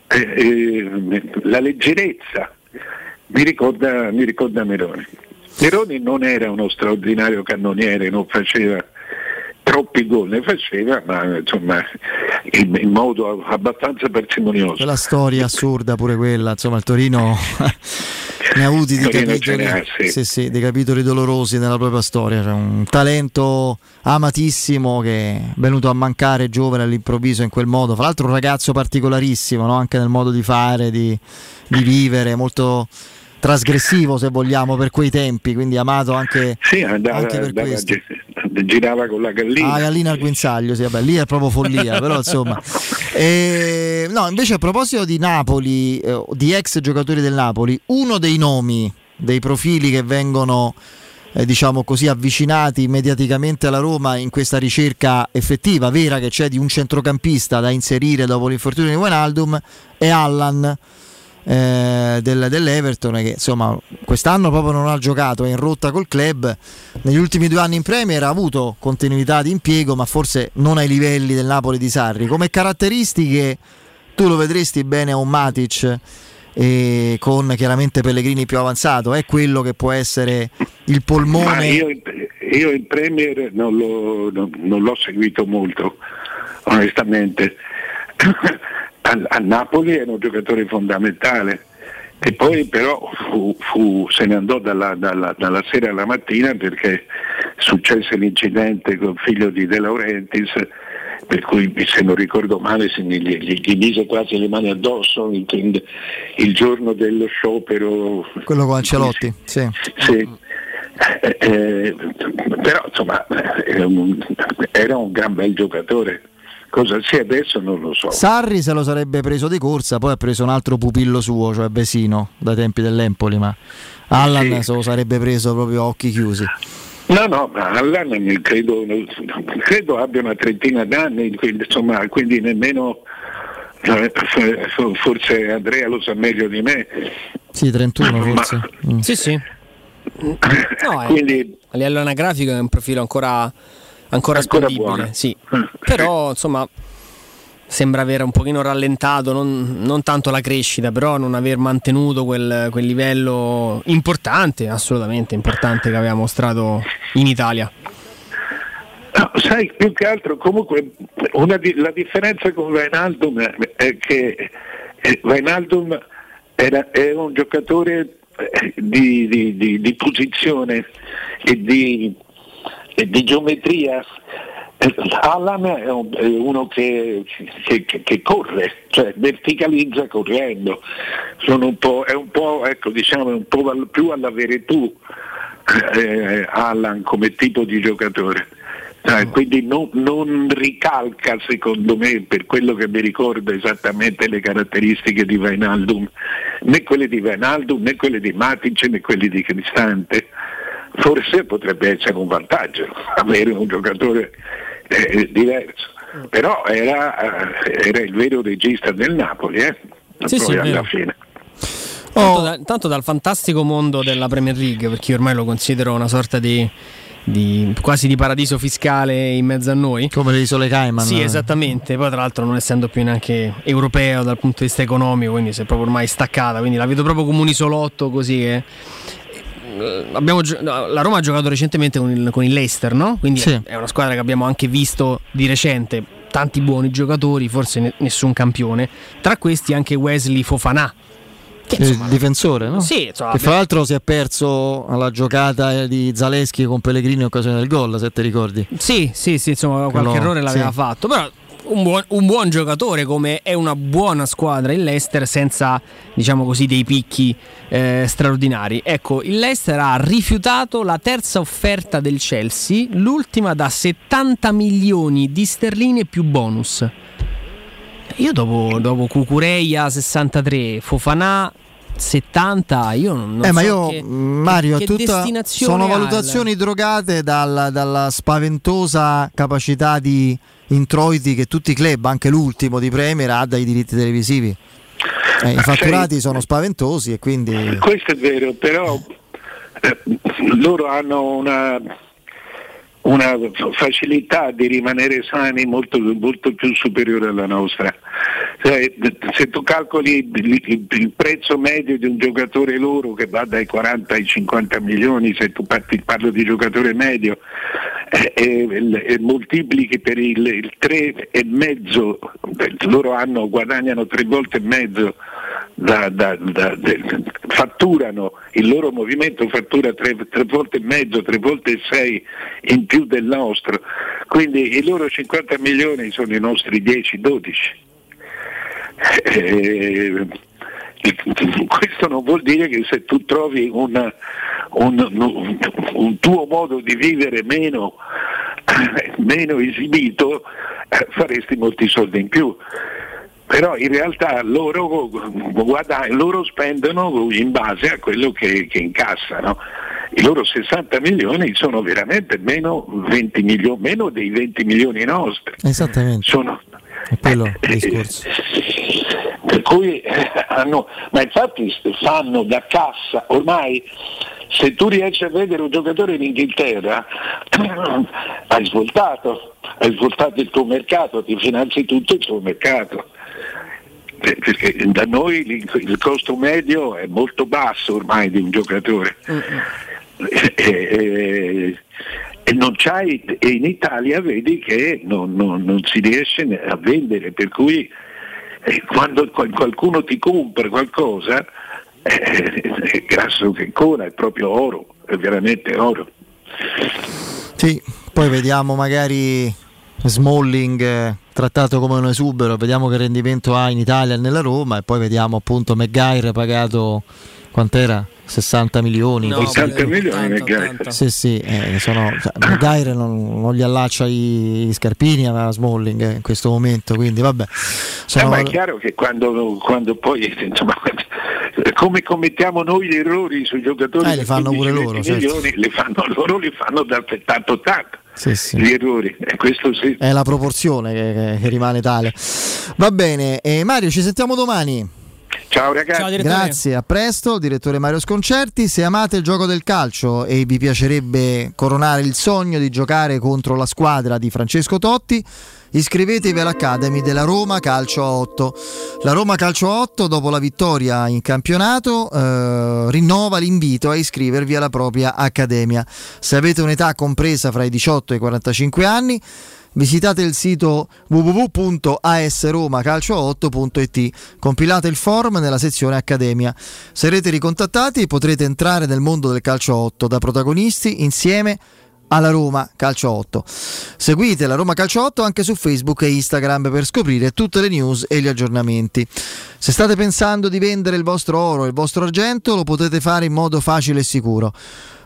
eh, eh, la leggerezza, mi ricorda, mi ricorda Meroni. Meroni non era uno straordinario cannoniere, non faceva troppi gol ne faceva, ma insomma in, in modo abbastanza parsimonioso. Quella storia assurda pure quella, insomma il Torino *laughs* ne ha avuti di capitoli, sì, sì, dei capitoli dolorosi nella propria storia, cioè un talento amatissimo che è venuto a mancare giovane all'improvviso in quel modo, fra l'altro un ragazzo particolarissimo, no? anche nel modo di fare, di, di vivere, molto trasgressivo se vogliamo per quei tempi, quindi amato anche, sì, andava, anche per andava, questo. girava con la gallina. Ah, gallina al guinzaglio, sì, vabbè, lì è proprio follia, *laughs* però insomma. E, no, invece a proposito di Napoli, eh, di ex giocatori del Napoli, uno dei nomi, dei profili che vengono eh, diciamo così avvicinati mediaticamente alla Roma in questa ricerca effettiva, vera che c'è di un centrocampista da inserire dopo l'infortunio di Wijnaldum è Allan eh, del, dell'Everton che insomma quest'anno proprio non ha giocato, è in rotta col club, negli ultimi due anni in Premier ha avuto continuità di impiego ma forse non ai livelli del Napoli di Sarri. Come caratteristiche tu lo vedresti bene a un Matic e con chiaramente Pellegrini più avanzato, è quello che può essere il polmone. Io, io, in Premier non, lo, non, non l'ho seguito molto, onestamente. A, a Napoli era un giocatore fondamentale. E poi però fu, fu, se ne andò dalla, dalla, dalla, sera alla mattina perché successe l'incidente col figlio di De Laurentiis per cui se non ricordo male gli, gli, gli mise quasi le mani addosso il, il giorno dello sciopero. Quello con Ancelotti sì, sì. Eh, eh, però insomma era un, era un gran bel giocatore Cosa sia adesso non lo so. Sarri se lo sarebbe preso di corsa, poi ha preso un altro pupillo suo, cioè Vesino, dai tempi dell'Empoli, ma Allan sì. se lo sarebbe preso proprio a occhi chiusi. No, no, ma Allan credo, credo abbia una trentina d'anni, quindi, insomma, quindi nemmeno eh, forse Andrea lo sa meglio di me. Sì, 31 forse. Ma, mm. Sì, sì. No, *laughs* quindi, a livello anagrafico è un profilo ancora ancora, ancora spendibile, sì. però insomma sembra aver un pochino rallentato, non, non, tanto la crescita, però non aver mantenuto quel, quel, livello importante, assolutamente importante che aveva mostrato in Italia. No, sai, più che altro comunque di, la differenza con Vainaldum è che Vainaldum era, era un giocatore eh, di, di, di, di posizione e di di geometria Allan è, uno che, che, che, corre, cioè verticalizza correndo, un è un po', ecco, diciamo, un po più alla veretù eh, Allan come tipo di giocatore. Eh, quindi non, non, ricalca secondo me per quello che mi ricorda esattamente le caratteristiche di Vainaldum, né quelle di Vainaldum né quelle di Matic né quelle di Cristante forse potrebbe essere un vantaggio *laughs* avere un giocatore eh, diverso. Però era, eh, era, il vero regista del Napoli, eh? sì, sì, alla fine. Tanto, da, tanto, dal fantastico mondo della Premier League, perché io ormai lo considero una sorta di, di, quasi di paradiso fiscale in mezzo a noi. Come le isole Cayman. Sì, esattamente. Poi, tra l'altro, non essendo più neanche europeo dal punto di vista economico, quindi si è proprio ormai staccata. Quindi la vedo proprio come un isolotto così che eh, abbiamo, la Roma ha giocato recentemente con il, con il Leicester, no? Quindi sì. è una squadra che abbiamo anche visto di recente. Tanti buoni giocatori, forse nessun campione. Tra questi anche Wesley Fofana. Che, insomma, il difensore, no? Sì, insomma, che fra l'altro si è perso alla giocata di Zaleschi con Pellegrini in occasione del gol, se ti ricordi. Sì, sì, sì, insomma, qualche no, errore l'aveva sì. fatto, però un buon, un buon, giocatore come è una buona squadra il Leicester senza diciamo così dei picchi eh, straordinari. Ecco il Leicester ha rifiutato la terza offerta del Chelsea l'ultima da 70 milioni di sterline più bonus. Io dopo, dopo Cucureia 63 Fofana 70 io non, non eh, so ma io che, Mario che tutta, sono valutazioni il... drogate dalla, dalla spaventosa capacità di introiti che tutti i club, anche l'ultimo di Premier, ha dai diritti televisivi. Eh, I fatturati sono spaventosi e quindi... Questo è vero, però eh, loro hanno una, una facilità di rimanere sani molto, molto più superiore alla nostra. Cioè, se tu calcoli il, il, prezzo medio di un giocatore loro che va dai 40 ai 50 milioni, se tu parti, parlo di giocatore medio, e, e moltiplichi per il, il 3,5, loro hanno, guadagnano tre volte e mezzo da, da, da, fatturano, il loro movimento fattura tre, tre, volte e mezzo, tre volte e sei in più del nostro, quindi i loro 50 milioni sono i nostri 10-12. Eh, *laughs* questo non vuol dire che se tu trovi una, un, un, tuo modo di vivere meno, *coughs* meno esibito eh, faresti molti soldi in più però in realtà loro, loro spendono in base a quello che, che incassano. I loro 60 milioni sono veramente meno, milioni, meno dei 20 milioni nostri. Esattamente. Sono, è quello il eh, discorso. Per cui eh, *laughs* hanno, ma infatti fanno da cassa, ormai se tu riesci a vedere un giocatore in Inghilterra *clears throat* hai svoltato, hai svoltato il tuo mercato, ti finanzi tutto il tuo mercato. Perché da noi il costo medio è molto basso ormai di un giocatore. E, e, e, non c'hai, e in Italia vedi che non, non, non si riesce a vendere, per cui eh, quando qualcuno ti compra qualcosa eh, è grasso che ancora, è proprio oro, è veramente oro. Sì, poi vediamo magari Smalling eh, trattato come un esubero, vediamo che rendimento ha in Italia e nella Roma e poi vediamo appunto McGuire pagato quant'era? 60 milioni. No, 60 milioni McGuire. Sì, sì, eh, sono, cioè, *laughs* McGuire non, non, gli allaccia i, i scarpini a Smalling eh, in questo momento, quindi vabbè. Sono... Eh, ma è chiaro che quando, quando poi insomma, *laughs* come commettiamo noi gli errori sui giocatori eh, li fanno pure loro, certo. milioni, li fanno, *laughs* loro li fanno dal 70-80 sì, sì. gli errori. Sì. È la proporzione che, che, rimane tale. Va bene, e Mario, ci sentiamo domani. Ciao ragazzi. Ciao, Grazie, a presto, direttore Mario Sconcerti. Se amate il gioco del calcio e vi piacerebbe coronare il sogno di giocare contro la squadra di Francesco Totti, iscrivetevi all'Academy della Roma Calcio 8. La Roma Calcio 8, dopo la vittoria in campionato, eh, rinnova l'invito a iscrivervi alla propria accademia. Se avete un'età compresa fra i 18 e i 45 anni, visitate il sito www.asromacalcio8.it, compilate il forum nella sezione Accademia. Sarete ricontattati e potrete entrare nel mondo del calcio 8 da protagonisti insieme alla Roma Calcio 8. Seguite la Roma Calcio 8 anche su Facebook e Instagram per scoprire tutte le news e gli aggiornamenti. Se state pensando di vendere il vostro oro e il vostro argento, lo potete fare in modo facile e sicuro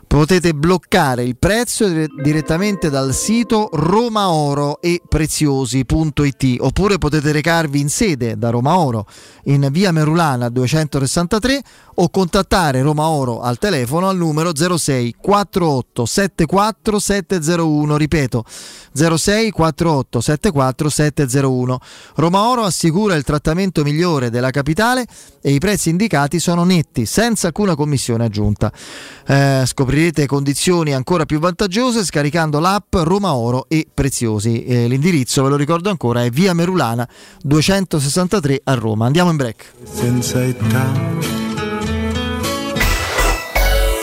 potete bloccare il prezzo direttamente dal sito romaoro e preziosi.it oppure potete recarvi in sede da Roma Oro in via Merulana 263 o contattare Roma Oro al telefono al numero 06 48 74 701 ripeto 06 48 74 701 Roma Oro assicura il trattamento migliore della capitale e i prezzi indicati sono netti senza alcuna commissione aggiunta. Eh, scoprirete scoprirete condizioni ancora più vantaggiose scaricando l'app Roma Oro e Preziosi. Eh, l'indirizzo, ve lo ricordo ancora, è via Merulana 263 a Roma. Andiamo in break. Senza età.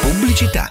Pubblicità.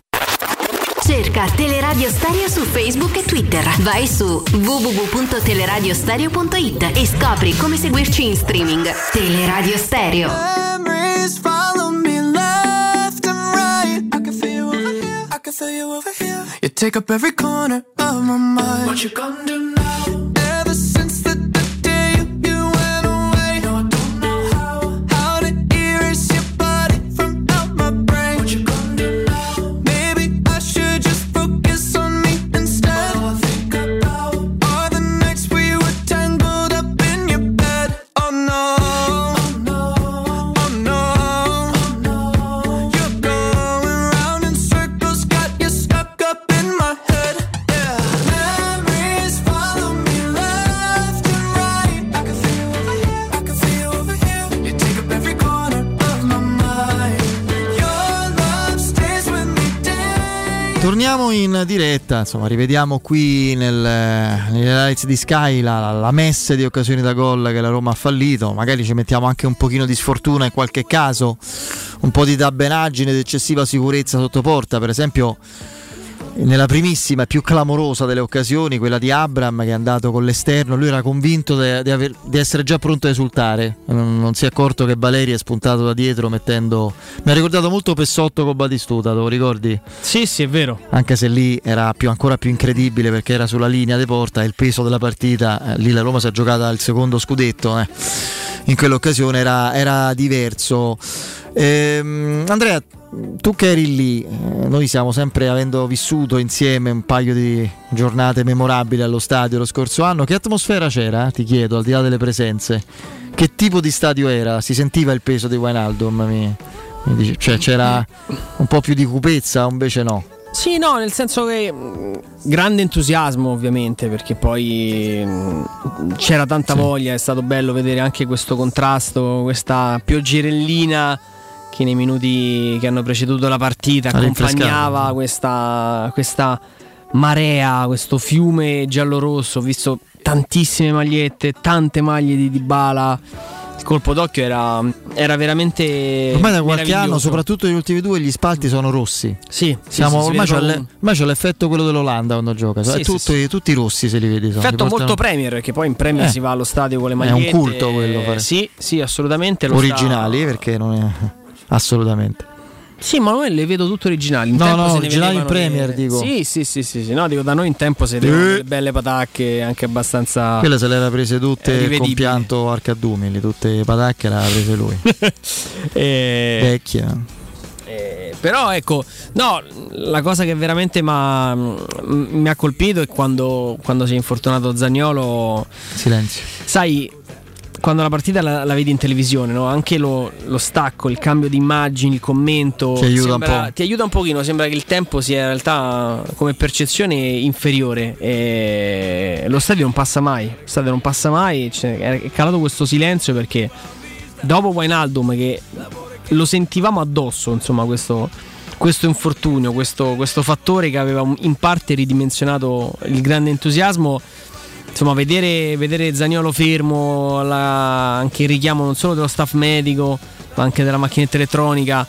Cerca Teleradio Stereo su Facebook e Twitter. Vai su www.teleradiostereo.it e scopri come seguirci in streaming. Teleradio Stereo. Memories follow me left and right. I can feel you over here. I can feel you over here. You take up every corner of my mind. What you gonna do now? Torniamo in diretta, insomma, rivediamo qui nel, highlights di Sky la, la messe di occasioni da gol che la Roma ha fallito. Magari ci mettiamo anche un pochino di sfortuna in qualche caso, un po' di dabbenaggine ed eccessiva sicurezza sotto porta, per esempio nella primissima e più clamorosa delle occasioni, quella di Abram che è andato con l'esterno, lui era convinto de- di, aver- di essere già pronto a esultare, non, non si è accorto che Valeri è spuntato da dietro mettendo... Mi ha ricordato molto Pessotto con Batistuta, te lo ricordi? Sì, sì, è vero. Anche se lì era più- ancora più incredibile perché era sulla linea di porta e il peso della partita, eh, lì la Roma si è giocata il secondo scudetto. eh. in quell'occasione era, era diverso. Ehm, Andrea, tu che eri lì, eh, noi siamo sempre avendo vissuto insieme un paio di giornate memorabili allo stadio lo scorso anno, che atmosfera c'era? Ti chiedo, al di là delle presenze. Che tipo di stadio era? Si sentiva il peso di Wijnaldum? Mi, mi dice, cioè c'era un po' più di cupezza o invece no? Sì, no, nel senso che mh, grande entusiasmo ovviamente perché poi mh, c'era tanta Sì. voglia, è stato bello vedere anche questo contrasto, questa pioggerellina che nei minuti che hanno preceduto la partita accompagnava questa, questa marea, questo fiume giallo-rosso. Ho visto tantissime magliette, tante maglie di Dybala. Il colpo d'occhio era, era veramente. Ormai da qualche anno, soprattutto negli ultimi due, gli spalti sono rossi. Sì, Siamo, sì, ormai, c'è l'e- ormai c'è l'effetto quello dell'Olanda quando gioca. Sì, È sì, tutti, tutti rossi se li vedi. sono, Effetto portano- molto Premier, perché poi in Premier Eh. si va allo stadio con le È un magliette. culto quello, fare. Sì, sì, assolutamente. originali sta- perché non è assolutamente. Sì, ma noi le vedo tutte originali. In No, tempo no, originali in Premier, le- dico. Sì, sì, sì, sì, sì. No, dico da noi in tempo si vedevano Eh. delle belle patacche anche abbastanza. Quelle se le era prese eh, tutte rivedibili. con pianto Arcadumili, tutte le patacche le aveva prese lui. *laughs* Eh, Vecchia. Eh, però ecco, no, la cosa che veramente m'ha- m- mi ha colpito è quando, quando si è infortunato Zagnolo. Silenzio. Sai, quando la partita la, la vedi in televisione, no? anche lo, lo stacco, il cambio di immagini, il commento Ti aiuta un sembra- po'. ti aiuta un pochino. Sembra che il tempo sia in realtà come percezione inferiore. E lo stadio non passa mai. Lo stadio non passa mai. Cioè, è calato questo silenzio perché dopo Wijnaldum che lo sentivamo addosso, insomma, questo, questo infortunio, questo, questo fattore che aveva in parte ridimensionato il grande entusiasmo. Insomma, vedere, vedere Zagnolo fermo, la- anche il richiamo non solo dello staff medico, ma anche della macchinetta elettronica,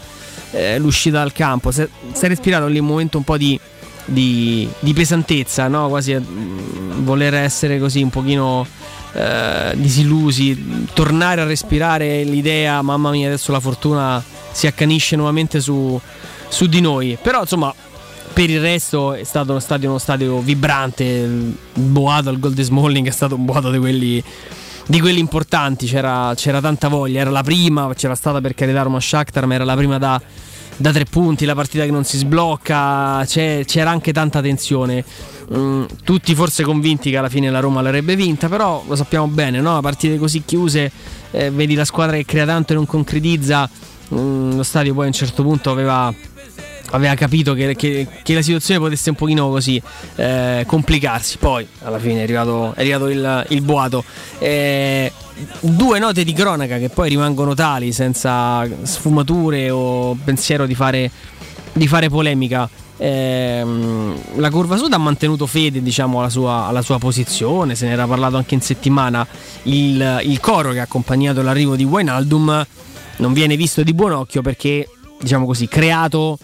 eh, l'uscita dal campo. Si è, respirato lì un momento un po' di, di- di pesantezza, no? quasi a mm, voler essere così un pochino eh, disillusi, tornare a respirare l'idea, mamma mia, adesso la fortuna si accanisce nuovamente su, su di noi. Però insomma, per il resto è stato uno stadio, uno stadio vibrante, boato al Gold Smalling è stato un boato di quelli, di quelli importanti, c'era, c'era tanta voglia, era la prima, c'era stata per carità Roma Shakhtar, ma era la prima da, da tre punti, la partita che non si sblocca, c'era anche tanta tensione. Mm, tutti forse convinti che alla fine la Roma l'avrebbe vinta, però lo sappiamo bene, no? partite così chiuse, eh, vedi la squadra che crea tanto e non concretizza, Mm, lo stadio poi a un certo punto aveva aveva capito che, che- che la situazione potesse un pochino così eh, complicarsi. Poi alla fine è arrivato, è arrivato il, il boato. Eh, due note di cronaca che poi rimangono tali senza sfumature o pensiero di fare, di fare polemica. Ehm, la curva sud ha mantenuto fede diciamo, alla, sua, alla sua posizione, se ne era parlato anche in settimana. Il, il coro che ha accompagnato l'arrivo di Wijnaldum non viene visto di buon occhio perché, diciamo così, creato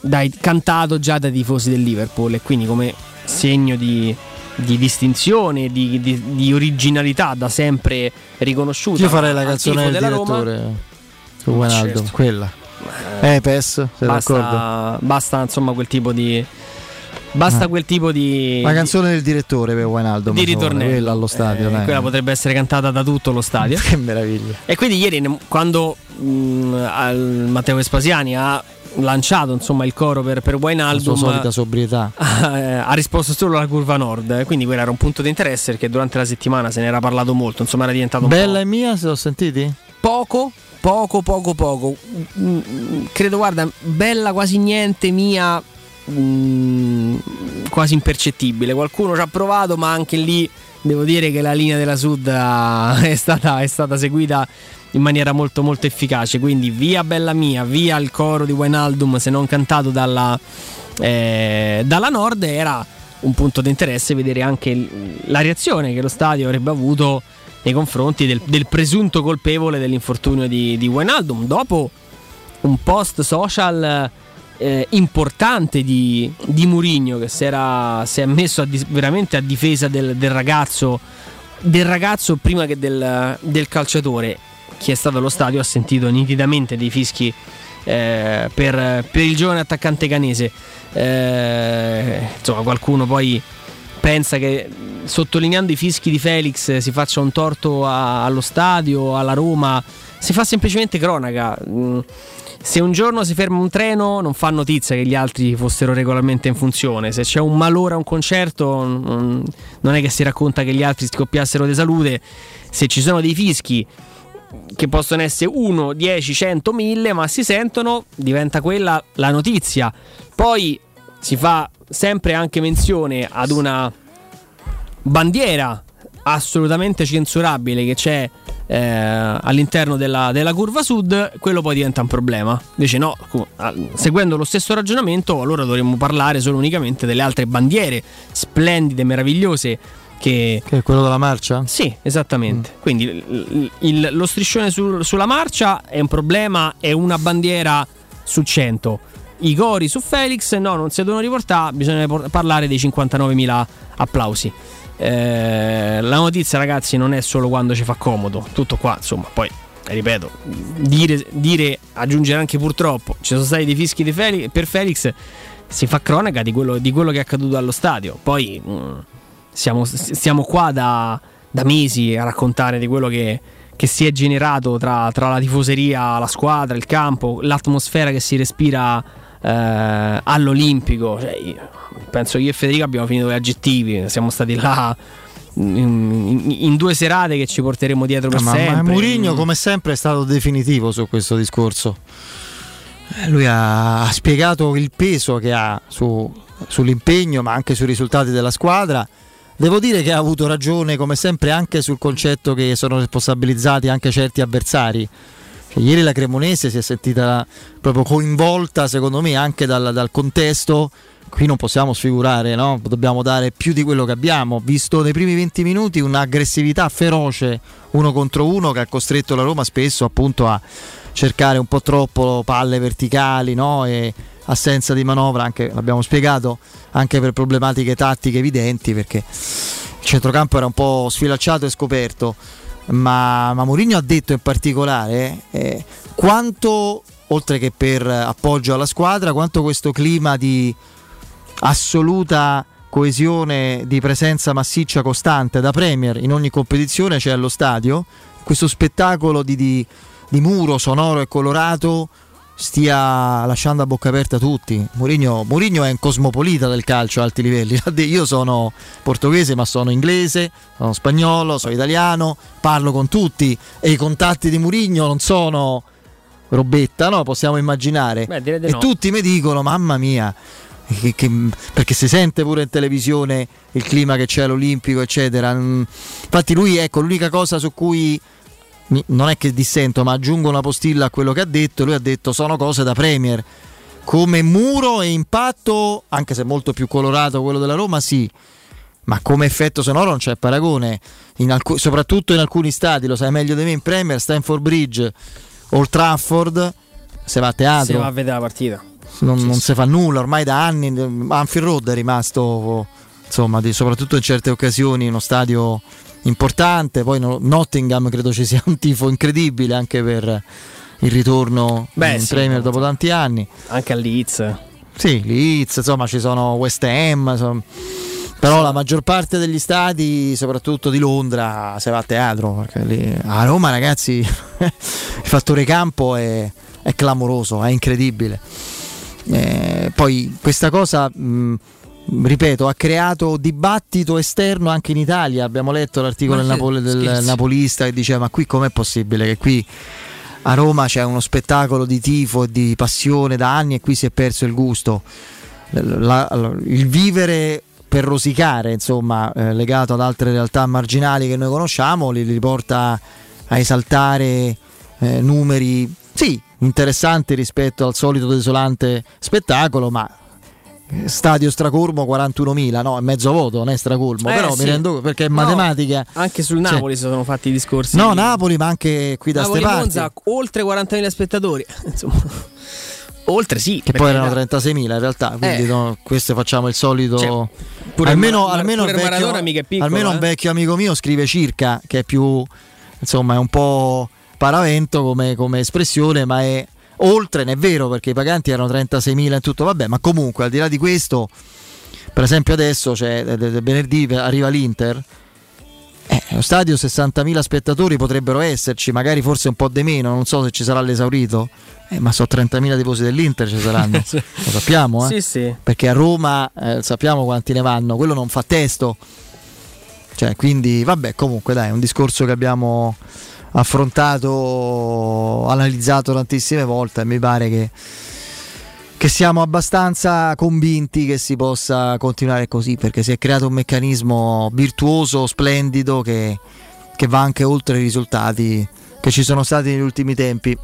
dai, cantato già dai tifosi del Liverpool e quindi come segno di, di distinzione, di, di- di originalità da sempre riconosciuta. Io farei la canzone del della Roma. direttore su Wijnaldum, Certo. quella. Eh, PES, sei d'accordo? Basta, basta insomma quel tipo di. Basta Ah. quel tipo di. La canzone del direttore per Wijnaldum. di ritornello. Quella allo stadio, Eh, quella potrebbe essere cantata da tutto lo stadio. *laughs* che meraviglia. E quindi ieri, quando mh, al- Matteo Vespasiani ha lanciato insomma, il coro per, per La sua Wijnaldum, solita sobrietà. *laughs* eh, ha risposto solo alla curva nord. eh, Quindi quello era un punto di interesse perché durante la settimana se ne era parlato molto. Insomma, era diventato un Bella e mia, se l'ho sentiti? poco, poco, poco, poco. Mm, mm, Credo, guarda, bella quasi niente, mia mm, quasi impercettibile. Qualcuno ci ha provato, ma anche lì devo dire che la linea della Sud *laughs* è stata, è stata seguita in maniera molto molto efficace. Quindi via bella mia, via il coro di Wijnaldum, se non cantato dalla, eh, dalla Nord, era un punto di interesse vedere anche la reazione che lo stadio avrebbe avuto nei confronti del, del presunto colpevole dell'infortunio di, di Wijnaldum. Dopo un post social eh, importante di, di Murigno che si, era, si è messo a dis- veramente a difesa del, del ragazzo, del ragazzo prima che del, del calciatore. Chi è stato allo stadio ha sentito nitidamente dei fischi eh, per, per il giovane attaccante canese. Eh, insomma, qualcuno poi pensa che sottolineando i fischi di Felix si faccia un torto a, allo stadio, alla Roma, si fa semplicemente cronaca. Mm, se un giorno si ferma un treno non fa notizia che gli altri fossero regolarmente in funzione, se c'è un malore a un concerto non è che si racconta che gli altri scoppiassero di salute, se ci sono dei fischi che possono essere 1, 10, 100, 1000, ma si sentono, diventa quella la notizia. Poi si fa sempre anche menzione ad una bandiera assolutamente censurabile che c'è eh, all'interno della, della, curva sud, quello poi diventa un problema. Invece no, seguendo lo stesso ragionamento, allora dovremmo parlare solo unicamente delle altre bandiere splendide, meravigliose. Che... che è quello della marcia? Sì, esattamente. Mm. Quindi il, il, lo striscione sul, sulla marcia è un problema, è una bandiera su 100 i cori su Felix, no, non si devono riportare, bisogna parlare dei 59.000 applausi. Eh, la notizia, ragazzi, non è solo quando ci fa comodo, tutto qua, insomma, poi ripeto, dire, dire aggiungere anche purtroppo, ci sono stati dei fischi di Felix, per Felix, si fa cronaca di quello, di quello, che è accaduto allo stadio. Poi mh, mm, siamo, siamo, qua da, da, mesi a raccontare di quello che, che si è generato tra, tra, la tifoseria, la squadra, il campo, l'atmosfera che si respira eh, all'Olimpico. Cioè, penso io e Federico abbiamo finito gli aggettivi, siamo stati là. In, in, due serate che ci porteremo dietro per ma, sempre. Ma Murigno, come sempre, è stato definitivo su questo discorso. Eh, lui ha, ha spiegato il peso che ha su, sull'impegno, ma anche sui risultati della squadra. Devo dire che ha avuto ragione, come sempre, anche sul concetto che sono responsabilizzati anche certi avversari. Cioè, ieri la Cremonese si è sentita proprio coinvolta, secondo me, anche dal, dal contesto qui non possiamo sfigurare, no? dobbiamo dare più di quello che abbiamo. Visto nei primi 20 minuti un'aggressività feroce uno contro uno che ha costretto la Roma spesso appunto a cercare un po' troppo palle verticali no? e assenza di manovra, anche, l'abbiamo spiegato, anche per problematiche tattiche evidenti perché il centrocampo era un po' sfilacciato e scoperto. Ma, ma Mourinho ha detto in particolare eh, quanto, oltre che per appoggio alla squadra, quanto questo clima di assoluta coesione di presenza massiccia costante da Premier in ogni competizione c'è allo stadio, questo spettacolo di, di, di muro sonoro e colorato stia lasciando a bocca aperta tutti. Mourinho, Mourinho, è un cosmopolita del calcio a alti livelli. *laughs* Io sono portoghese, ma sono inglese, sono spagnolo, sono italiano, parlo con tutti e i contatti di Mourinho non sono robetta, no? Possiamo immaginare. Beh, e no. tutti mi dicono: Mamma mia, che, che, perché si sente pure in televisione il clima che c'è all'Olimpico, eccetera. Mm, infatti, lui, ecco, l'unica cosa su cui non è che dissento, ma aggiungo una postilla a quello che ha detto. Lui ha detto: sono cose da Premier. Come muro e impatto, anche se molto più colorato quello della Roma, sì. Ma come effetto sonoro non c'è paragone, in alc- soprattutto in alcuni stati, lo sai meglio di me in Premier, Stanford Bridge, Old Trafford, se va a teatro. Si va a vedere la partita non, non si fa nulla ormai da anni. Anfield Road è rimasto, insomma, di, soprattutto in certe occasioni, uno stadio importante. Poi no, Nottingham credo ci sia un tifo incredibile anche per il ritorno Beh, in sì, Premier dopo tanti anni. Anche a Leeds. Sì, Leeds, insomma, ci sono West Ham. Insomma. Però la maggior parte degli stati, soprattutto di Londra, si va a teatro. Perché lì, a Roma, ragazzi, *laughs* il fattore campo è, è clamoroso, è incredibile. Eh, poi questa cosa, mh, ripeto, ha creato dibattito esterno anche in Italia. Abbiamo letto l'articolo del, Napoli, del Napolista che diceva: Ma qui com'è possibile che qui a Roma c'è uno spettacolo di tifo e di passione da anni e qui si è perso il gusto? La, la, il vivere per rosicare, insomma, eh, legato ad altre realtà marginali che noi conosciamo, li, li porta a esaltare eh, numeri, sì, interessanti rispetto al solito desolante spettacolo, ma stadio stracolmo 41.000 no è mezzo voto non è stracolmo eh, però sì. mi rendo perché è no, matematica anche sul Napoli cioè, si sono fatti i discorsi no Napoli ma anche qui da Napoli ste Monza, oltre 40.000 spettatori *laughs* insomma oltre sì che poi erano 36.000 in realtà quindi eh. no, questo facciamo il solito cioè, almeno, Mar- almeno, vecchio, piccolo, almeno eh? un vecchio amico mio scrive circa che è più insomma è un po' paravento come, come espressione ma è oltre, non è vero perché i paganti erano 36.000 e tutto, vabbè, ma comunque al di là di questo per esempio adesso de- venerdì arriva l'Inter. Eh, lo stadio 60.000 spettatori potrebbero esserci, magari forse un po' di meno, non so se ci sarà l'esaurito. Eh, ma so 30.000 tifosi dell'Inter ci saranno, *laughs* lo sappiamo, eh? Sì, sì. perché a Roma eh, sappiamo quanti ne vanno, quello non fa testo. Cioè, quindi, vabbè, comunque, dai, è un discorso che abbiamo affrontato, analizzato tantissime volte e mi pare che, che siamo abbastanza convinti che si possa continuare così, perché si è creato un meccanismo virtuoso, splendido, che, che va anche oltre i risultati che ci sono stati negli ultimi tempi.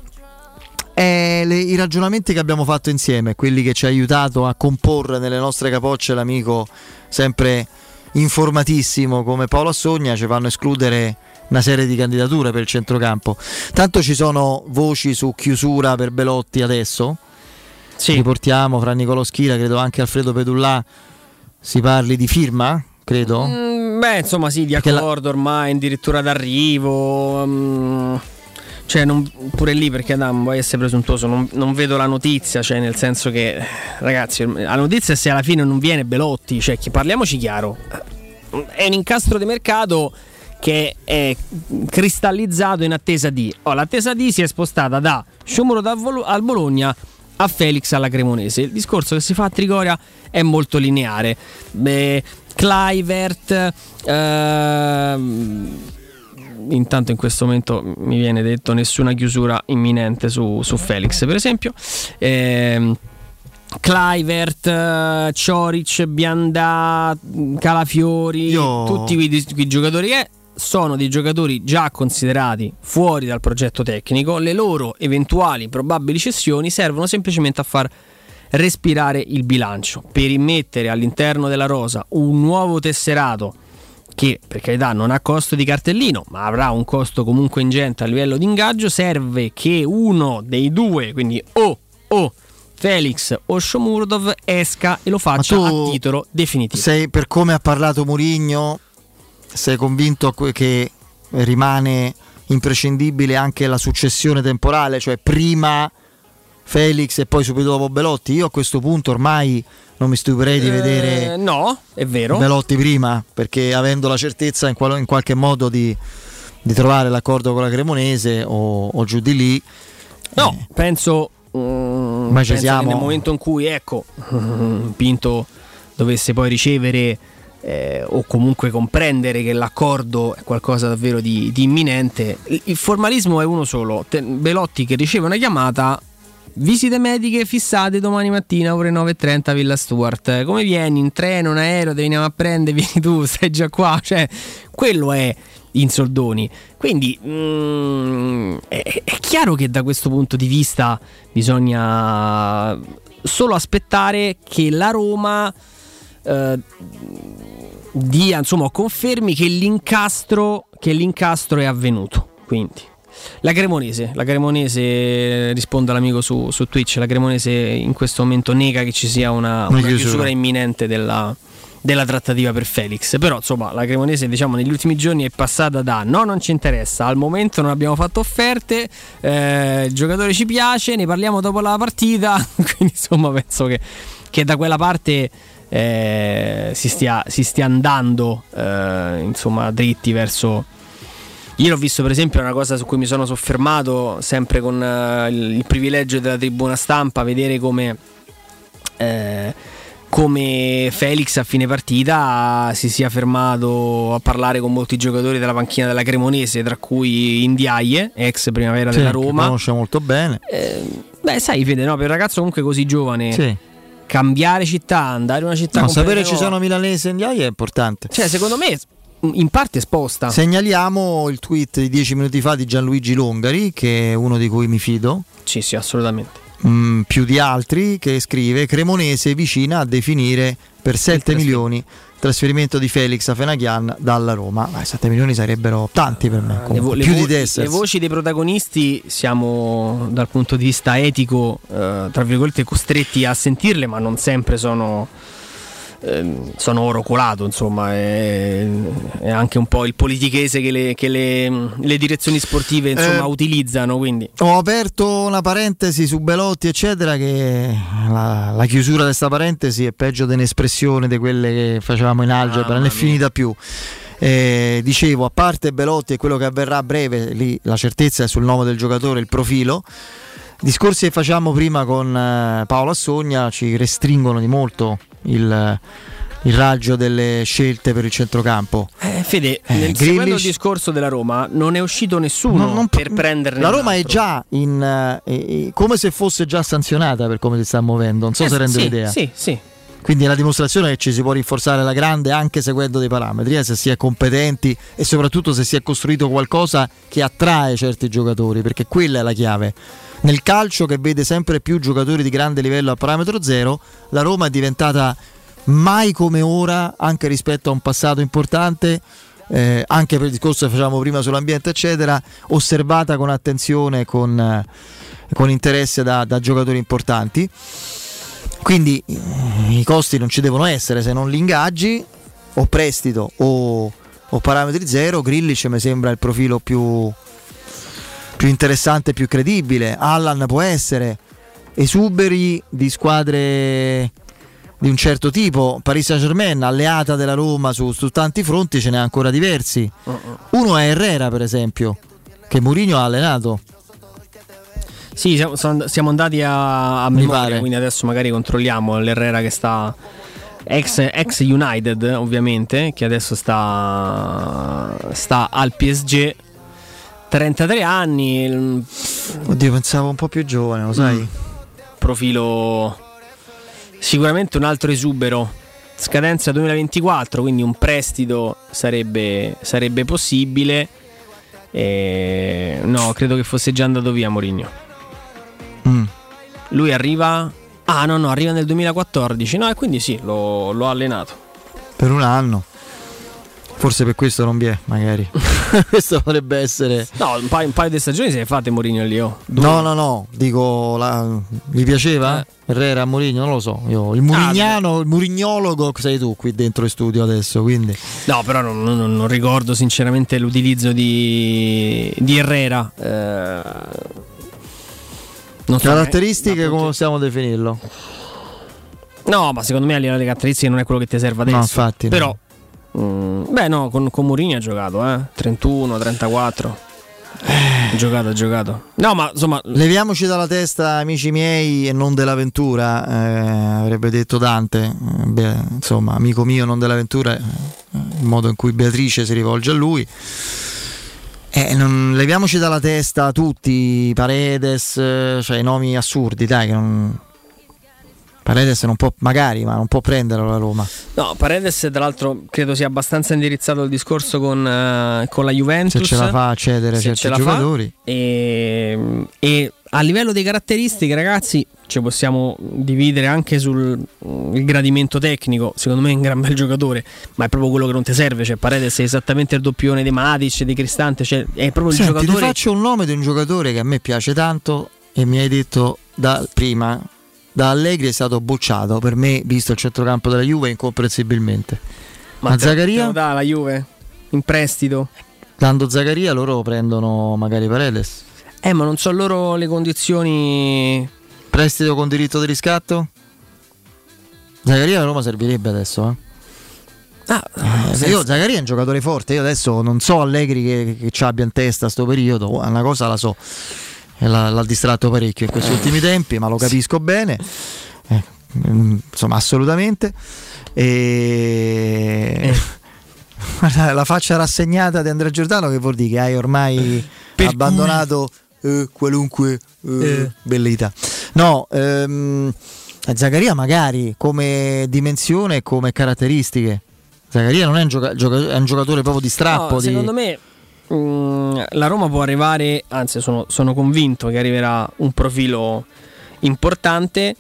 Le- I ragionamenti che abbiamo fatto insieme, quelli che ci ha aiutato a comporre nelle nostre capocce l'amico sempre informatissimo come Paolo Assogna, ci fanno escludere una serie di candidature per il centrocampo. Tanto ci sono voci su chiusura per Belotti adesso. Riportiamo fra Nicolo Schira, credo anche Alfredo Pedullà si parli di firma, credo. Mm, beh, insomma, sì, di la- accordo ormai, addirittura d'arrivo. mm, cioè, non- pure lì perché Adam vuoi essere presuntuoso, non, non vedo la notizia, cioè nel senso che, ragazzi, la notizia è se alla fine non viene Belotti, cioè chi- parliamoci chiaro, è un incastro di mercato che è cristallizzato in attesa di... Oh, l'attesa di si è spostata da Vol- al Bologna a Felix alla Cremonese. Il discorso che si fa a Trigoria è molto lineare. Beh, Clivert... ehm, intanto in questo momento mi viene detto nessuna chiusura imminente su, su Felix per esempio Ehm, Clivert, Cioric, Biandà, Calafiori, Io- tutti quei, quei giocatori che sono dei giocatori già considerati fuori dal progetto tecnico, le loro eventuali probabili cessioni servono semplicemente a far respirare il bilancio per immettere all'interno della rosa un nuovo tesserato che per carità non ha costo di cartellino, ma avrà un costo comunque ingente a livello di ingaggio, serve che uno dei due, quindi o, o Felix o Shomurdov esca e lo faccia a titolo definitivo. Sei per come ha parlato Mourinho, sei convinto che rimane imprescindibile anche la successione temporale, cioè prima Felix e poi subito dopo Belotti? Io a questo punto ormai non mi stupirei di Eh, vedere no, è vero. Belotti prima, perché avendo la certezza in, qual- in qualche modo di, di trovare l'accordo con la Cremonese o, o giù di lì, No, penso, mm, Ma ci penso siamo. nel momento in cui ecco, *laughs* Pinto dovesse poi ricevere eh, o comunque comprendere che l'accordo è qualcosa davvero di, di imminente, il, formalismo è uno solo. Te- Belotti che riceve una chiamata. Visite mediche fissate domani mattina ore 9.30 a Villa Stuart. Come vieni? In treno, in aereo, ti veniamo a prendere, *laughs* vieni tu, stai già qua. Cioè, quello è in soldoni. Quindi mm, è, è chiaro che da questo punto di vista bisogna solo aspettare che la Roma eh, dia, insomma, confermi che l'incastro, che l'incastro è avvenuto. Quindi. La Cremonese, la Cremonese risponde all'amico su, su Twitch, la Cremonese in questo momento nega che ci sia una, Una chiusura. chiusura imminente della, della trattativa per Felix. Però insomma la Cremonese diciamo negli ultimi giorni è passata da no non ci interessa, al momento non abbiamo fatto offerte, eh, il giocatore ci piace, ne parliamo dopo la partita, *laughs* quindi insomma penso che, che da quella parte eh, si, stia, si stia andando eh, insomma dritti verso... Io ho visto per esempio una cosa su cui mi sono soffermato sempre con eh, il, il privilegio della tribuna stampa, vedere come, eh, come Felix a fine partita si sia fermato a parlare con molti giocatori della panchina della Cremonese, tra cui Indiaie, ex primavera sì, della che Roma. conosce molto bene. Beh, sai, Fede, no, per un ragazzo comunque così giovane, Sì. Cambiare città, andare in una città No, sapere completamente ci sono nuova- milanesi e indiani è importante. Cioè, secondo me in parte sposta. Segnaliamo il tweet di dieci minuti fa di Gianluigi Longari, che è uno di cui mi fido. Sì, sì, assolutamente. Mm, più di altri, che scrive Cremonese vicina a definire per 7 milioni il trasferimento di Felix a Fenaghian dalla Roma. Ma 7 milioni sarebbero tanti per me. Le, comunque, vo- le più vo- di Dessers. le voci dei protagonisti siamo dal punto di vista etico, eh, tra virgolette, costretti a sentirle, ma non sempre sono sono oro colato, insomma, è, è, anche un po' il politichese che le, che le, le direzioni sportive insomma, eh, utilizzano. Quindi. Ho aperto una parentesi su Belotti, eccetera, che la, la chiusura di questa parentesi è peggio dell'espressione di quelle che facevamo in algebra, ah, non è finita più. Eh, dicevo, a parte Belotti e quello che avverrà a breve, lì la certezza è sul nome del giocatore, il profilo. Discorsi che facciamo prima con eh, Paolo Assogna ci restringono di molto il, il raggio delle scelte per il centrocampo. Eh, Fede, eh, nel, il discorso della Roma, non è uscito nessuno non, non, per prenderne La Roma è già in, eh, come se fosse già sanzionata per come si sta muovendo. Non so eh, se rendo sì, l'idea. Sì, sì. Quindi è la dimostrazione che ci si può rinforzare la grande anche seguendo dei parametri, eh, se si è competenti e soprattutto se si è costruito qualcosa che attrae certi giocatori, perché quella è la chiave. Nel calcio che vede sempre più giocatori di grande livello a parametro zero, la Roma è diventata mai come ora, anche rispetto a un passato importante, eh, anche per il discorso che facevamo prima sull'ambiente, eccetera, osservata con attenzione con, eh, con interesse da, da giocatori importanti. Quindi i costi non ci devono essere se non li ingaggi o prestito o, o parametri zero. Grillic mi sembra il profilo più, più interessante e più credibile. Allan può essere. Esuberi di squadre di un certo tipo. Paris Saint Germain, alleata della Roma su, su tanti fronti, ce n'è ancora diversi. Uno è Herrera, per esempio, che Mourinho ha allenato. Sì, siamo, siamo andati a, a memoria, quindi adesso magari controlliamo l'Herrera che sta ex, ex, United ovviamente, che adesso sta, sta al PSG. 33 anni. Oddio, pensavo un po' più giovane, lo sai? Mm. Profilo sicuramente un altro esubero. Scadenza 2024, quindi un prestito sarebbe, sarebbe possibile. E... No, credo che fosse già andato via Mourinho. Mm. Lui arriva. Ah, no, no, arriva nel 2014. No, e quindi sì, l'ho, l'ho allenato. Per un anno. Forse per questo non vi è, magari. *laughs* questo potrebbe essere. No, un paio, un paio di stagioni se ne fate Mourinho lì. Oh. No, no, no. Dico, la... gli piaceva? Eh. Herrera a Mourinho? Non lo so. Io, il Murignano, ah, il Murignologo sei tu qui dentro in studio adesso. Quindi. No, però non, non, non ricordo sinceramente l'utilizzo di, di Herrera. Eh non so caratteristiche, come possiamo definirlo? No, ma secondo me a livello di caratteristiche non è quello che ti serve adesso. No, infatti. Però, no. Mh, beh, no, con, con Mourinho ha giocato, eh? 31, 34. Ha giocato, ha giocato. No, ma insomma. Leviamoci dalla testa, amici miei, e non dell'avventura. Eh, avrebbe detto Dante. Eh, beh, insomma, amico mio, non dell'avventura. Eh, il modo in cui Beatrice si rivolge a lui. Eh, non, leviamoci dalla testa tutti, Paredes, cioè i nomi assurdi, dai, che non... Paredes non può, magari, ma non può prenderlo la Roma. No, Paredes tra l'altro credo sia abbastanza indirizzato il discorso con, uh, con la Juventus. Se ce la fa a certi giocatori. E, e a livello di caratteristiche, ragazzi, ci possiamo dividere anche sul gradimento tecnico. Secondo me è un gran bel giocatore, ma è proprio quello che non ti serve. Cioè, Paredes è esattamente il doppione di Matic, di Cristante. Cioè, è proprio Senti, il giocatore. Ti faccio un nome di un giocatore che a me piace tanto e mi hai detto da prima. Da Allegri è stato bocciato per me, visto il centrocampo della Juve, incomprensibilmente. Ma, ma Zaccaria? da la Juve in prestito. Dando Zaccaria loro prendono magari Paredes. Eh, ma non so loro le condizioni. Prestito con diritto di riscatto? Zaccaria a Roma servirebbe adesso, eh. Ah, eh, io Zaccaria è un giocatore forte, io adesso non so Allegri che, che ci abbia in testa sto periodo, una cosa la so, l'ha, l'ha distratto parecchio in questi eh. ultimi tempi, ma lo capisco bene, eh, insomma assolutamente. E... Eh. *laughs* Guarda, la faccia rassegnata di Andrea Giordano che vuol dire che hai ormai per abbandonato eh, qualunque eh, eh. bellità. No, ehm, Zaccaria magari come dimensione e come caratteristiche. Zaccaria non è un, gioca- gioca- è un giocatore proprio di strappo. No, di... Secondo me mh, mm, la Roma può arrivare, anzi sono, sono convinto che arriverà un profilo importante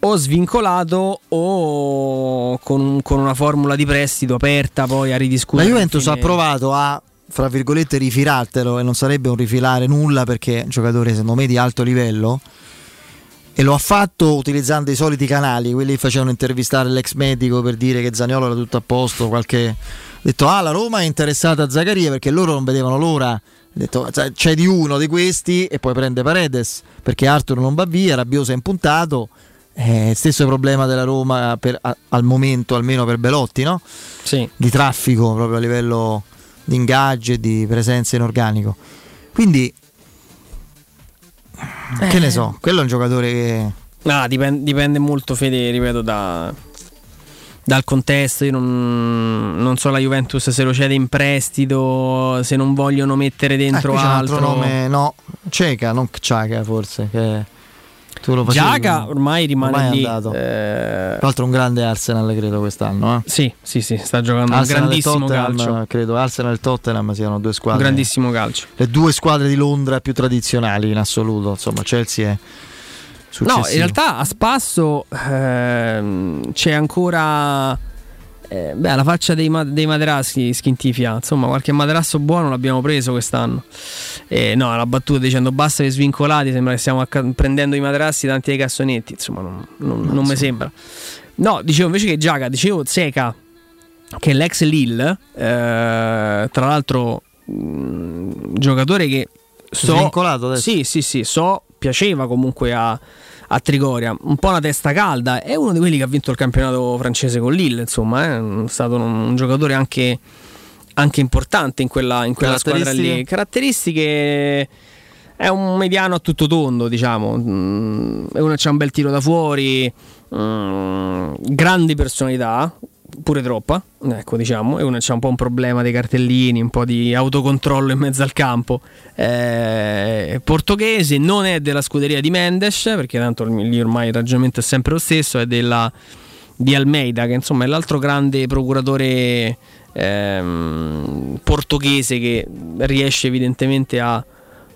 o svincolato o con, con, una formula di prestito aperta poi a ridiscutere. La Juventus ha provato a fra virgolette rifilartelo e non sarebbe un rifilare nulla perché è un giocatore secondo me di alto livello e lo ha fatto utilizzando i soliti canali, quelli facevano intervistare l'ex medico per dire che Zaniolo era tutto a posto, qualche... ha detto ah la Roma è interessata a Zaccaria perché loro non vedevano l'ora, ha detto c'è di uno di questi e poi prende Paredes perché Arthur non va via, Rabbioso è impuntato, eh, stesso problema della Roma per, a, al momento almeno per Belotti, no? Sì. di traffico proprio a livello di ingaggio e di presenza in organico. Quindi che Eh. ne so, quello è un giocatore che Ah, dipende, dipende molto, Fede, ripeto, da, dal contesto. Io non, non so la Juventus se lo cede in prestito, se non vogliono mettere Eh, dentro un altro. altro nome, no, Ceca, non Ciaca forse, che tu lo facevi. Giaga ormai rimane Ormai lì. andato. eh, Tra l'altro un grande Arsenal credo quest'anno, eh. Sì, sì, sì, sta giocando un Arsenal e grandissimo calcio. Credo Arsenal e Tottenham siano due squadre. Un grandissimo calcio. Le due squadre di Londra più tradizionali in assoluto, insomma, Chelsea è successivo. No, in realtà a spasso ehm, c'è ancora. eh, beh, la faccia dei, ma- dei materassi schientifia. Insomma, qualche materasso buono l'abbiamo preso quest'anno. Eh, no, la battuta dicendo basta che svincolati. Sembra che stiamo acca- prendendo i materassi tanti dei cassonetti. Insomma, non, non- non mi sembra. No, dicevo invece che Giaga, dicevo Seca, che è l'ex Lille, eh, tra l'altro, mh, giocatore che so, Svincolato adesso? Sì, sì, sì, so, piaceva comunque a, a Trigoria, un po' una testa calda, è uno di quelli che ha vinto il campionato francese con Lille, insomma, è un- è stato un, un giocatore anche, anche importante in quella, in quella squadra lì. Caratteristiche? È un mediano a tutto tondo, diciamo. Mm, È uno che ha un bel tiro da fuori, mm, grandi personalità, pure troppa, ecco diciamo. È uno ha un po' un problema dei cartellini, un po' di autocontrollo in mezzo al campo. Eh, portoghese, non è della scuderia di Mendes, perché tanto lì ormai il ragionamento è sempre lo stesso, è della di Almeida, che insomma è l'altro grande procuratore ehm, portoghese che riesce evidentemente a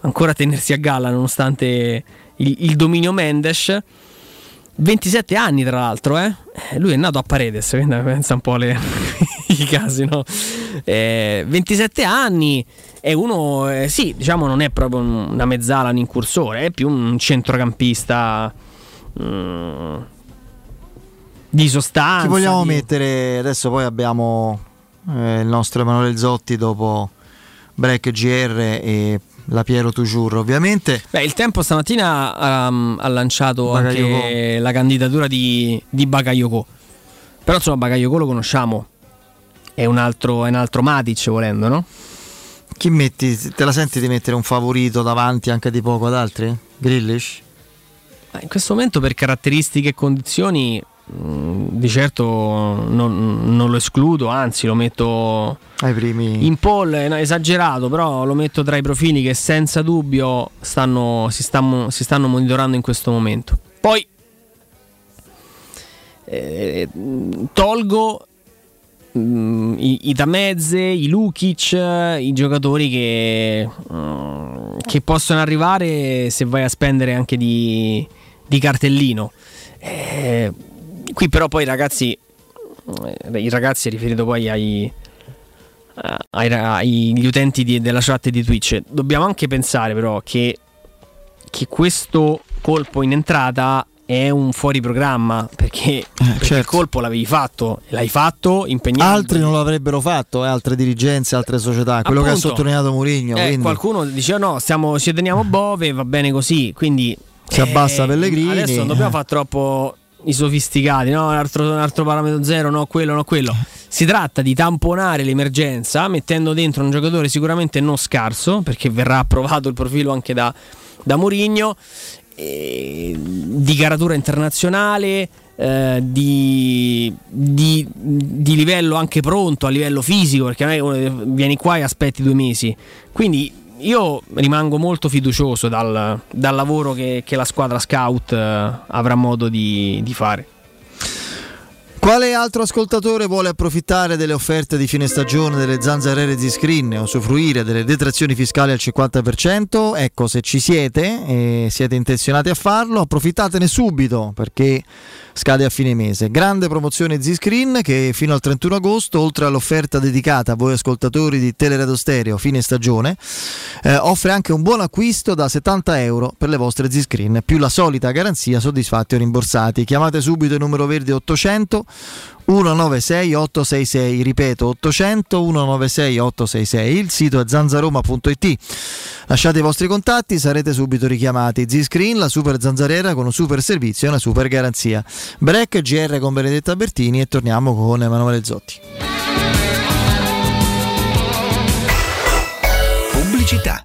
ancora tenersi a galla nonostante il, il dominio Mendes. 27 anni tra l'altro, eh? Eh, lui è nato a Paredes, quindi pensa un po' alle, *laughs* i casi, no? Eh, 27 anni, è uno, eh, sì, diciamo non è proprio un- una mezzala, un incursore, è più un centrocampista mm, di sostanza. Chi vogliamo di- mettere? Adesso poi abbiamo eh, il nostro Emanuele Zotti dopo Break GR e la Piero Toujours ovviamente. Beh, il tempo stamattina um, ha lanciato anche Bakayoko. la candidatura di, di Bakayoko. Però insomma Bakayoko lo conosciamo. È un altro, è un altro Matic volendo, no? Chi metti? Te la senti di mettere un favorito davanti anche di poco ad altri? Grillish? In questo momento per caratteristiche e condizioni di certo non, non lo escludo, anzi lo metto in pole, no, esagerato, però lo metto tra i profili che senza dubbio stanno, si, stanno, si stanno monitorando in questo momento. Poi eh, tolgo mm, i, i Tamezze, i Lukic, i giocatori che, mm, che possono arrivare se vai a spendere anche di, di cartellino. Eh, qui però poi ragazzi, eh, i ragazzi riferito poi ai, eh, ai, agli utenti di- della chat di Twitch, dobbiamo anche pensare però che, che questo colpo in entrata è un fuori programma perché, perché il colpo l'avevi fatto, l'hai fatto impegnando. certo. Altri non l'avrebbero fatto, eh, altre dirigenze, altre società, quello che ha Appunto. sottolineato Mourinho. Eh, qualcuno diceva no, stiamo, ci teniamo Bove, va bene così, quindi Si abbassa Pellegrini. Adesso non dobbiamo Eh. fare troppo i sofisticati, no? Un altro, un altro parametro zero, no, quello, no, quello. Si tratta di tamponare l'emergenza mettendo dentro un giocatore sicuramente non scarso, perché verrà approvato il profilo anche da, da Mourinho, eh, di caratura internazionale, eh, di, di- di livello anche pronto a livello fisico, perché non è che vieni qua e aspetti due mesi. Quindi io rimango molto fiducioso dal, dal lavoro che, che la squadra scout eh, avrà modo di, di fare. Quale altro ascoltatore vuole approfittare delle offerte di fine stagione delle zanzariere Z-Screen e usufruire delle detrazioni fiscali al 50%? Ecco, se ci siete e siete intenzionati a farlo, approfittatene subito perché scade a fine mese. Grande promozione Z-Screen che fino al 31 agosto, oltre all'offerta dedicata a voi ascoltatori di Teleradio Stereo fine stagione, eh, offre anche un buon acquisto da 70 euro per le vostre Z-Screen, più la solita garanzia soddisfatti o rimborsati. Chiamate subito il numero verde 800 196 866 ripeto 800 196 866 il sito è zanzaroma.it lasciate i vostri contatti sarete subito richiamati. Z-Screen la super zanzariera con un super servizio e una super garanzia. Break GR con Benedetta Bertini e torniamo con Emanuele Zotti. Pubblicità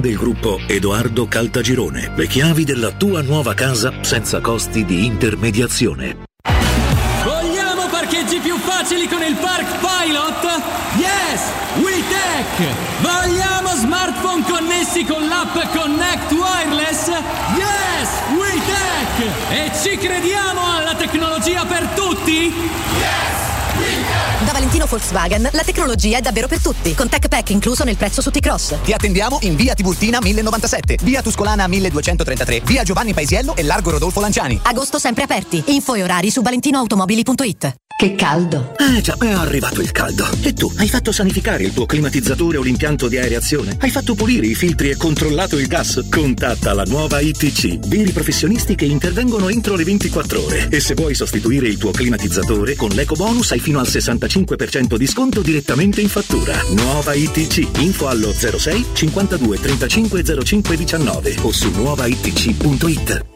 del gruppo Edoardo Caltagirone. Le chiavi della tua nuova casa senza costi di intermediazione. Vogliamo parcheggi più facili con il Park Pilot? Yes! WeTech! Vogliamo smartphone connessi con l'app Connect Wireless? Yes! WeTech! E ci crediamo alla tecnologia per tutti? Yes! Valentino Volkswagen la tecnologia è davvero per tutti, con Tech Pack incluso nel prezzo su T-Cross. Ti attendiamo in via Tiburtina 1097, via Tuscolana 1233, via Giovanni Paisiello e largo Rodolfo Lanciani. Agosto sempre aperti. Info e orari su valentinoautomobili.it. Che caldo! Eh già, è arrivato il caldo. E tu, hai fatto sanificare il tuo climatizzatore o l'impianto di aereazione? Hai fatto pulire i filtri e controllato il gas? Contatta la nuova ITC, veri professionisti che intervengono entro le 24 ore. E se vuoi sostituire il tuo climatizzatore, con l'eco bonus hai fino al 65% di sconto direttamente in fattura. Nuova ITC, info allo 06 52 35 05 19 o su nuovaitc.it.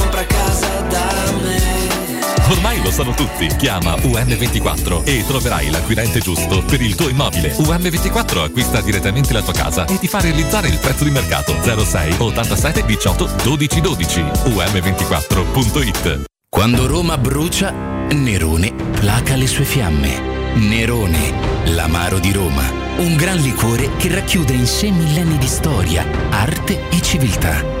Ormai lo sanno tutti. Chiama UM24 e troverai l'acquirente giusto per il tuo immobile. UM24 acquista direttamente la tua casa e ti fa realizzare il prezzo di mercato 06 87 18 12 12. UM24.it Quando Roma brucia, Nerone placa le sue fiamme. Nerone, l'amaro di Roma. Un gran liquore che racchiude in sé millenni di storia, arte e civiltà.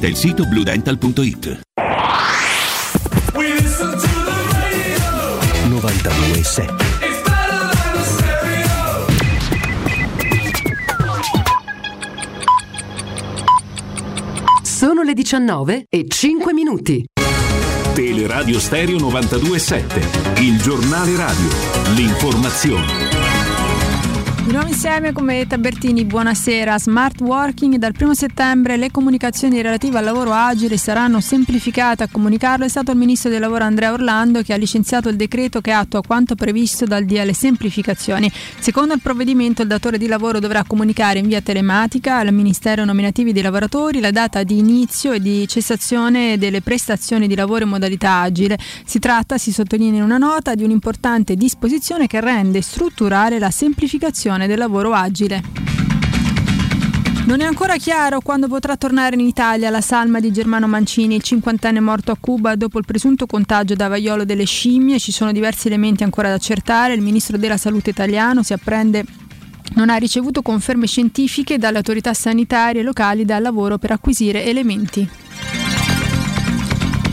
Visita il sito bludental.it. 92.7 Sono le 19 e 5 minuti. Teleradio Stereo 92.7, il giornale radio, l'informazione. Di nuovo insieme come Tabertini, buonasera. Smart working dal 1 settembre le comunicazioni relative al lavoro agile saranno semplificate. A comunicarlo è stato il ministro del lavoro Andrea Orlando che ha licenziato il decreto che attua quanto previsto dal DL Semplificazioni. Secondo il provvedimento il datore di lavoro dovrà comunicare in via telematica al Ministero Nominativi dei Lavoratori la data di inizio e di cessazione delle prestazioni di lavoro in modalità agile. Si tratta, si sottolinea in una nota, di un'importante disposizione che rende strutturale la semplificazione del lavoro agile. Non è ancora chiaro quando potrà tornare in Italia la salma di Germano Mancini, il cinquantenne morto a Cuba dopo il presunto contagio da vaiolo delle scimmie. Ci sono diversi elementi ancora da accertare. Il ministro della Salute italiano si apprende non ha ricevuto conferme scientifiche dalle autorità sanitarie locali dal lavoro per acquisire elementi.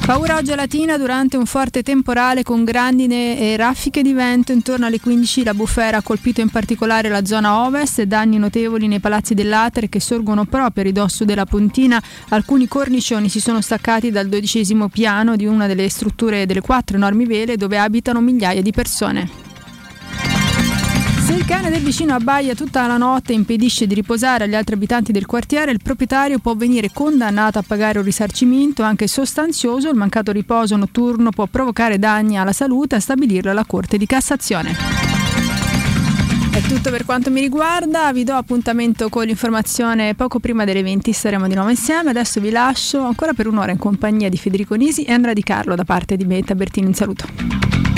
Paura oggi a Latina durante un forte temporale con grandine e raffiche di vento intorno alle 15 la bufera ha colpito in particolare la zona ovest, danni notevoli nei palazzi dell'Atere che sorgono proprio a ridosso della puntina, alcuni cornicioni si sono staccati dal dodicesimo piano di una delle strutture delle quattro enormi vele dove abitano migliaia di persone. Cane del vicino abbaia tutta la notte e impedisce di riposare agli altri abitanti del quartiere, il proprietario può venire condannato a pagare un risarcimento anche sostanzioso. Il mancato riposo notturno può provocare danni alla salute, a stabilirlo la Corte di Cassazione. È tutto per quanto mi riguarda, vi do appuntamento con l'informazione poco prima delle 20, saremo di nuovo insieme, adesso vi lascio ancora per un'ora in compagnia di Federico Nisi e Andrea Di Carlo da parte di Beta Bertini, un saluto.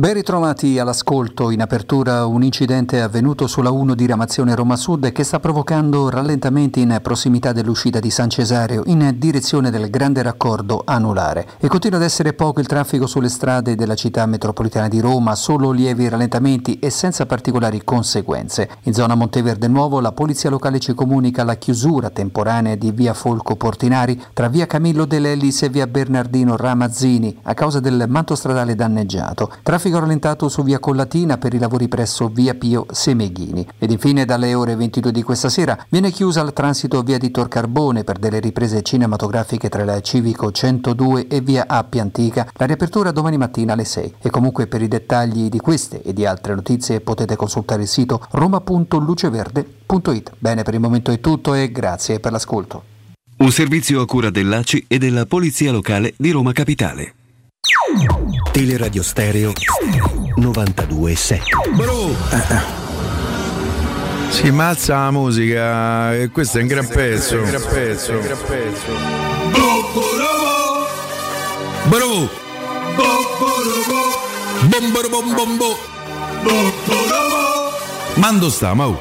Ben ritrovati all'ascolto. In apertura un incidente avvenuto sulla 1 di Ramazione Roma Sud che sta provocando rallentamenti in prossimità dell'uscita di San Cesareo in direzione del grande raccordo anulare. E continua ad essere poco il traffico sulle strade della città metropolitana di Roma, solo lievi rallentamenti e senza particolari conseguenze. In zona Monteverde Nuovo la polizia locale ci comunica la chiusura temporanea di via Folco Portinari tra via Camillo dell'Ellis e via Bernardino Ramazzini a causa del manto stradale danneggiato. Traffico rallentato su via Collatina per i lavori presso via Pio Semeghini. Ed infine dalle ore 22 di questa sera viene chiusa al transito via di Tor Carbone per delle riprese cinematografiche tra la Civico 102 e via Appia Antica. La riapertura domani mattina alle 6. E comunque per i dettagli di queste e di altre notizie potete consultare il sito roma.luceverde.it. Bene, per il momento è tutto e grazie per l'ascolto. Un servizio a cura dell'ACI e della Polizia Locale di Roma Capitale. Teleradio Stereo 927. Bro! Si mazza la musica e questo è un gran pezzo. Un gran pezzo. Un gran pezzo. Bro! Bomboro bom bombo. Mando sta, mau.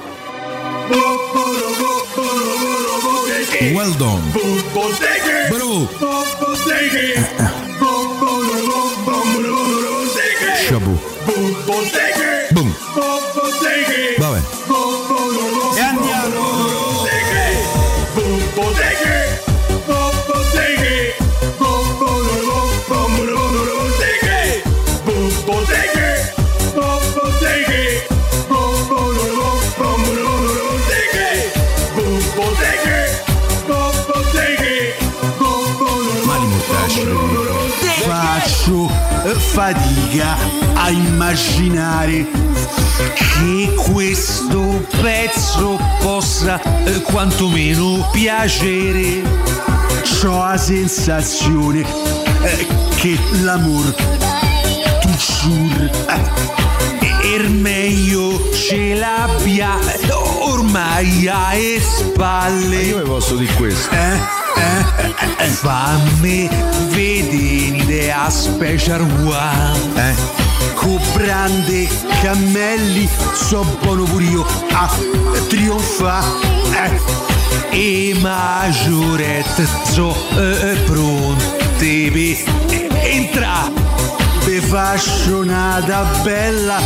Well done. Bro! Shabu. Boom. Vabbè. E fatica a immaginare che questo pezzo possa eh, quantomeno piacere. Ho la sensazione eh, che l'amore toujours eh, er meglio ce l'abbia ormai alle spalle. Io posso dire questo. Eh? Eh, fammi vedere a special one eh? con brande cammelli so buono pure io a trionfa eh? e maggiorette so eh, pronte per per fascionata bella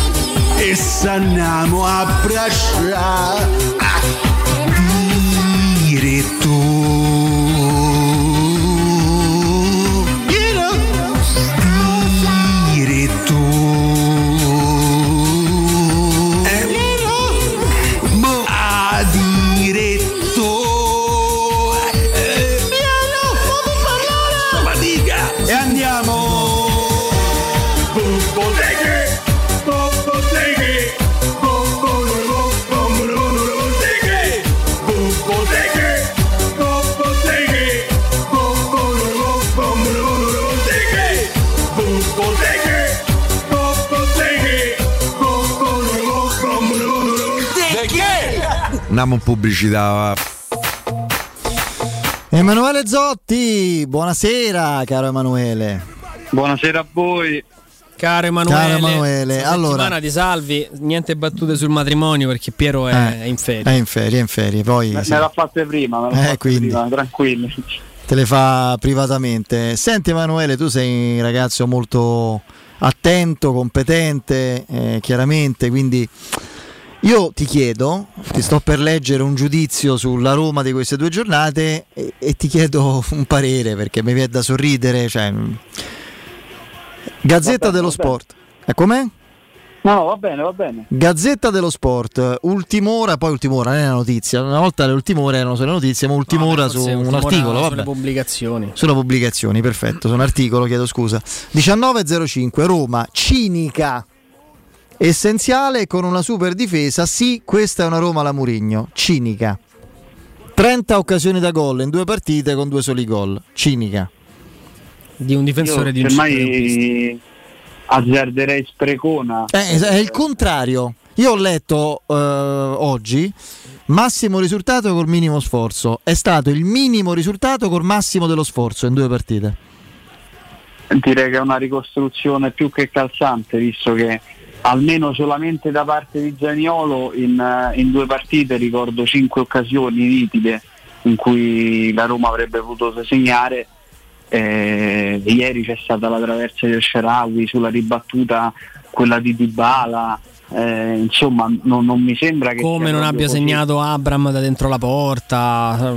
e s'andiamo a abbracciare diretto andiamo in pubblicità. Emanuele Zotti, buonasera caro Emanuele. Buonasera a voi. Caro Emanuele, Caro Emanuele, allora- settimana ti salvi, niente battute sul matrimonio perché Piero è, Eh, è in ferie. È in ferie, è in ferie, poi Me, sì, me l'ha fatte prima, me l'ha Eh, prima, tranquilli. te le fa privatamente. Senti Emanuele, tu sei un ragazzo molto attento, competente, eh, chiaramente, quindi io ti chiedo, ti sto per leggere un giudizio sulla Roma di queste due giornate e, e ti chiedo un parere perché mi viene da sorridere. Cioè, mh. Gazzetta bene, dello. Sport. E com'è? No, no, va bene, va bene. Gazzetta dello Sport, ultim'ora, poi ultim'ora, non è una notizia. Una volta le ultim'ore erano sulle notizie, ma ultim'ora su Forse un ultima ora articolo. sulle Vabbè. pubblicazioni. Sulle pubblicazioni, perfetto, su un articolo, chiedo scusa. 19.05 Roma, cinica, essenziale con una super difesa. Sì, questa è una Roma alla Murigno, cinica. 30 occasioni da gol in due partite con due soli gol, cinica. Di un difensore Io, di un semmai azzarderei sprecona. Eh, è il contrario. Io ho letto eh, oggi massimo risultato col minimo sforzo. È stato il minimo risultato col massimo dello sforzo in due partite. Direi che è una ricostruzione più che calzante, visto che almeno solamente da parte di Zaniolo in, eh, in due partite ricordo cinque occasioni nitide in cui la Roma avrebbe potuto segnare. Eh, ieri c'è stata la traversa del Sharawi sulla ribattuta quella di Dybala eh, insomma non, non mi sembra che Come non abbia così. segnato Abram da dentro la porta.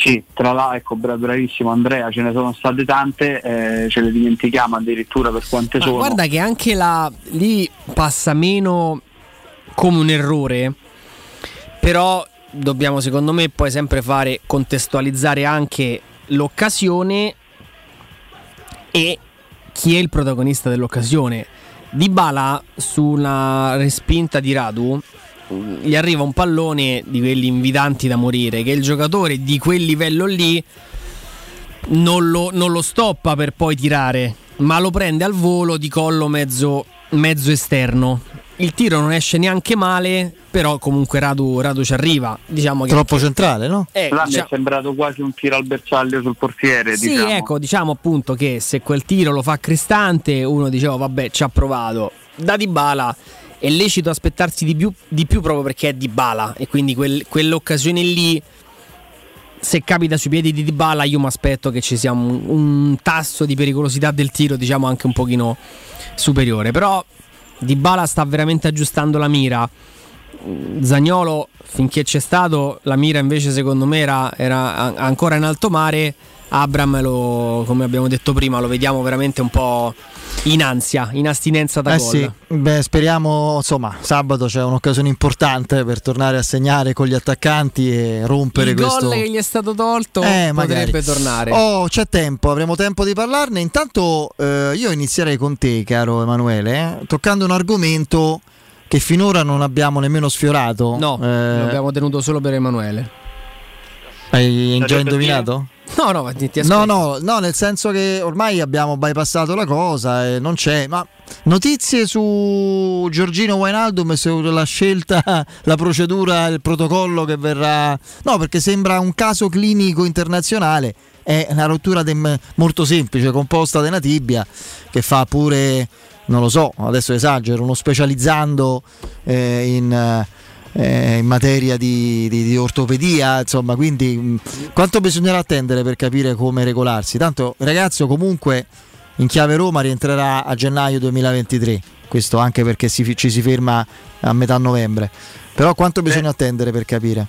Sì, tra l'altro, ecco, bra- bravissimo Andrea, ce ne sono state tante, eh, ce le dimentichiamo addirittura per quante Ma sono. guarda che anche la lì passa meno come un errore, però dobbiamo secondo me poi sempre fare contestualizzare anche l'occasione e chi è il protagonista dell'occasione. Di Bala sulla respinta di Radu gli arriva un pallone di quelli invitanti da morire che il giocatore di quel livello lì non lo, non lo stoppa per poi tirare, ma lo prende al volo di collo mezzo, mezzo esterno. Il tiro non esce neanche male, però comunque Radu, Radu ci arriva. Diciamo che Troppo centrale, no? Eh, Là mi diciamo- è sembrato quasi un tiro al bersaglio sul portiere. Sì, diciamo. ecco, diciamo appunto che se quel tiro lo fa Cristante, uno diceva vabbè, ci ha provato. Da Dybala è lecito aspettarsi di più, di più proprio perché è Dybala. E quindi quel- quell'occasione lì se capita sui piedi di Dybala io mi aspetto che ci sia un, un tasso di pericolosità del tiro, diciamo anche un pochino superiore, però Dybala sta veramente aggiustando la mira. Zagnolo finché c'è stato la mira invece secondo me era, era an- ancora in alto mare. Abram lo, come abbiamo detto prima lo vediamo veramente un po' in ansia in astinenza da Eh gol sì, beh, speriamo, insomma, sabato c'è un'occasione importante per tornare a segnare con gli attaccanti e rompere il questo... gol che gli è stato tolto Eh, magari. potrebbe tornare Oh, c'è tempo, avremo tempo di parlarne. Intanto eh, io inizierei con te, caro Emanuele, eh, toccando un argomento che finora non abbiamo nemmeno sfiorato. no Eh, l'abbiamo tenuto solo per Emanuele hai già indovinato? No no No, no, no, nel senso che ormai abbiamo bypassato la cosa e non c'è. Ma notizie su Giorgino Wijnaldum e sulla scelta, *laughs* la procedura, il protocollo che verrà. No, perché sembra un caso clinico internazionale. È una rottura dem- molto semplice, composta da una tibia che fa pure, non lo so, adesso esagero, uno specializzando eh, in. Eh, in materia di, di- di ortopedia, insomma, quindi mh, quanto bisognerà attendere per capire come regolarsi? Tanto ragazzo comunque in chiave Roma rientrerà a gennaio 2023, questo anche perché si- ci si ferma a metà novembre. Però quanto bisogna attendere per capire?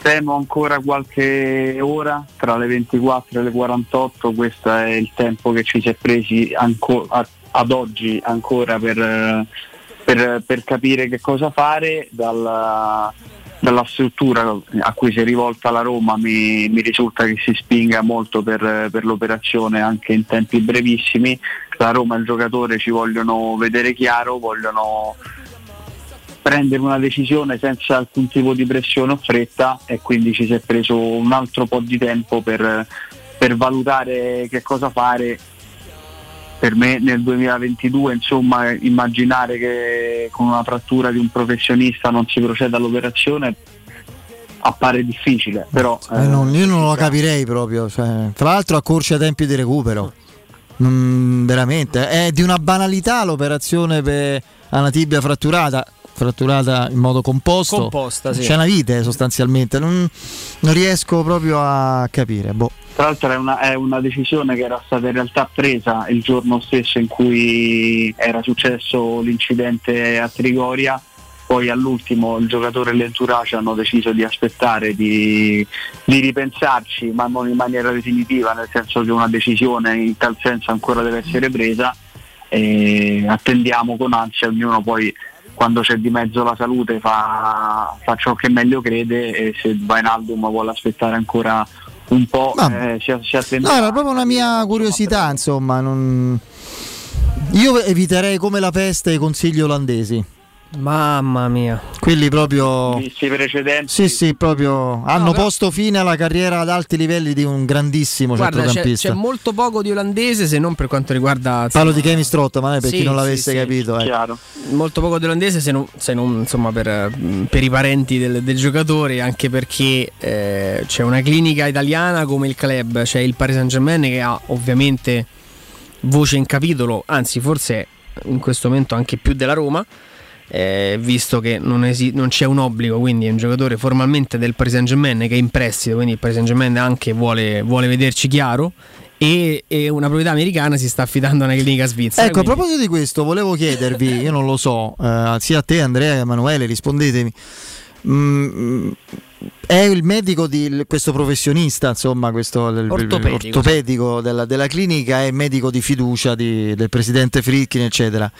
Temo ancora qualche ora, tra le 24 e le 48, questo è il tempo che ci si è presi anco- ad oggi ancora per, eh, per- per capire che cosa fare. Dalla, dalla struttura a cui si è rivolta la Roma mi, mi risulta che si spinga molto per, per l'operazione anche in tempi brevissimi. La Roma e il giocatore ci vogliono vedere chiaro, vogliono prendere una decisione senza alcun tipo di pressione o fretta e quindi ci si è preso un altro po' di tempo per, per valutare che cosa fare. Per me nel 2022 insomma immaginare che con una frattura di un professionista non si proceda all'operazione appare difficile, però... Eh, non, io non lo capirei proprio, cioè, tra l'altro accorcia tempi di recupero. Mm, veramente è di una banalità l'operazione per una tibia fratturata fratturata in modo composto Composta, sì. c'è una vite sostanzialmente non, non riesco proprio a capire boh. Tra l'altro è una, è una, decisione che era stata in realtà presa il giorno stesso in cui era successo l'incidente a Trigoria poi all'ultimo il giocatore e l'entourage hanno deciso di aspettare, di, di, ripensarci, ma non in maniera definitiva, nel senso che una decisione in tal senso ancora deve essere presa e attendiamo con ansia, ognuno poi quando c'è di mezzo la salute fa, fa ciò che meglio crede e se Vainaldum vuole aspettare ancora un po' eh, si, si attende. No, era proprio una mia curiosità, insomma, non... io eviterei come la peste i consigli olandesi Mamma mia. Quelli proprio... Visti precedenti. Sì, sì, proprio hanno no, posto fine alla carriera ad alti livelli di un grandissimo Guarda, centrocampista. C'è, c'è, molto poco di olandese se non per quanto riguarda... Parlo di Kevin Strott, ma per sì, chi non l'avesse sì, capito. Sì, eh. Molto poco di olandese se non, se non insomma, per, per, i parenti del, del giocatore, anche perché eh, c'è una clinica italiana come il club, c'è il Paris Saint Germain che ha ovviamente voce in capitolo, anzi forse in questo momento anche più della Roma eh, visto che non, esi- non, c'è un obbligo, quindi è un giocatore formalmente del Paris Saint Germain che è in prestito, quindi il Paris Saint Germain anche vuole, vuole vederci chiaro. E, e, una proprietà americana si sta affidando a una clinica svizzera. Ecco, quindi... a proposito di questo, volevo chiedervi, io non lo so, eh, sia a te Andrea che a Emanuele, rispondetemi. Mm, è il medico di questo professionista, insomma, questo ortopedico, ortopedico della, della, clinica, è il medico di fiducia di, del presidente Fritkin, eccetera.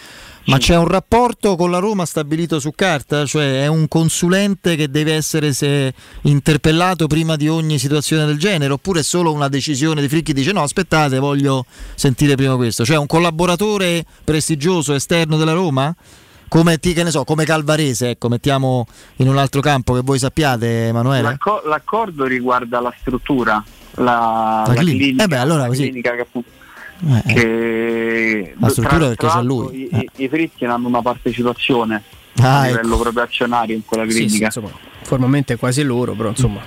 Ma c'è un rapporto con la Roma stabilito su carta? Cioè è un consulente che deve essere interpellato prima di ogni situazione del genere? Oppure è solo una decisione di Fricchi dice no aspettate voglio sentire prima questo? Cioè un collaboratore prestigioso esterno della Roma? Come, che ne so, come Calvarese, ecco, mettiamo in un altro campo che voi sappiate Emanuele. L'acco- l'accordo riguarda la struttura, la, la, la clinica, eh beh, allora, così. clinica che appunto eh, che la struttura perché c'è lui. I, i, i Fritkin hanno una partecipazione ah, a livello ecco. proprio azionario in quella clinica. Sì, sì, formalmente quasi loro, però insomma.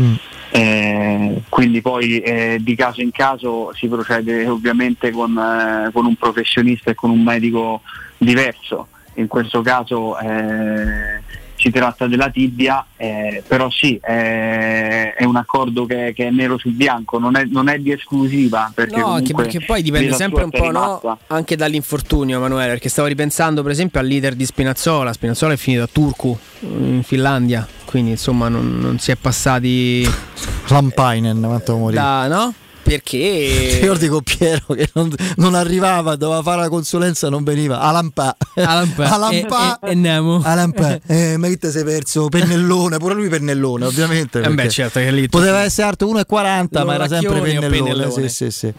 Mm. Eh, quindi poi eh, di caso in caso si procede ovviamente con, eh, con, un professionista e con un medico diverso. In questo caso eh, si tratta della tibia, eh, però sì, è, è un accordo che, che, è nero su bianco, non è, non è di esclusiva. Perché no, anche perché poi dipende sempre un po' no, anche dall'infortunio, Emanuele, perché stavo ripensando per esempio al leader di Spinazzola, Spinazzola è finito a Turku, in Finlandia, quindi insomma non, non si è passati... *laughs* Lampainen, quanto morì. Da, no? Perché *laughs* ricordi con Piero che non, non, arrivava doveva fare la consulenza non veniva. Alampa Alampa *laughs* Alampa e, e, e Nemo. Alampa eh, ma che ti sei perso pennellone pure lui pennellone ovviamente eh beh, certo, che lì poteva essere alto 1,40 ma era sempre pennellone, pennellone. Sì, sì, sì. Eh.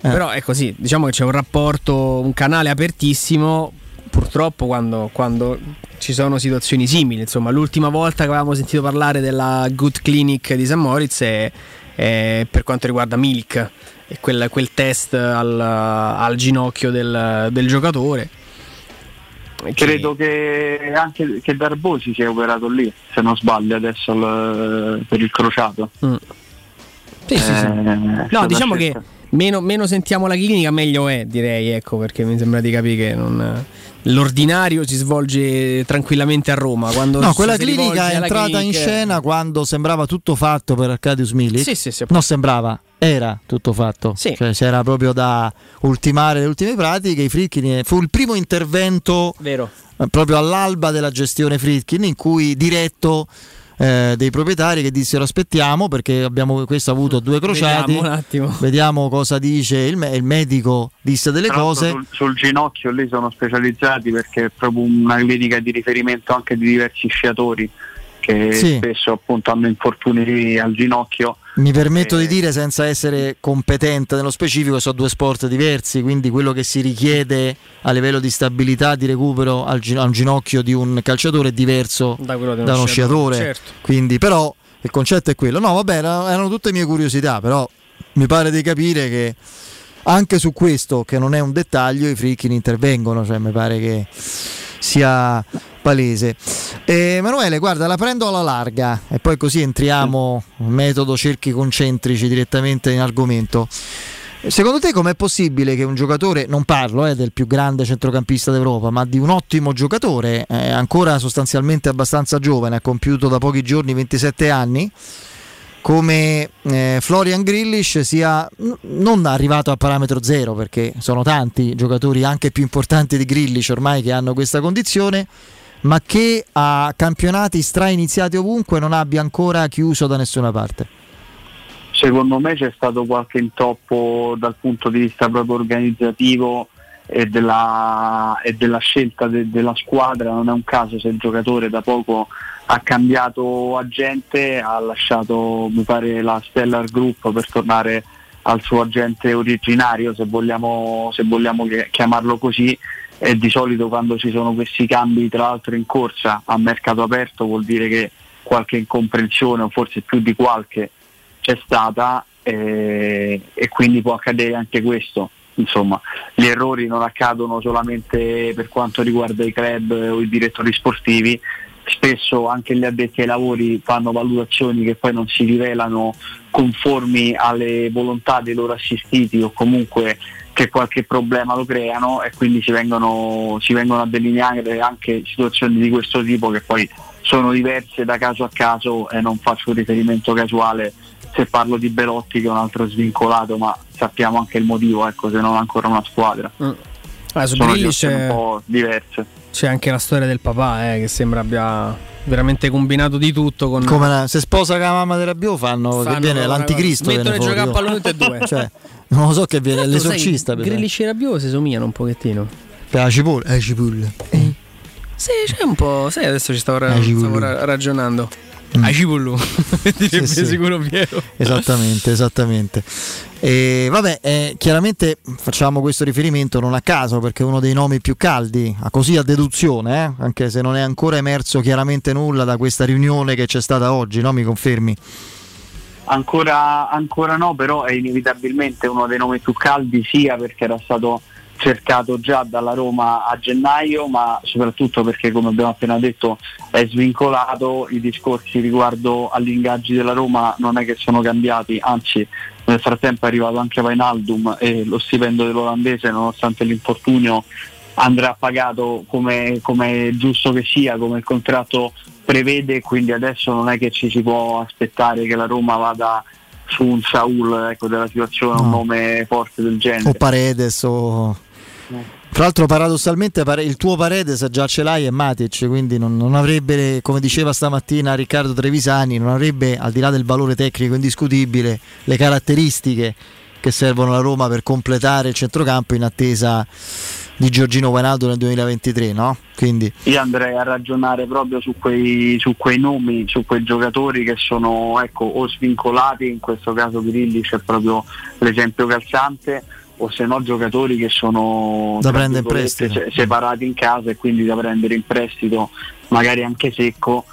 però è così diciamo che c'è un rapporto un canale apertissimo purtroppo quando, quando ci sono situazioni simili insomma l'ultima volta che avevamo sentito parlare della Good Clinic di San Moritz è eh, per quanto riguarda Milk e quel, quel test al, al, ginocchio del, del giocatore. Credo che anche che Darbosi sia operato lì, se non sbaglio adesso al, per il crociato. Mm. Sì, eh, sì, sì. No, diciamo che meno, meno, sentiamo la clinica, meglio è, direi, ecco, perché mi sembra di capire che non, l'ordinario si svolge tranquillamente a Roma. No, quella clinica è entrata clinic... in scena quando sembrava tutto fatto per Arcadius Milik. Sì, sì, sì. Non sembrava, era tutto fatto. Sì. Cioè, c'era proprio da ultimare le ultime pratiche. I Frittkin fu il primo intervento Vero. Eh, proprio all'alba della gestione Fritkin in cui diretto eh, dei proprietari che dissero aspettiamo perché abbiamo questo ha avuto due crociati. Vediamo, vediamo cosa dice il, me- il, medico disse delle Tra cose. sul, sul, ginocchio lì sono specializzati perché è proprio una clinica di riferimento anche di diversi sciatori che sì. spesso appunto hanno infortuni al ginocchio. Mi permetto e... di dire senza essere competente nello specifico, sono due sport diversi, quindi quello che si richiede a livello di stabilità, di recupero al, gin- al ginocchio di un calciatore è diverso da, uno, da uno sciatore. Certo. Quindi, però il concetto è quello. No, vabbè, erano, erano tutte mie curiosità, però mi pare di capire che anche su questo, che non è un dettaglio, i frickin intervengono, cioè mi pare che sia palese. Eh, Emanuele, guarda, la prendo alla larga e poi così entriamo, metodo cerchi concentrici direttamente in argomento. Secondo te com'è possibile che un giocatore, non parlo eh, del più grande centrocampista d'Europa, ma di un ottimo giocatore, eh, ancora sostanzialmente abbastanza giovane, ha compiuto da pochi giorni 27 anni, come eh, Florian Grillish sia n- non arrivato a parametro zero, perché sono tanti giocatori anche più importanti di Grillish ormai che hanno questa condizione, ma che a campionati strainiziati ovunque non abbia ancora chiuso da nessuna parte. Secondo me c'è stato qualche intoppo dal punto di vista proprio organizzativo e della, e della scelta de, della squadra, non è un caso se il giocatore da poco ha cambiato agente, ha lasciato mi pare la Stellar Group per tornare al suo agente originario, se vogliamo, se vogliamo chiamarlo così, e di solito quando ci sono questi cambi tra l'altro in corsa a mercato aperto vuol dire che qualche incomprensione o forse più di qualche c'è stata eh, e quindi può accadere anche questo. Insomma, gli errori non accadono solamente per quanto riguarda i club o i direttori sportivi, spesso anche gli addetti ai lavori fanno valutazioni che poi non si rivelano conformi alle volontà dei loro assistiti o comunque che qualche problema lo creano e quindi si vengono, si vengono a delineare anche situazioni di questo tipo che poi sono diverse da caso a caso e non faccio riferimento casuale se parlo di Belotti che è un altro svincolato ma sappiamo anche il motivo ecco se non ancora una squadra mm. ah, sono un po' diverse c'è anche la storia del papà eh, che sembra abbia veramente combinato di tutto. Con... Come la, se sposa la mamma di Rabiot fanno, fanno che viene l'anticristo. Mettono a giocare a pallone tutte e due. *laughs* cioè, non lo so che viene l'esorcista. Grillici e Rabiot si somigliano un pochettino. Per la cipolla. Eh, cipolla. Eh. Sì, c'è un po'. Sai, adesso ci stavo, ra- stavo ra- ragionando. Mm. A Cipollu, direbbe *laughs* sì, sì. sicuro Piero. Esattamente, esattamente. E vabbè, eh, chiaramente facciamo questo riferimento non a caso perché è uno dei nomi più caldi, così a deduzione, eh? anche se non è ancora emerso chiaramente nulla da questa riunione che c'è stata oggi, no? Mi confermi? Ancora, ancora no, però è inevitabilmente uno dei nomi più caldi sia perché era stato cercato già dalla Roma a gennaio, ma soprattutto perché come abbiamo appena detto è svincolato, i discorsi riguardo agli ingaggi della Roma non è che sono cambiati, anzi nel frattempo è arrivato anche Vainaldum e lo stipendio dell'olandese nonostante l'infortunio andrà pagato come, come giusto che sia, come il contratto prevede, quindi adesso non è che ci si può aspettare che la Roma vada su un Saul ecco, della situazione, no. un nome forte del genere. O Paredes o... Tra l'altro paradossalmente il tuo Paredes già ce l'hai e Matic, quindi non, non, avrebbe, come diceva stamattina Riccardo Trevisani, non avrebbe, al di là del valore tecnico indiscutibile, le caratteristiche che servono alla Roma per completare il centrocampo in attesa di Giorgino Guanaldo nel 2023, no? Quindi... Io andrei a ragionare proprio su quei, su quei nomi, su quei giocatori che sono ecco, o svincolati, in questo caso Grilli c'è proprio l'esempio calzante, o se no giocatori che sono da prendere in prestito. separati in casa e quindi da prendere in prestito magari anche secco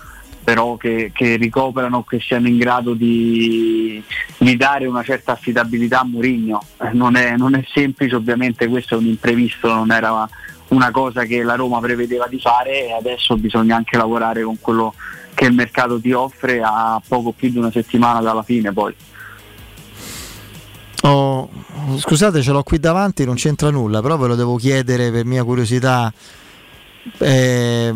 però che, che ricoprano, che siano in grado di, di, dare una certa affidabilità a Mourinho. Eh, non, è, non è semplice, ovviamente questo è un imprevisto, non era una cosa che la Roma prevedeva di fare e adesso bisogna anche lavorare con quello che il mercato ti offre a poco più di una settimana dalla fine poi. Oh, scusate, ce l'ho qui davanti, non c'entra nulla, però ve lo devo chiedere per mia curiosità eh,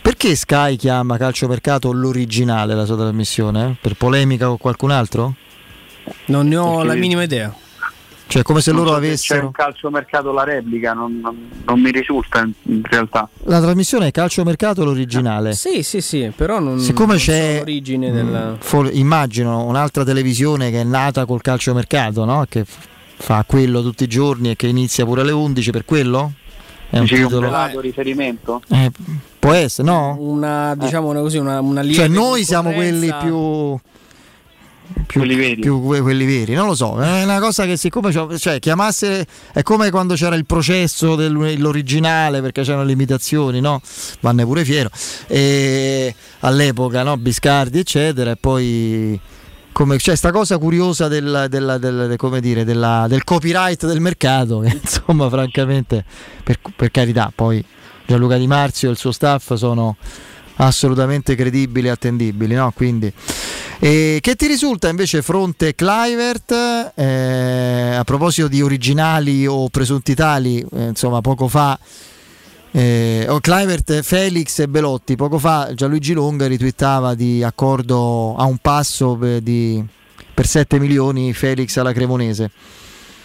perché Sky chiama calciomercato l'originale la sua trasmissione? Per polemica con qualcun altro? Non ne ho perché la minima idea. Cioè, come se non loro so avessero. C'è un calciomercato la replica, non, non, non, mi risulta in realtà. La trasmissione è calciomercato l'originale. Ah, sì, sì, sì, però non. Siccome non c'è. l'origine mm, della... For, immagino un'altra televisione che è nata col calciomercato, no? Che fa quello tutti i giorni e che inizia pure alle 11 per quello? È un Dici titolo. Un riferimento? Eh, può essere, no? Una, diciamo una, così, una, una Cioè noi siamo quelli più... Più, quelli veri. più quelli veri, non lo so, è una cosa che siccome cioè, chiamasse è come quando c'era il processo dell'originale perché c'erano le imitazioni, no? Vanne pure fiero. E all'epoca, no? Biscardi, eccetera, e poi come cioè, sta cosa curiosa del, del, del, dire, della, del, copyright del mercato che *laughs* insomma francamente per, per, carità poi Gianluca Di Marzio e il suo staff sono assolutamente credibili e attendibili. No? Quindi, e che ti risulta invece fronte Clivert? Eh, a proposito di originali o presunti tali, eh, insomma, poco fa. Eh, oh, Clivert, Felix e Belotti. Poco fa Gianluigi Longa ritwittava di accordo a un passo per, di, per 7 milioni Felix alla Cremonese.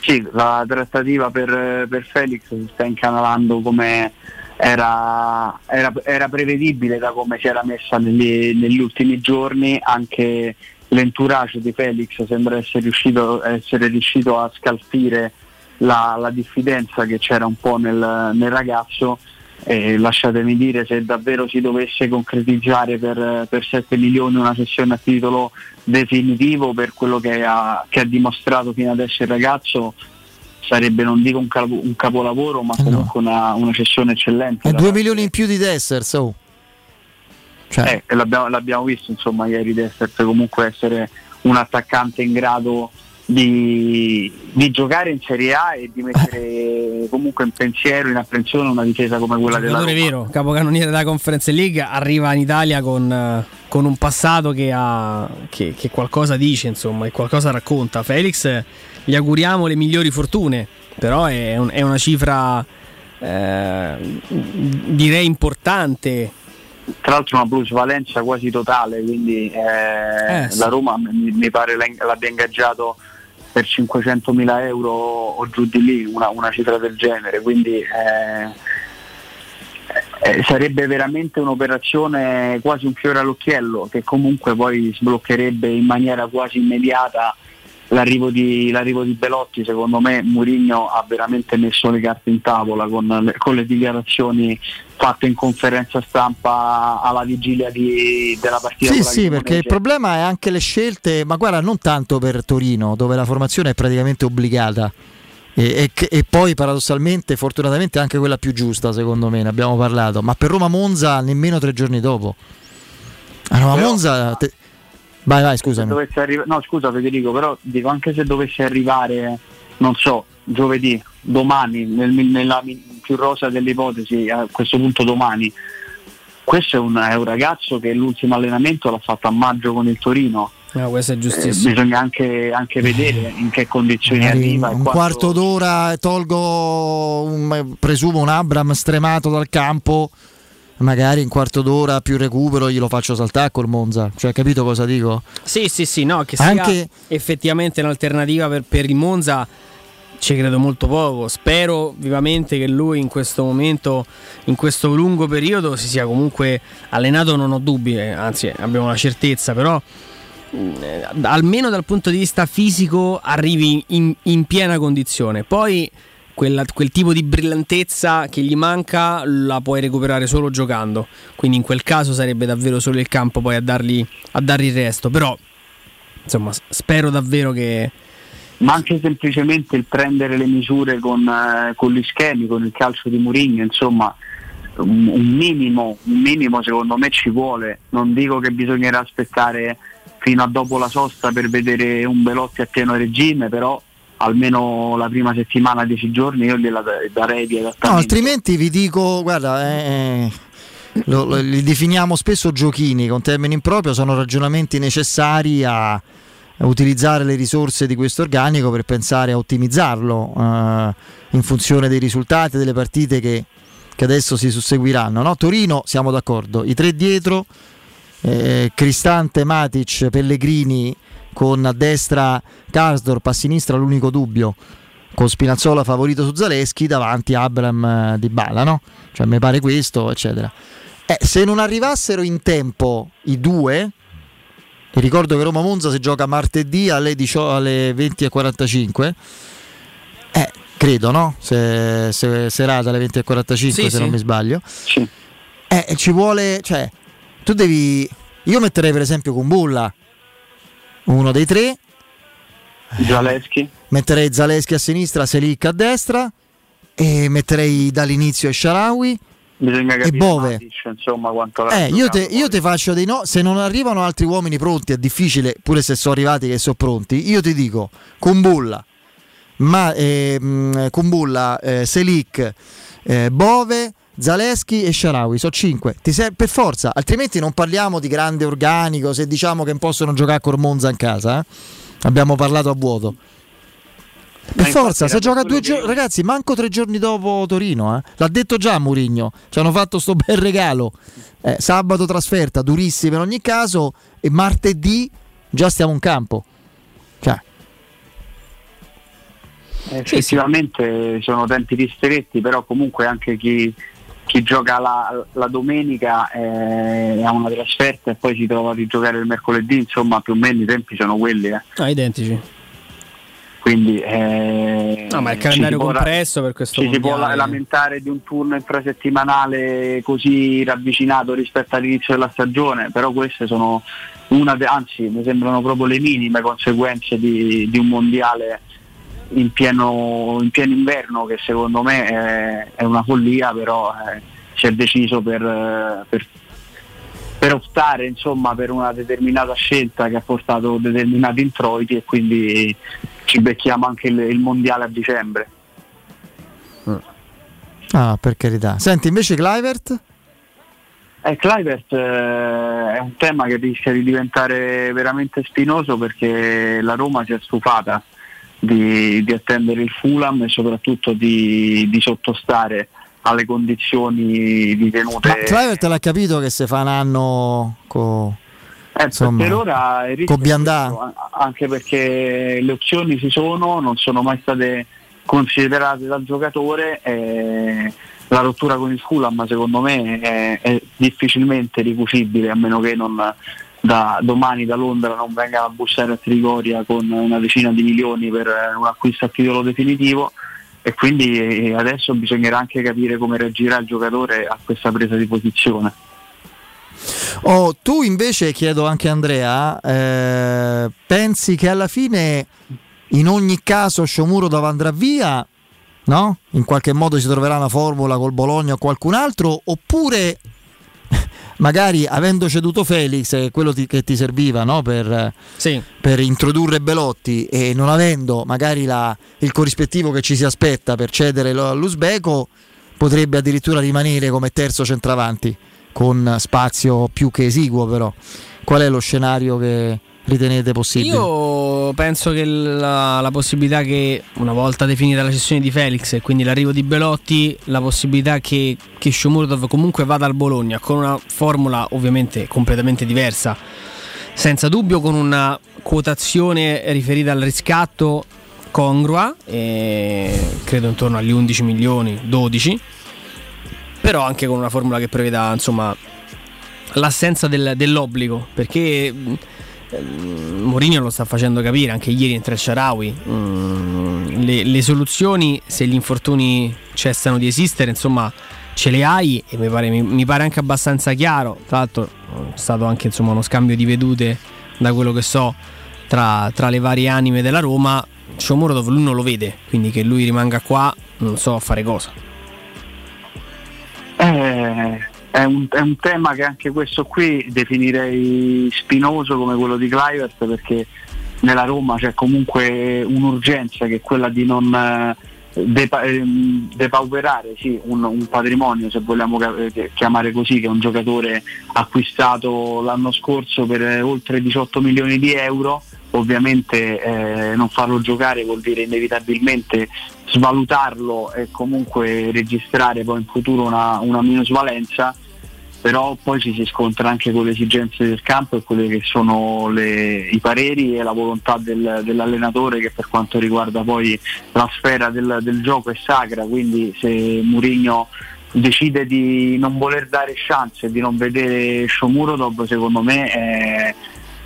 Sì, la trattativa per, per Felix si sta incanalando come era, era, era, prevedibile da come si era messa negli, negli ultimi giorni, anche l'entourage di Felix sembra essere riuscito, essere riuscito a scalfire la, la, diffidenza che c'era un po' nel, nel ragazzo e lasciatemi dire se davvero si dovesse concretizzare per, per 7 milioni una sessione a titolo definitivo per quello che ha, che ha dimostrato fino adesso il ragazzo sarebbe non dico un, capo, un capolavoro ma comunque no. una, una cessione eccellente. E 2 milioni in più di Dessers, oh. cioè. eh, l'abbiamo, l'abbiamo, visto insomma ieri Dessers comunque essere un attaccante in grado di, di, giocare in Serie A e di mettere *laughs* comunque in pensiero, in apprensione una difesa come quella della Roma. è vero, capocannoniere della Conference League, arriva in Italia con, con un passato che, ha, che, che, qualcosa dice, insomma, e qualcosa racconta. Felix gli auguriamo le migliori fortune, però è, un, è una cifra eh, direi importante tra l'altro una plusvalenza quasi totale, quindi eh, eh, sì. la Roma mi, mi, pare l'abbia ingaggiato per 500 mila euro o giù di lì, una, una cifra del genere, quindi eh, eh, sarebbe veramente un'operazione quasi un fiore all'occhiello che comunque poi sbloccherebbe in maniera quasi immediata l'arrivo di, l'arrivo di Belotti, secondo me Mourinho ha veramente messo le carte in tavola con le, con le dichiarazioni fatte in conferenza stampa alla vigilia di, della partita. Sì, sì, perché il problema è anche le scelte, ma guarda, non tanto per Torino, dove la formazione è praticamente obbligata. E, e, e, poi paradossalmente, fortunatamente anche quella più giusta, secondo me, ne abbiamo parlato. Ma per Roma Monza nemmeno tre giorni dopo. A Roma Monza. Te... Vai, vai, scusami. Arri- no, scusa Federico, però dico anche se dovesse arrivare, non so, giovedì, domani, nel, nella più rosa delle ipotesi, a questo punto domani, questo è un, è un ragazzo che l'ultimo allenamento l'ha fatto a maggio con il Torino. No, questo è giustissimo. Eh, bisogna anche, anche, vedere in che condizioni Magari arriva. Un quarto d'ora tolgo, un, presumo, un Abram stremato dal campo magari in quarto d'ora più recupero glielo faccio saltare col Monza. Cioè, capito cosa dico? Sì, sì, sì, no, che sia Anche... effettivamente un'alternativa per, per il Monza ci credo molto poco. Spero vivamente che lui in questo momento, in questo lungo periodo, si sia comunque allenato, non ho dubbi, eh, anzi abbiamo la certezza, però eh, almeno dal punto di vista fisico arrivi in, in piena condizione. Poi quella, quel tipo di brillantezza che gli manca la puoi recuperare solo giocando. Quindi in quel caso sarebbe davvero solo il campo poi a dargli, a dargli il resto. Però insomma spero davvero che... Ma anche semplicemente il prendere le misure con, eh, con gli schemi, con il calcio di Mourinho, insomma un, minimo, un minimo secondo me ci vuole. Non dico che bisognerà aspettare fino a dopo la sosta per vedere un Belotti a pieno regime, però almeno la prima settimana, dieci giorni, io gliela darei di adattamento. No, altrimenti vi dico, guarda, eh, lo, lo, li definiamo spesso giochini con termini improprio, sono ragionamenti necessari a, a utilizzare le risorse di questo organico per pensare a ottimizzarlo eh, in funzione dei risultati delle partite che, che adesso si susseguiranno. No? Torino, siamo d'accordo, i tre dietro, eh, Cristante, Matic, Pellegrini con a destra Karsdorp, a sinistra l'unico dubbio con Spinazzola favorito su Zaleschi davanti Abram eh, di Bala, no? Cioè mi pare questo, eccetera. Eh, se non arrivassero in tempo i due, e ricordo che Roma Monza si gioca martedì alle, 18, alle 20.45, eh, credo, no? Se, se, serata alle 20.45 sì, se sì. non mi sbaglio. Sì. Eh, ci vuole, cioè, tu devi... Io metterei per esempio con Bulla uno dei tre. Zaleschi. Metterei Zaleschi a sinistra, Selic a destra e metterei dall'inizio Sharawi. Bisogna capire e Bove. Matic, insomma, quanto eh, io, te, io ti faccio dei no. Se non arrivano altri uomini pronti, è difficile, pure se sono arrivati che sono pronti. Io ti dico Kumbulla, ma, eh, Kumbulla eh, Selic, eh, Bove, Zaleschi e Sharawi, sono 5. Ti ser- per forza, altrimenti non parliamo di grande organico se diciamo che possono giocare con Monza in casa. Eh? Abbiamo parlato a vuoto. Per forza, se gioca due giorni, ragazzi, manco tre giorni dopo Torino, eh? l'ha detto già Murigno. Ci hanno fatto sto bel regalo. Eh, sabato trasferta, durissima in ogni caso, e martedì già stiamo in campo. Cioè. Effettivamente sono tempi ristretti, però comunque anche chi, chi gioca la, la domenica eh, ha una trasferta e poi si trova a rigiocare il mercoledì, insomma più o meno i tempi sono quelli. Eh. Ah, identici. Quindi eh, no, ma il calendario compresso per questo ci si può lamentare di un turno infrasettimanale così ravvicinato rispetto all'inizio della stagione, però queste sono una anzi mi sembrano proprio le minime conseguenze di, di un mondiale in pieno, in pieno, inverno che secondo me è, è una follia, però eh, si è deciso per, per, per optare insomma, per una determinata scelta che ha portato determinati introiti e quindi ci becchiamo anche il, il mondiale a dicembre. Ah, per carità. Senti, invece Clivert? Eh, Clivert eh, è un tema che rischia di diventare veramente spinoso perché la Roma si è stufata di, di attendere il Fulham e soprattutto di, di sottostare alle condizioni di tenute. Ma Clivert l'ha capito che se fa un anno con eh, per ora con Biandà. anche perché le opzioni ci sono, non sono mai state considerate dal giocatore. Eh, la rottura con il Fulham secondo me è, è difficilmente ricusibile a meno che non da domani da Londra non vengano a bussare a Trigoria con una decina di milioni per un acquisto a titolo definitivo e quindi eh, adesso bisognerà anche capire come reagirà il giocatore a questa presa di posizione. Oh, tu invece chiedo anche a Andrea, eh, pensi che alla fine in ogni caso Sciomuro andrà via? No? In qualche modo si troverà una formula col Bologna o qualcun altro? Oppure magari avendo ceduto Felix, quello ti, che ti serviva no? per, sì. per, introdurre Belotti e non avendo magari la, il corrispettivo che ci si aspetta per cedere all'Uzbeko, potrebbe addirittura rimanere come terzo centravanti con spazio più che esiguo però. Qual è lo scenario che ritenete possibile? Io penso che la, la, possibilità che una volta definita la cessione di Felix e quindi l'arrivo di Belotti, la possibilità che, che Shomurodov comunque vada al Bologna con una formula ovviamente completamente diversa, senza dubbio con una quotazione riferita al riscatto congrua, credo intorno agli 11 milioni, 12, però anche con una formula che preveda insomma l'assenza del, dell'obbligo, perché Mourinho lo sta facendo capire anche ieri in Sharawi. Mm, le, le, soluzioni, se gli infortuni cessano di esistere, insomma, ce le hai e mi pare, mi, mi pare anche abbastanza chiaro. Tra l'altro, è stato anche insomma, uno scambio di vedute da quello che so tra, tra le varie anime della Roma. Shomurodov lui non lo vede, quindi che lui rimanga qua non so a fare cosa. Eh, è un, è un, tema che anche questo qui definirei spinoso come quello di Clivert perché nella Roma c'è comunque un'urgenza che è quella di non eh, depa- ehm, depauperare sì, un, un, patrimonio se vogliamo chiamare così che è un giocatore acquistato l'anno scorso per oltre 18 milioni di euro. Ovviamente eh, non farlo giocare vuol dire inevitabilmente svalutarlo e comunque registrare poi in futuro una, una minusvalenza però poi ci si scontra anche con le esigenze del campo e quelle che sono le, i pareri e la volontà del, dell'allenatore che per quanto riguarda poi la sfera del, del gioco è sacra, quindi se Murigno decide di non voler dare chance di non vedere Shomurodov secondo me eh,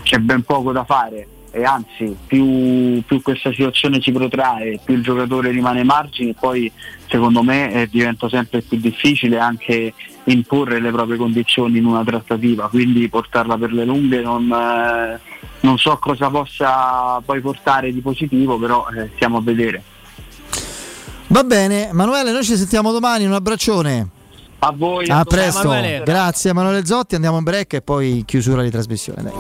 c'è ben poco da fare. E anzi più, più, questa situazione si protrae, più il giocatore rimane ai margini, poi secondo me eh, diventa sempre più difficile anche imporre le proprie condizioni in una trattativa, quindi portarla per le lunghe non, eh, non so cosa possa poi portare di positivo, però eh, stiamo a vedere. Va bene, Emanuele, noi ci sentiamo domani, un abbraccione. A voi. A, a presto. Emanuele. Grazie Emanuele Zotti, andiamo in break e poi chiusura di trasmissione. Dai.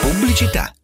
Pubblicità.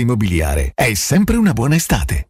Immobiliare è sempre una buona estate.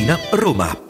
Tiburtina, Roma.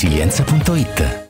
laresilienza.it.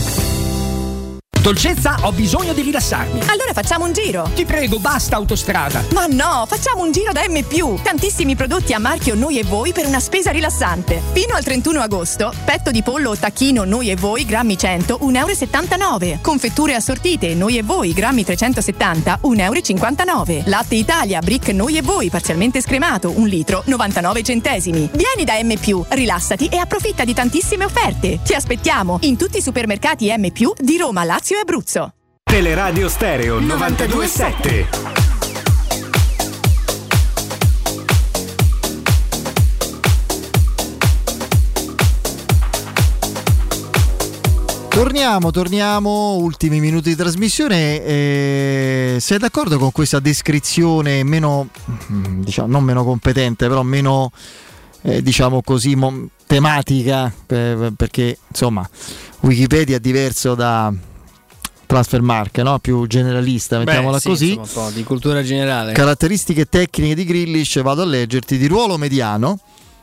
Dolcezza, ho bisogno di rilassarmi. Allora facciamo un giro. Ti prego, basta autostrada. Ma no, facciamo un giro da M. Tantissimi prodotti a marchio Noi e Voi per una spesa rilassante. Fino al 31 agosto, petto di pollo o tacchino Noi e Voi, grammi 100, 1,79 euro. Confetture assortite Noi e Voi, grammi 370, 1,59 euro. Latte Italia, brick Noi e Voi, parzialmente scremato, 1 litro, 99 centesimi. Vieni da M. rilassati e approfitta di tantissime offerte. Ti aspettiamo in tutti i supermercati M. di Roma, Lazio e Abruzzo. Teleradio Stereo 927. Torniamo, torniamo, ultimi minuti di trasmissione. Eh, sei d'accordo con questa descrizione meno, diciamo, non meno competente, però meno, eh, diciamo così, mo- tematica? Per, perché insomma, Wikipedia è diverso da Transfermark, no? più generalista, mettiamola Beh, sì, così. insomma, un po' di cultura generale. Caratteristiche tecniche di Grillish, vado a leggerti, di ruolo mediano,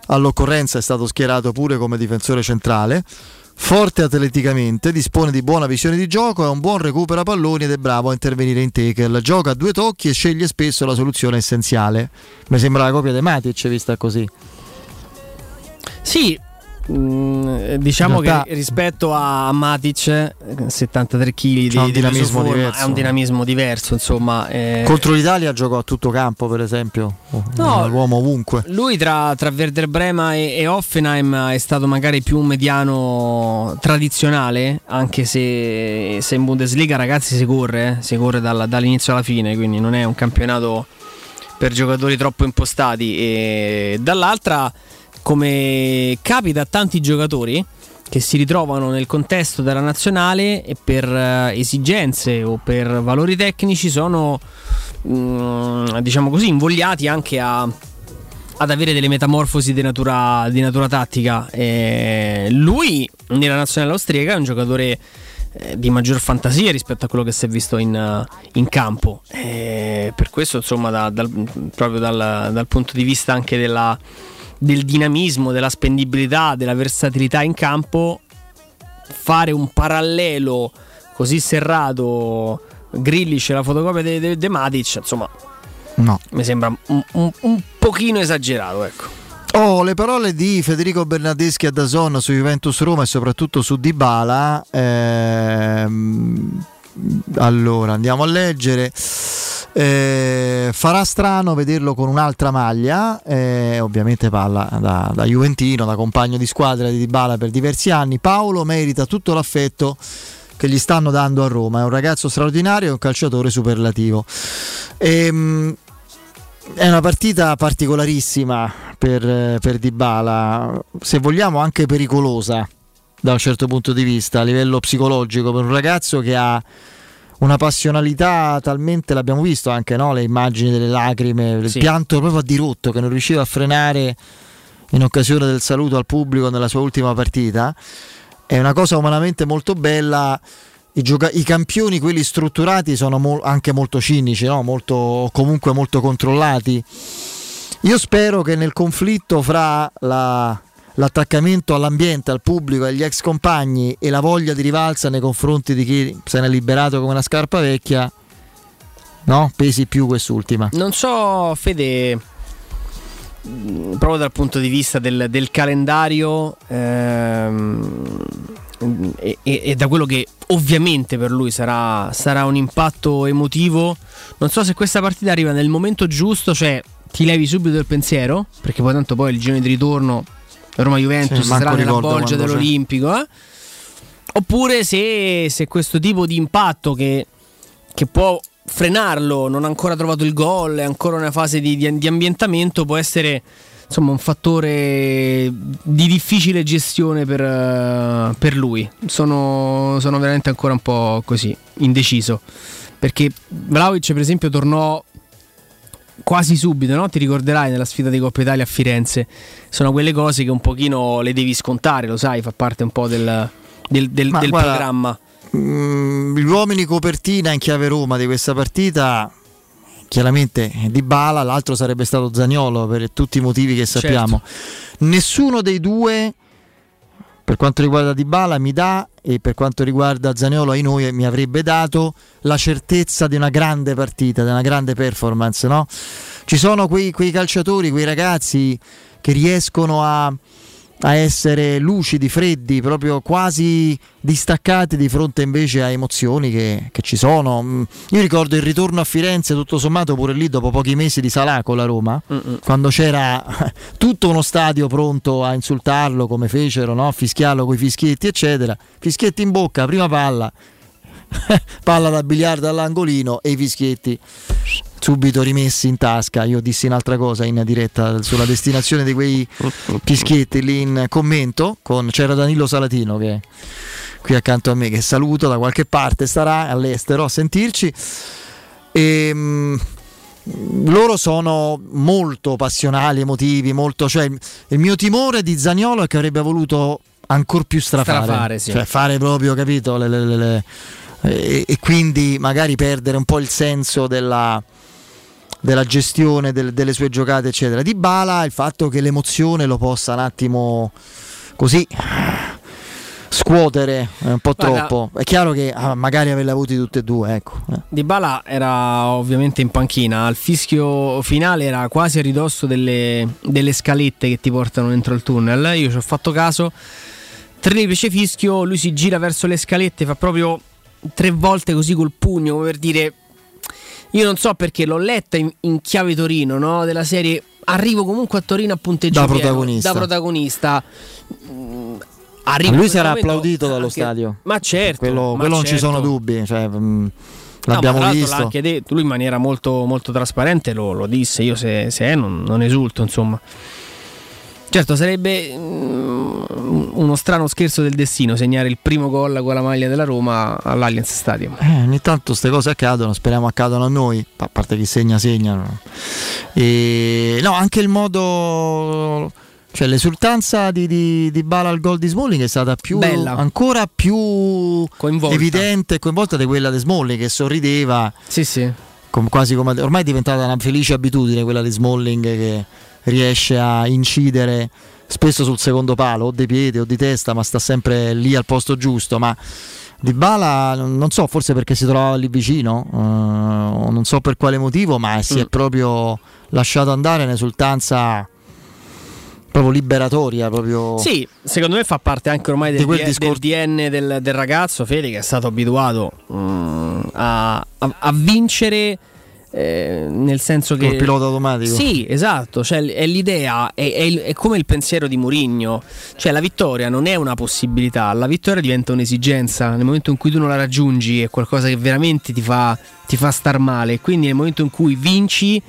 all'occorrenza è stato schierato pure come difensore centrale, forte atleticamente, dispone di buona visione di gioco, è un buon recupera palloni ed è bravo a intervenire in tackle, gioca a due tocchi e sceglie spesso la soluzione essenziale. Mi sembra la copia di Matic vista così. Sì, Mm, diciamo realtà... che rispetto a Matic 73 kg di, un dinamismo forma, diverso. è un dinamismo diverso insomma eh... contro l'Italia giocò a tutto campo per esempio? No, l'uomo ovunque. Lui tra, tra Werder Brema e, e, Offenheim è stato magari più un mediano tradizionale anche se, se in Bundesliga ragazzi si corre eh? si corre dalla, dall'inizio alla fine quindi non è un campionato per giocatori troppo impostati. E dall'altra come capita a tanti giocatori che si ritrovano nel contesto della nazionale e per uh, esigenze o per valori tecnici sono um, diciamo così invogliati anche a, ad avere delle metamorfosi di natura, di natura tattica. E lui nella nazionale austriaca è un giocatore eh, di maggior fantasia rispetto a quello che si è visto in, in campo. E per questo insomma da, dal, proprio dal, dal punto di vista anche della del dinamismo, della spendibilità, della versatilità in campo, fare un parallelo così serrato Grillish e la fotocopia di de, de Matic, insomma, no. mi sembra un, un, un pochino esagerato, ecco. Oh, le parole di Federico Bernardeschi a Dazon su Juventus Roma e soprattutto su Dybala. Ehm, allora, andiamo a leggere. Eh, farà strano vederlo con un'altra maglia, eh, ovviamente parla da, da, Juventino, da compagno di squadra di Dybala per diversi anni. Paolo merita tutto l'affetto che gli stanno dando a Roma, è un ragazzo straordinario e un calciatore superlativo. Ehm, è una partita particolarissima per, per Dybala, se vogliamo anche pericolosa da un certo punto di vista a livello psicologico per un ragazzo che ha una passionalità talmente l'abbiamo visto anche no? le immagini delle lacrime, il sì. pianto proprio a dirotto che non riusciva a frenare in occasione del saluto al pubblico nella sua ultima partita. È una cosa umanamente molto bella. I, gioca- i campioni, quelli strutturati, sono mo- anche molto cinici, no? molto, comunque molto controllati. Io spero che nel conflitto fra la, l'attaccamento all'ambiente, al pubblico, agli ex compagni e la voglia di rivalsa nei confronti di chi se n'è liberato come una scarpa vecchia, no? Pesi più quest'ultima. Non so, Fede, mm, proprio dal punto di vista del, del calendario ehm, e, e, e, da quello che ovviamente per lui sarà, sarà un impatto emotivo, non so se questa partita arriva nel momento giusto, cioè ti levi subito il pensiero, perché poi tanto poi il girone di ritorno Roma-Juventus sì, sarà nella bolgia dell'Olimpico. Eh? Oppure se, se, questo tipo di impatto che, che, può frenarlo, non ha ancora trovato il gol, è ancora una fase di, di, di ambientamento, può essere insomma, un fattore di difficile gestione per, per lui. Sono, sono, veramente ancora un po' così, indeciso. Perché Vlaovic, per esempio, tornò quasi subito, no? ti ricorderai nella sfida di Coppa Italia a Firenze. Sono quelle cose che un pochino le devi scontare, lo sai, fa parte un po' del, del, del, del guarda, programma. Mm, gli uomini copertina in chiave Roma di questa partita chiaramente Di Bala, l'altro sarebbe stato Zagnolo per tutti i motivi che sappiamo. Certo. Nessuno dei due per quanto riguarda Dybala mi dà e per quanto riguarda Zaniolo ai noi mi avrebbe dato la certezza di una grande partita, di una grande performance. No? Ci sono quei, quei calciatori, quei ragazzi che riescono a a essere lucidi, freddi, proprio quasi distaccati di fronte invece a emozioni che, che, ci sono. Mm, io ricordo il ritorno a Firenze, tutto sommato pure lì dopo pochi mesi di Salà con la Roma, Mm-mm. quando c'era *laughs* tutto uno stadio pronto a insultarlo come fecero, no? a fischiarlo con i fischietti, eccetera. Fischietti in bocca, prima palla, *laughs* palla da biliardo all'angolino e i fischietti subito rimessi in tasca. Io dissi un'altra cosa in diretta sulla destinazione di quei fischietti lì in commento. Con, c'era Danilo Salatino che qui accanto a me, che saluto da qualche parte, starà all'estero a sentirci. E, mh, loro sono molto passionali, emotivi, molto, cioè, il mio timore di Zagnolo è che avrebbe voluto ancora più strafare, strafare sì. cioè fare proprio, capito, le, le, le, e, e, quindi magari perdere un po' il senso della, della gestione del, delle sue giocate, eccetera. Di Bala il fatto che l'emozione lo possa un attimo così scuotere un po' Guarda, troppo. È chiaro che ah, magari averli avuti tutti e due. Ecco. Eh. Di Bala era ovviamente in panchina. Al fischio finale era quasi a ridosso delle, delle scalette che ti portano dentro il tunnel. Io ci ho fatto caso. Triplice fischio, lui si gira verso le scalette, fa proprio tre volte così col pugno, come per dire. Io non so perché l'ho letta in, in chiave Torino, no? Della serie arrivo comunque a Torino a punteggio da protagonista. Da protagonista Arriva lui sarà applaudito dallo anche, stadio. Ma certo, quello, ma quello certo. non ci sono certo. dubbi. Cioè, mh, l'abbiamo no, visto. L'ha detto, lui in maniera molto, molto trasparente lo, lo, disse. Io se, se è non, non, esulto, insomma. Certo, sarebbe mh, uno strano scherzo del destino segnare il primo gol con la maglia della Roma all'Allianz Stadium. Eh, ogni tanto queste cose accadono, speriamo accadano a noi, a parte chi segna, segna. E, no, anche il modo cioè l'esultanza di, di, di Bala al gol di Smalling è stata più, Bella. ancora più coinvolta. evidente e coinvolta di quella di Smalling che sorrideva. Sì, sì. Com, quasi come, ormai è diventata una felice abitudine quella di Smalling che riesce a incidere spesso sul secondo palo o di piede o di testa ma sta sempre lì al posto giusto ma di Bala non so forse perché si trovava lì vicino uh, non so per quale motivo ma si mm. è proprio lasciato andare in esultanza proprio liberatoria. Proprio sì, secondo me fa parte anche ormai del, D- del DN del, del, ragazzo Fede che è stato abituato um, a, a, a, vincere. Eh, nel senso che il pilota automatico? Sì esatto cioè, è l'idea è, è, è, come il pensiero di Murigno cioè la vittoria non è una possibilità la vittoria diventa un'esigenza. Nel momento in cui tu non la raggiungi è qualcosa che veramente ti fa, ti fa star male. Quindi nel momento in cui vinci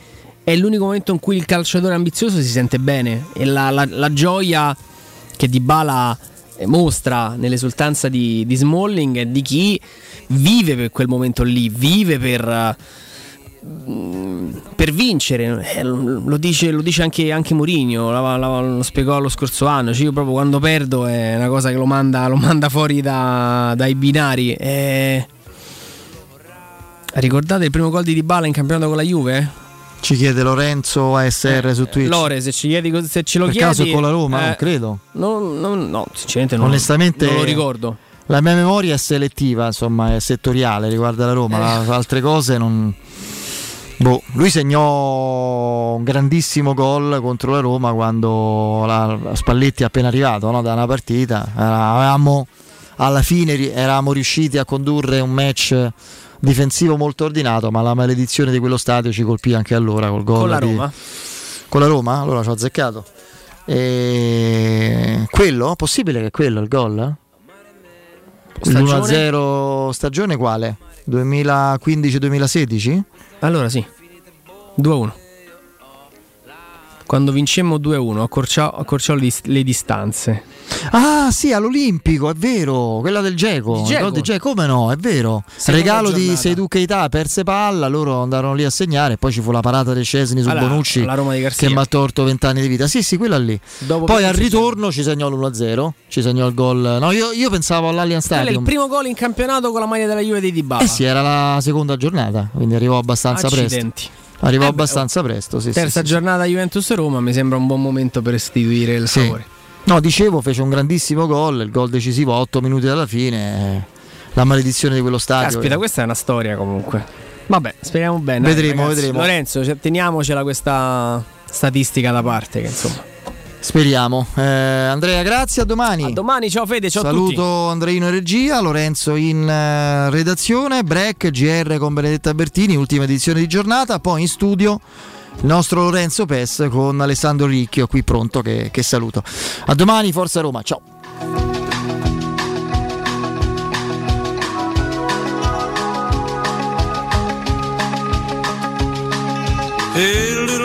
è l'unico momento in cui il calciatore ambizioso si sente bene. E la, la, la gioia che Di Bala eh, mostra nell'esultanza di, di Smalling è di chi vive per quel momento lì, vive per, per vincere. Eh, lo, dice, lo dice anche, anche Mourinho, lo, spiegò lo scorso anno. Cioè io proprio quando perdo è una cosa che lo manda, lo manda fuori da, dai binari. E... Ricordate il primo gol di Dybala in campionato con la Juve? Ci chiede Lorenzo ASR eh, su Twitch. Lore, se, ci chiedi, se ce lo per chiedi. caso con la Roma? Eh, non credo. No, no, no sinceramente non, Onestamente, non lo ricordo. La mia memoria è selettiva, insomma, è settoriale riguardo la Roma. Eh. Altre cose non. Boh, lui segnò un grandissimo gol contro la Roma quando la Spalletti è appena arrivato no, da una partita. Avevamo alla fine eravamo riusciti a condurre un match difensivo molto ordinato, ma la maledizione di quello stadio ci colpì anche allora col gol. Con la Roma? Di... Con la Roma? Allora ci ho azzeccato. E... Quello? Possibile che è quello il gol? Stagione? L'1-0 stagione quale? 2015-2016? Allora sì, 2-1 quando vincemmo 2-1 accorciò, accorciò le, le, distanze. Ah sì, all'Olimpico, è vero, quella del Geco. Di Geco. Come no, è vero. Seconda Regalo giornata. di Seidu Keita, perse palla, loro andarono lì a segnare, poi ci fu la parata dei Cesni su allora, Bonucci che mi ha torto 20 anni di vita. Sì, sì, quella lì. Dopo poi al ritorno ci segnò l'1-0, ci segnò il gol. No, io, io pensavo all'Allianz Stadium. È il primo gol in campionato con la maglia della Juve di Dybala. Eh sì, era la seconda giornata, quindi arrivò abbastanza Accidenti. presto. Arrivò eh abbastanza presto. Sì, terza sì, giornata. Juventus-Roma mi sembra un buon momento per restituire il favore. No, dicevo, fece un grandissimo gol, il gol decisivo a 8 minuti dalla fine. La maledizione di quello stadio. Caspita, questa è una storia comunque. Vabbè, speriamo bene. Vedremo, ragazzi. vedremo. Lorenzo, teniamocela questa statistica da parte. Che insomma. Speriamo. Eh, Andrea, grazie, a domani. A domani, ciao Fede, ciao Saluto a tutti. Andreino in regia, Lorenzo in uh, redazione, break, GR con Benedetta Bertini, ultima edizione di giornata, poi in studio il nostro Lorenzo Pes con Alessandro Ricchio qui pronto che, che saluto. A domani, Forza Roma, ciao. Hey.